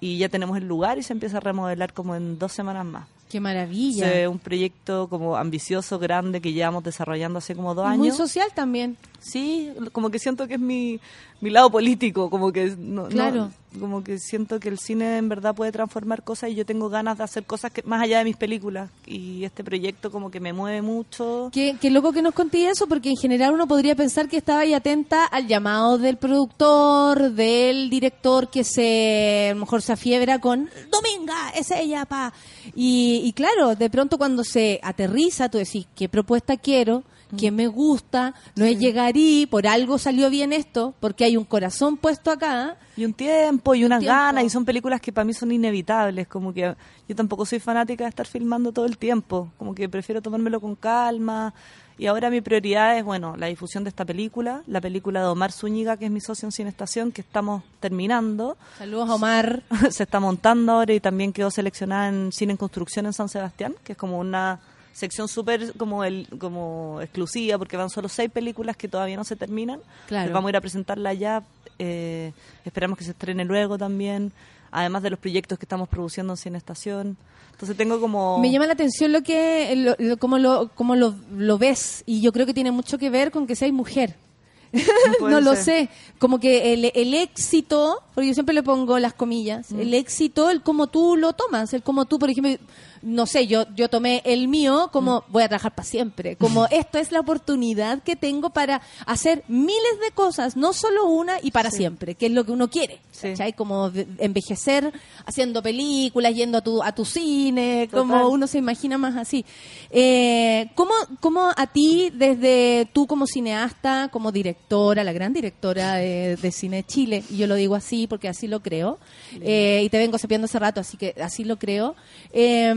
Y ya tenemos el lugar y se empieza a remodelar como en dos semanas más. Qué maravilla. Es un proyecto como ambicioso, grande, que llevamos desarrollando hace como dos Muy años. social también. Sí, como que siento que es mi, mi lado político, como que no, no- Claro. como que siento que el cine en verdad puede transformar cosas y yo tengo ganas de hacer cosas que más allá de mis películas y este proyecto como que me mueve mucho. Qué, qué loco que nos conté eso, porque en general uno podría pensar que estaba ahí atenta al llamado del productor, del director que se, a lo mejor se afiebra con Dominga, es ella, pa. Y, y claro, de pronto cuando se aterriza, tú decís, ¿qué propuesta quiero? ¿Qué me gusta? No es llegar y por algo salió bien esto, porque hay un corazón puesto acá. Y un tiempo y unas Tiempo. ganas y son películas que para mí son inevitables, como que yo tampoco soy fanática de estar filmando todo el tiempo, como que prefiero tomármelo con calma. Y ahora mi prioridad es, bueno, la difusión de esta película, la película de Omar Zúñiga, que es mi socio en Cine Estación, que estamos terminando. Saludos a Omar. Se está montando ahora y también quedó seleccionada en Cine en Construcción en San Sebastián, que es como una sección súper como el como exclusiva porque van solo seis películas que todavía no se terminan Claro. Pues vamos a ir a presentarla ya eh, esperamos que se estrene luego también además de los proyectos que estamos produciendo en Cine Estación entonces tengo como Me llama la atención lo que, lo, lo- cómo, lo, cómo lo, lo ves y yo creo que tiene mucho que ver con que seas mujer. No lo sé. Como que el, el éxito, porque yo siempre le pongo las comillas, Mm. el éxito, el cómo tú lo tomas, el cómo tú, por ejemplo, no sé, yo, yo tomé el mío como Mm. voy a trabajar para siempre, como esto es la oportunidad que tengo para hacer miles de cosas, no solo una y para Sí. siempre, que es lo que uno quiere. ¿cachai? Como envejecer haciendo películas, yendo a tu, a tu cine, como uno se imagina más así. Eh, ¿cómo, ¿Cómo a ti, desde tú como cineasta, como directora, la gran directora de, de Cine de Chile, y yo lo digo así porque así lo creo, eh, y te vengo sapiendo hace rato, así que así lo creo, eh,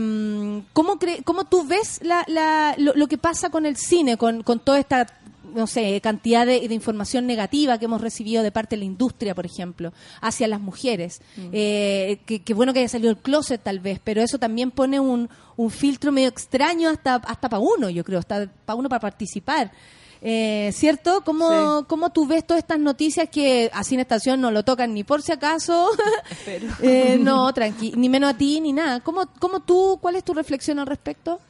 ¿cómo, cre- ¿cómo tú ves la, la- lo, lo que pasa con el cine, con, con toda esta no sé, cantidad de, de información negativa que hemos recibido de parte de la industria, por ejemplo, hacia las mujeres. Eh, que, que bueno que haya salido el closet tal vez, pero eso también pone un, un filtro medio extraño hasta, hasta para uno, yo creo, hasta para uno para participar. Eh, ¿Cierto? ¿Cómo, ¿Cómo tú ves todas estas noticias que así en estación no lo tocan ni por si acaso? Eh, no, tranqui, ni menos a ti ni nada. ¿Cómo, ¿Cómo tú, cuál es tu reflexión al respecto?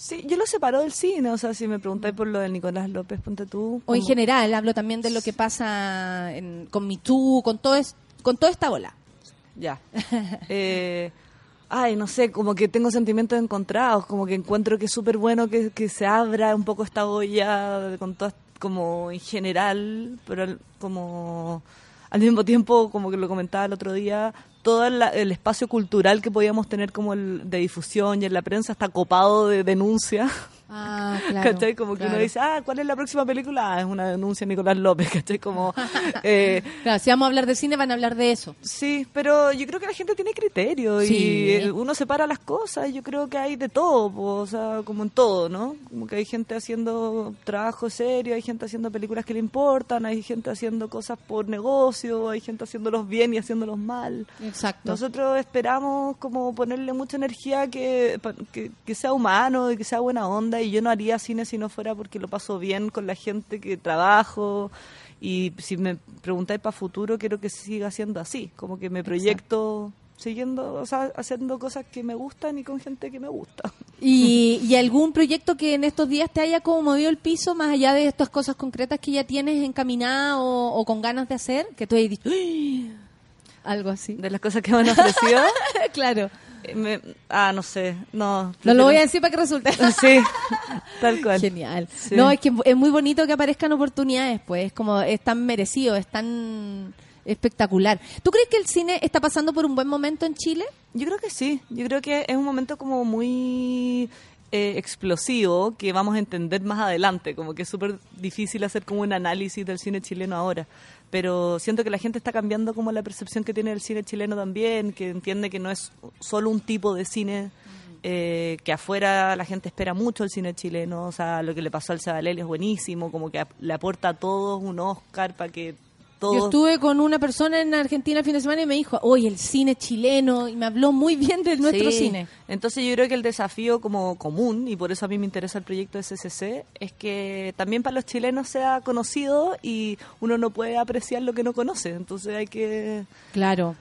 sí yo lo separo del cine o sea si me preguntáis por lo de Nicolás López ponte tú O en general, hablo también de lo que pasa en- con Me Too, con, todo es- con toda esta ola. Ya. Eh, ay, no sé, como que tengo sentimientos encontrados, como que encuentro que es súper bueno que, se abra un poco esta olla con todas, como en general, pero como al mismo tiempo, como que lo comentaba el otro día, todo la- el espacio cultural que podíamos tener como el de difusión y en la prensa está copado de denuncias. Ah, claro, ¿Cachai? Como que uno claro. dice, ah, ¿cuál es la próxima película? Ah, es una denuncia de Nicolás López, ¿cachai? Como, eh, Claro, si vamos a hablar de cine, van a hablar de eso. Sí, pero yo creo que la gente tiene criterio Sí. y uno separa las cosas. Yo creo que hay de todo, po, o sea, como en todo, ¿no? Como que hay gente haciendo trabajo serio, hay gente haciendo películas que le importan, hay gente haciendo cosas por negocio, hay gente haciéndolos bien y haciéndolos mal. Exacto. Nosotros esperamos como ponerle mucha energía que, que sea humano y que sea buena onda y yo no haría cine si no fuera porque lo paso bien con la gente que trabajo y si me preguntáis para futuro quiero que siga siendo así, como que me proyecto siguiendo, o sea, haciendo cosas que me gustan y con gente que me gusta. ¿Y, y algún proyecto que en estos días te haya como movido el piso, más allá de estas cosas concretas que ya tienes encaminada o, o con ganas de hacer? Que tú hayas dicho, "Uy", algo así. De las cosas que me han ofrecido. claro. Me- ah, no sé, no. No lo voy a decir para que resulte. Sí, tal cual. Genial. Sí. No, es que es muy bonito que aparezcan oportunidades, pues, es como es tan merecido, es tan espectacular. ¿Tú crees que el cine está pasando por un buen momento en Chile? Yo creo que sí. Yo creo que es un momento como muy eh, explosivo que vamos a entender más adelante. Como que es súper difícil hacer como un análisis del cine chileno ahora. Pero siento que la gente está cambiando como la percepción que tiene del cine chileno también, que entiende que no es solo un tipo de cine. eh, que afuera la gente espera mucho el cine chileno, o sea, lo que le pasó al Sabalelli es buenísimo, como que le aporta a todos un Oscar para que todos... Yo estuve con una persona en Argentina el fin de semana y me dijo, oye, el cine chileno, y me habló muy bien de nuestro Sí. cine. Entonces yo creo que el desafío como común, y por eso a mí me interesa el proyecto de SCC, es que también para los chilenos sea conocido y uno no puede apreciar lo que no conoce. Entonces hay que... Claro.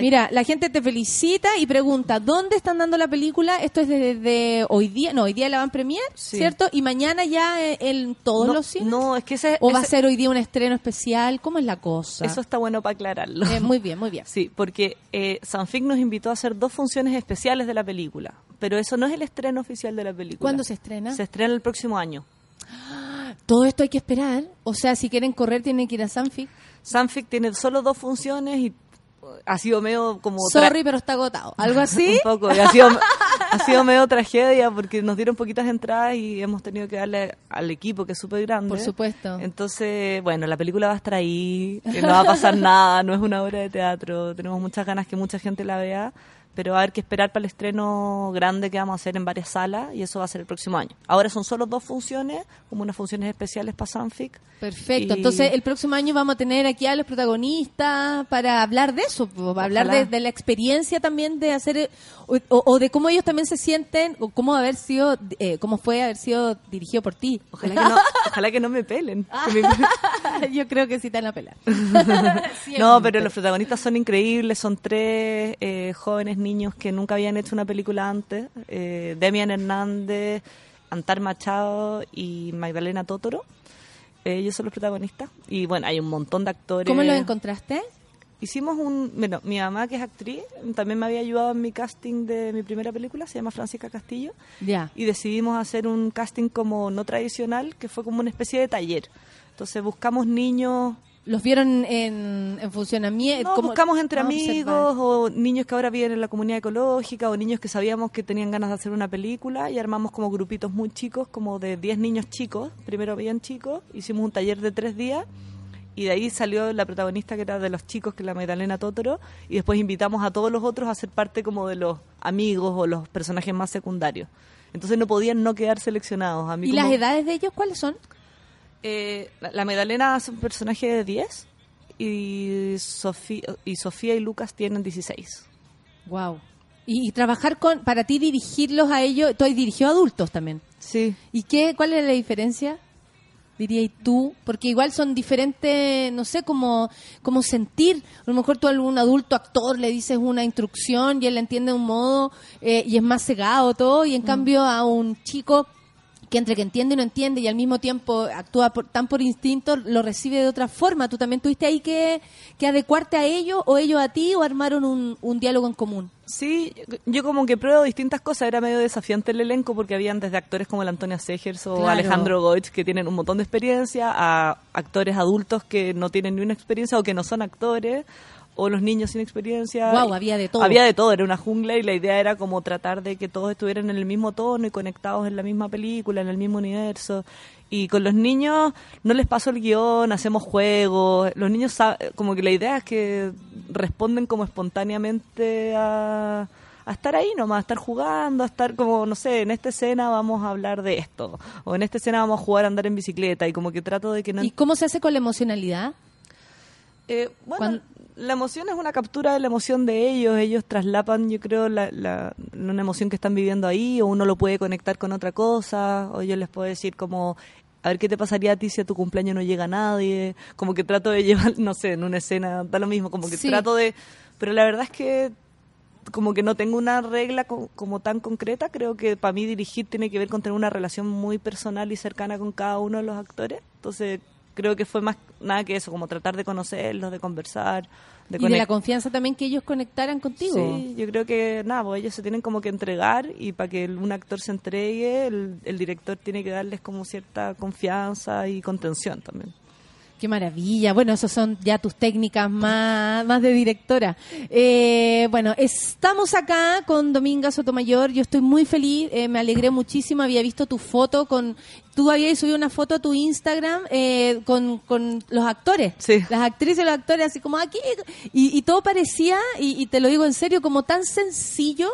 Mira, la gente te felicita y pregunta, ¿dónde están dando la película? Esto es desde hoy día, no, hoy día la van premier, Sí. ¿cierto? Y mañana ya eh, en todos No, los cines. no, es que ese... ¿O va a ser hoy día un estreno especial? ¿Cómo es la cosa? Eso está bueno para aclararlo. Eh, muy bien, muy bien. Sí, porque eh, Sanfic nos invitó a hacer dos funciones especiales de la película, pero eso no es el estreno oficial de la película. ¿Cuándo se estrena? Se estrena el próximo año. Todo esto hay que esperar. O sea, si quieren correr tienen que ir a Sanfic. Sanfic tiene solo dos funciones y ha sido medio como... Sorry, pero está agotado. ¿Algo así? Un poco. Y ha sido, ha sido medio tragedia porque nos dieron poquitas entradas y hemos tenido que darle al equipo que es súper grande. Por supuesto. Entonces, bueno, la película va a estar ahí, que no va a pasar nada, no es una obra de teatro. Tenemos muchas ganas que mucha gente la vea, pero va a haber que esperar para el estreno grande que vamos a hacer en varias salas y eso va a ser el próximo año. Ahora son solo dos funciones, como unas funciones especiales para Sanfic. Perfecto. Y- Entonces, el próximo año vamos a tener aquí a los protagonistas para hablar de eso, para hablar de, de la experiencia también de hacer, o, o- de cómo ellos también se sienten, o cómo haber sido, eh, cómo fue haber sido dirigido por ti. Ojalá que no, ojalá que no me pelen. Me- Yo creo que sí te van a pelar. No, pero los protagonistas son increíbles, son tres eh, jóvenes niños que nunca habían hecho una película antes, eh, Demian Hernández, Antar Machado y Magdalena Totoro. Ellos son los protagonistas. Y bueno, hay un montón de actores. ¿Cómo los encontraste? Hicimos un... Bueno, mi mamá, que es actriz, también me había ayudado en mi casting de mi primera película, se llama Francisca Castillo. Ya. Y decidimos hacer un casting como no tradicional, que fue como una especie de taller. Entonces buscamos niños ¿Los vieron en, en funcionamiento? no, ¿Cómo- buscamos entre observar? amigos o niños que ahora viven en la comunidad ecológica o niños que sabíamos que tenían ganas de hacer una película y armamos como grupitos muy chicos, como de 10 niños chicos, primero bien chicos, hicimos un taller de tres días y de ahí salió la protagonista que era de los chicos, que es la Magdalena Totoro, y después invitamos a todos los otros a ser parte como de los amigos o los personajes más secundarios. Entonces no podían no quedar seleccionados. A mí ¿Y las edades de ellos cuáles son? Eh, la, Magdalena es un personaje de 10 y Sofía, y Sofía y Lucas tienen 16. Wow. Y, y trabajar con, para ti dirigirlos a ellos, tú has dirigido a adultos también. Sí. ¿Y qué, cuál es la diferencia? Dirías tú, porque igual son diferentes, no sé, como, como sentir. A lo mejor tú a algún adulto actor le dices una instrucción y él la entiende de un modo eh, y es más cegado todo, y en cambio a un chico que entre que entiende y no entiende y al mismo tiempo actúa por- tan por instinto, lo recibe de otra forma. ¿Tú también tuviste ahí que, que adecuarte a ellos o ellos a ti o armaron un, un diálogo en común? Sí, yo como que pruebo distintas cosas. Era medio desafiante el elenco porque habían desde actores como el Antonia Segers o Claro. Alejandro Goich que tienen un montón de experiencia, a actores adultos que no tienen ni una experiencia o que no son actores, o los niños sin experiencia. Guau, había de todo. Había de todo, era una jungla y la idea era como tratar de que todos estuvieran en el mismo tono y conectados en la misma película, en el mismo universo. Y con los niños no les paso el guion, hacemos juegos. Los niños, como que la idea es que responden como espontáneamente a, a estar ahí nomás, a estar jugando, a estar como, no sé, en esta escena vamos a hablar de esto. O en esta escena vamos a jugar a andar en bicicleta. Y como que trato de que no... ¿Y cómo se hace con la emocionalidad? Eh, bueno, la emoción es una captura de la emoción de ellos. Ellos traslapan, yo creo, la, la- una emoción que están viviendo ahí, o uno lo puede conectar con otra cosa, o yo les puedo decir como, a ver qué te pasaría a ti si a tu cumpleaños no llega nadie. Como que trato de llevar, no sé, en una escena, da lo mismo, como que Sí. trato de... Pero la verdad es que como que no tengo una regla co- como tan concreta, creo que para mí dirigir tiene que ver con tener una relación muy personal y cercana con cada uno de los actores. Entonces, creo que fue más nada que eso, como tratar de conocerlos, de conversar, de y de la confianza también que ellos conectaran contigo. Sí, yo creo que nada, pues ellos se tienen como que entregar y para que un actor se entregue, el, el director tiene que darles como cierta confianza y contención también. Qué maravilla. Bueno, esas son ya tus técnicas más, más de directora. Eh, bueno, estamos acá con Dominga Sotomayor. Yo estoy muy feliz, eh, me alegré muchísimo. Había visto tu foto con. Tú habías subido una foto a tu Instagram eh, con, con los actores. Las actrices y los actores, así como aquí. Y, y todo parecía, y, y te lo digo en serio, como tan sencillo.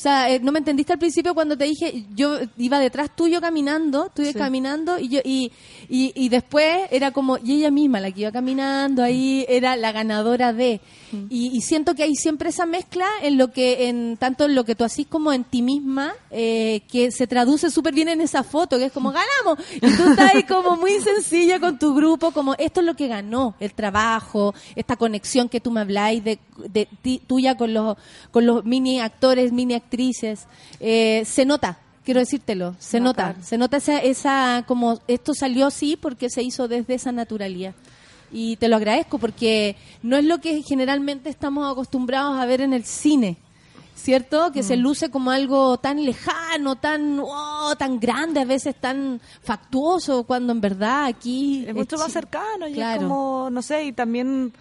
O sea, eh, no me entendiste al principio cuando te dije, yo iba detrás tuyo caminando, tú ibas Sí. caminando y yo y, y, y después era como, y ella misma la que iba caminando, ahí era la ganadora de. Y, y siento que hay siempre esa mezcla en lo que, en tanto en lo que tú haces como en ti misma, eh, que se traduce súper bien en esa foto, que es como ganamos. Y tú estás ahí como muy sencilla con tu grupo, como esto es lo que ganó, el trabajo, esta conexión que tú me habláis de, de ti- tuya con los, con los mini actores, mini actrices. Eh, se nota. Quiero decírtelo, se nota, se nota esa, esa, como esto salió así porque se hizo desde esa naturalidad y te lo agradezco porque no es lo que generalmente estamos acostumbrados a ver en el cine. ¿Cierto? Que se Mm. luce como algo tan lejano, tan oh, tan grande, a veces tan factuoso, cuando en verdad aquí Es mucho más cercano y Claro. es como, no sé, y también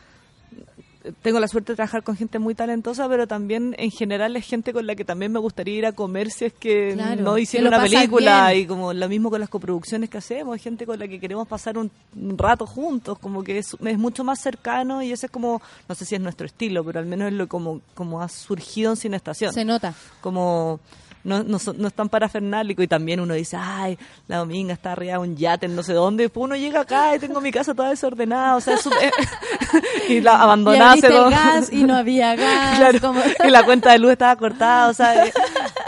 tengo la suerte de trabajar con gente muy talentosa, pero también en general es gente con la que también me gustaría ir a comer si es que Claro, no lo una película bien. y como lo mismo con las coproducciones que hacemos, es gente con la que queremos pasar un, un rato juntos, como que es, es mucho más cercano y ese es como, no sé si es nuestro estilo, pero al menos es lo como, como ha surgido en Cine Estación. Se nota. Como no, no, son- no es tan parafernálico y también uno dice, ay, la dominga está arriba de un yate en no sé dónde, después uno llega acá y tengo mi casa toda desordenada, o sea, es un- y la abandonada Y gas y no había gas. Claro, como- y la cuenta de luz estaba cortada, o sea, eh,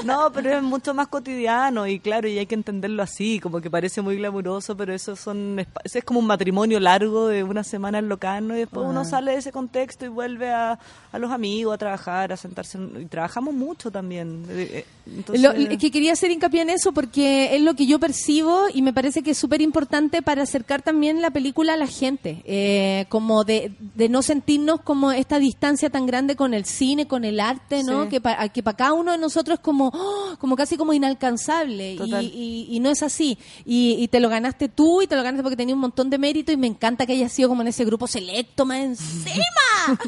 no, pero es mucho más cotidiano y claro, y hay que entenderlo así, como que parece muy glamuroso, pero eso son eso es como un matrimonio largo de una semana en Locano y después uno sale de ese contexto y vuelve a, a los amigos, a trabajar, a sentarse, en- y trabajamos mucho también. eh, eh, entonces- Lo- es que quería hacer hincapié en eso porque es lo que yo percibo y me parece que es súper importante para acercar también la película a la gente, eh, como de, de no sentirnos como esta distancia tan grande con el cine, con el arte, ¿no? Sí. Que para que para cada uno de nosotros es como, ¡oh! como casi como inalcanzable y, y- y no es así. Y, y te lo ganaste tú y te lo ganaste porque tenía un montón de mérito y me encanta que hayas sido como en ese grupo selecto más encima.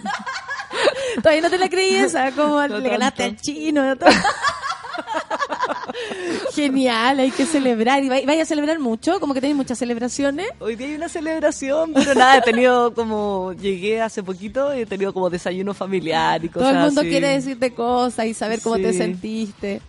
Todavía no te la creí esa, como le ganaste al chino. todo. Genial, hay que celebrar. ¿Y vaya a celebrar mucho? Como que tenéis muchas celebraciones. Hoy día hay una celebración, pero nada, he tenido como, llegué hace poquito y he tenido como desayuno familiar y Todo cosas el mundo así. quiere decirte cosas y saber cómo te sentiste.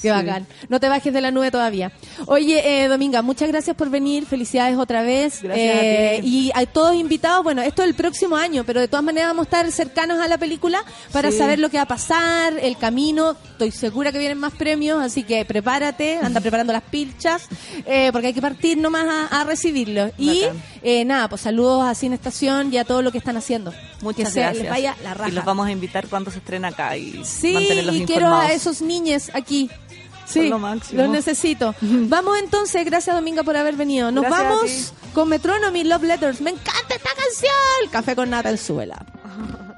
Qué Sí. bacán. No te bajes de la nube todavía. Oye, eh, Dominga, muchas gracias por venir. Felicidades otra vez. Gracias a Eh, ti. Y a todos invitados, bueno, esto es el próximo año, pero de todas maneras vamos a estar cercanos a la película para Sí. saber lo que va a pasar, el camino. Estoy segura que vienen más premios, así que prepárate, anda preparando las pilchas, eh, porque hay que partir nomás a, a recibirlos. Y eh, nada, pues saludos a Cine Estación y a todo lo que están haciendo. Muchas que se gracias. les vaya la raja. Y los vamos a invitar cuando se estrena acá y Sí, mantenerlos y quiero a esos niños aquí. Sí, lo máximo. los necesito. Vamos entonces, gracias Dominga por haber venido. Nos Gracias vamos con Metronomy Love Letters. Me encanta esta canción. Café con nata en suela.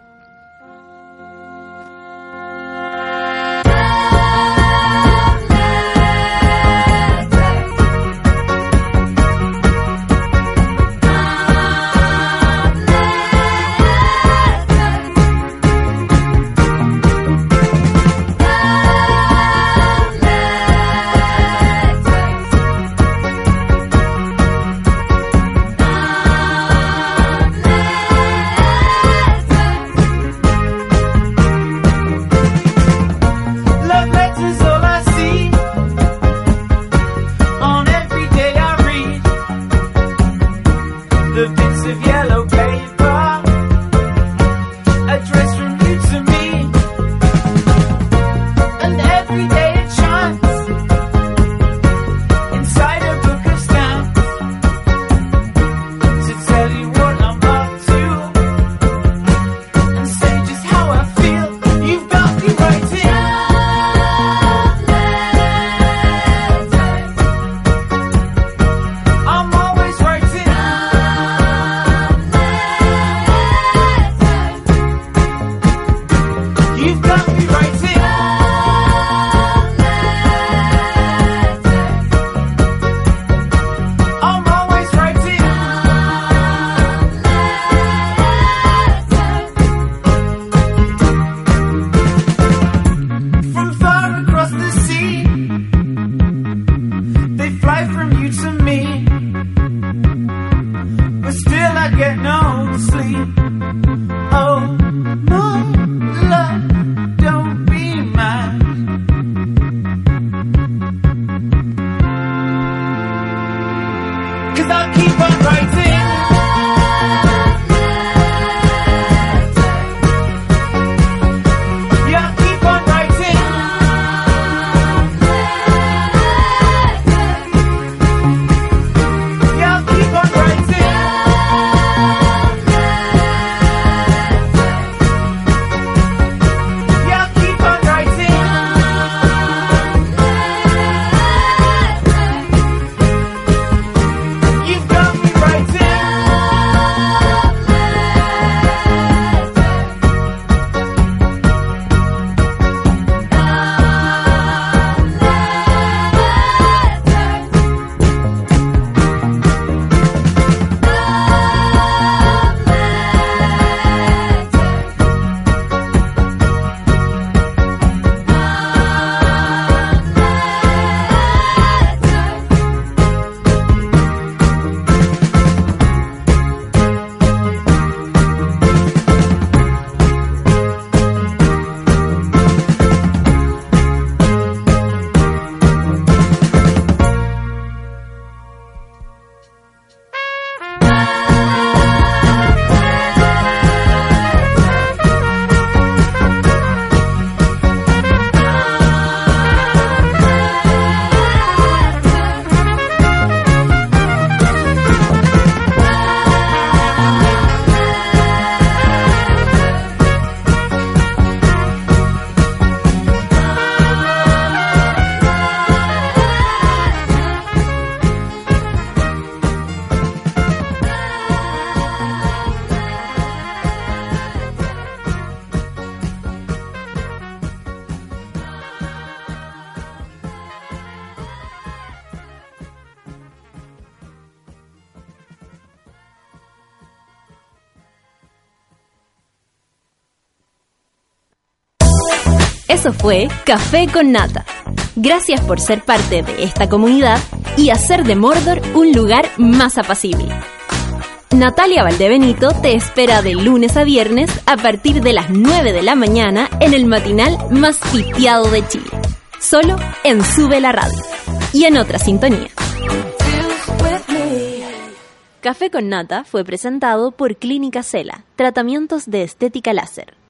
Eso fue Café con Nata. Gracias por ser parte de esta comunidad y hacer de Mordor un lugar más apacible. Natalia Valdebenito te espera de lunes a viernes a partir de las 9 de la mañana en el matinal más pitiado de Chile. Solo en Sube la Radio y en otra sintonía. Café con Nata fue presentado por Clínica Cela, tratamientos de estética láser.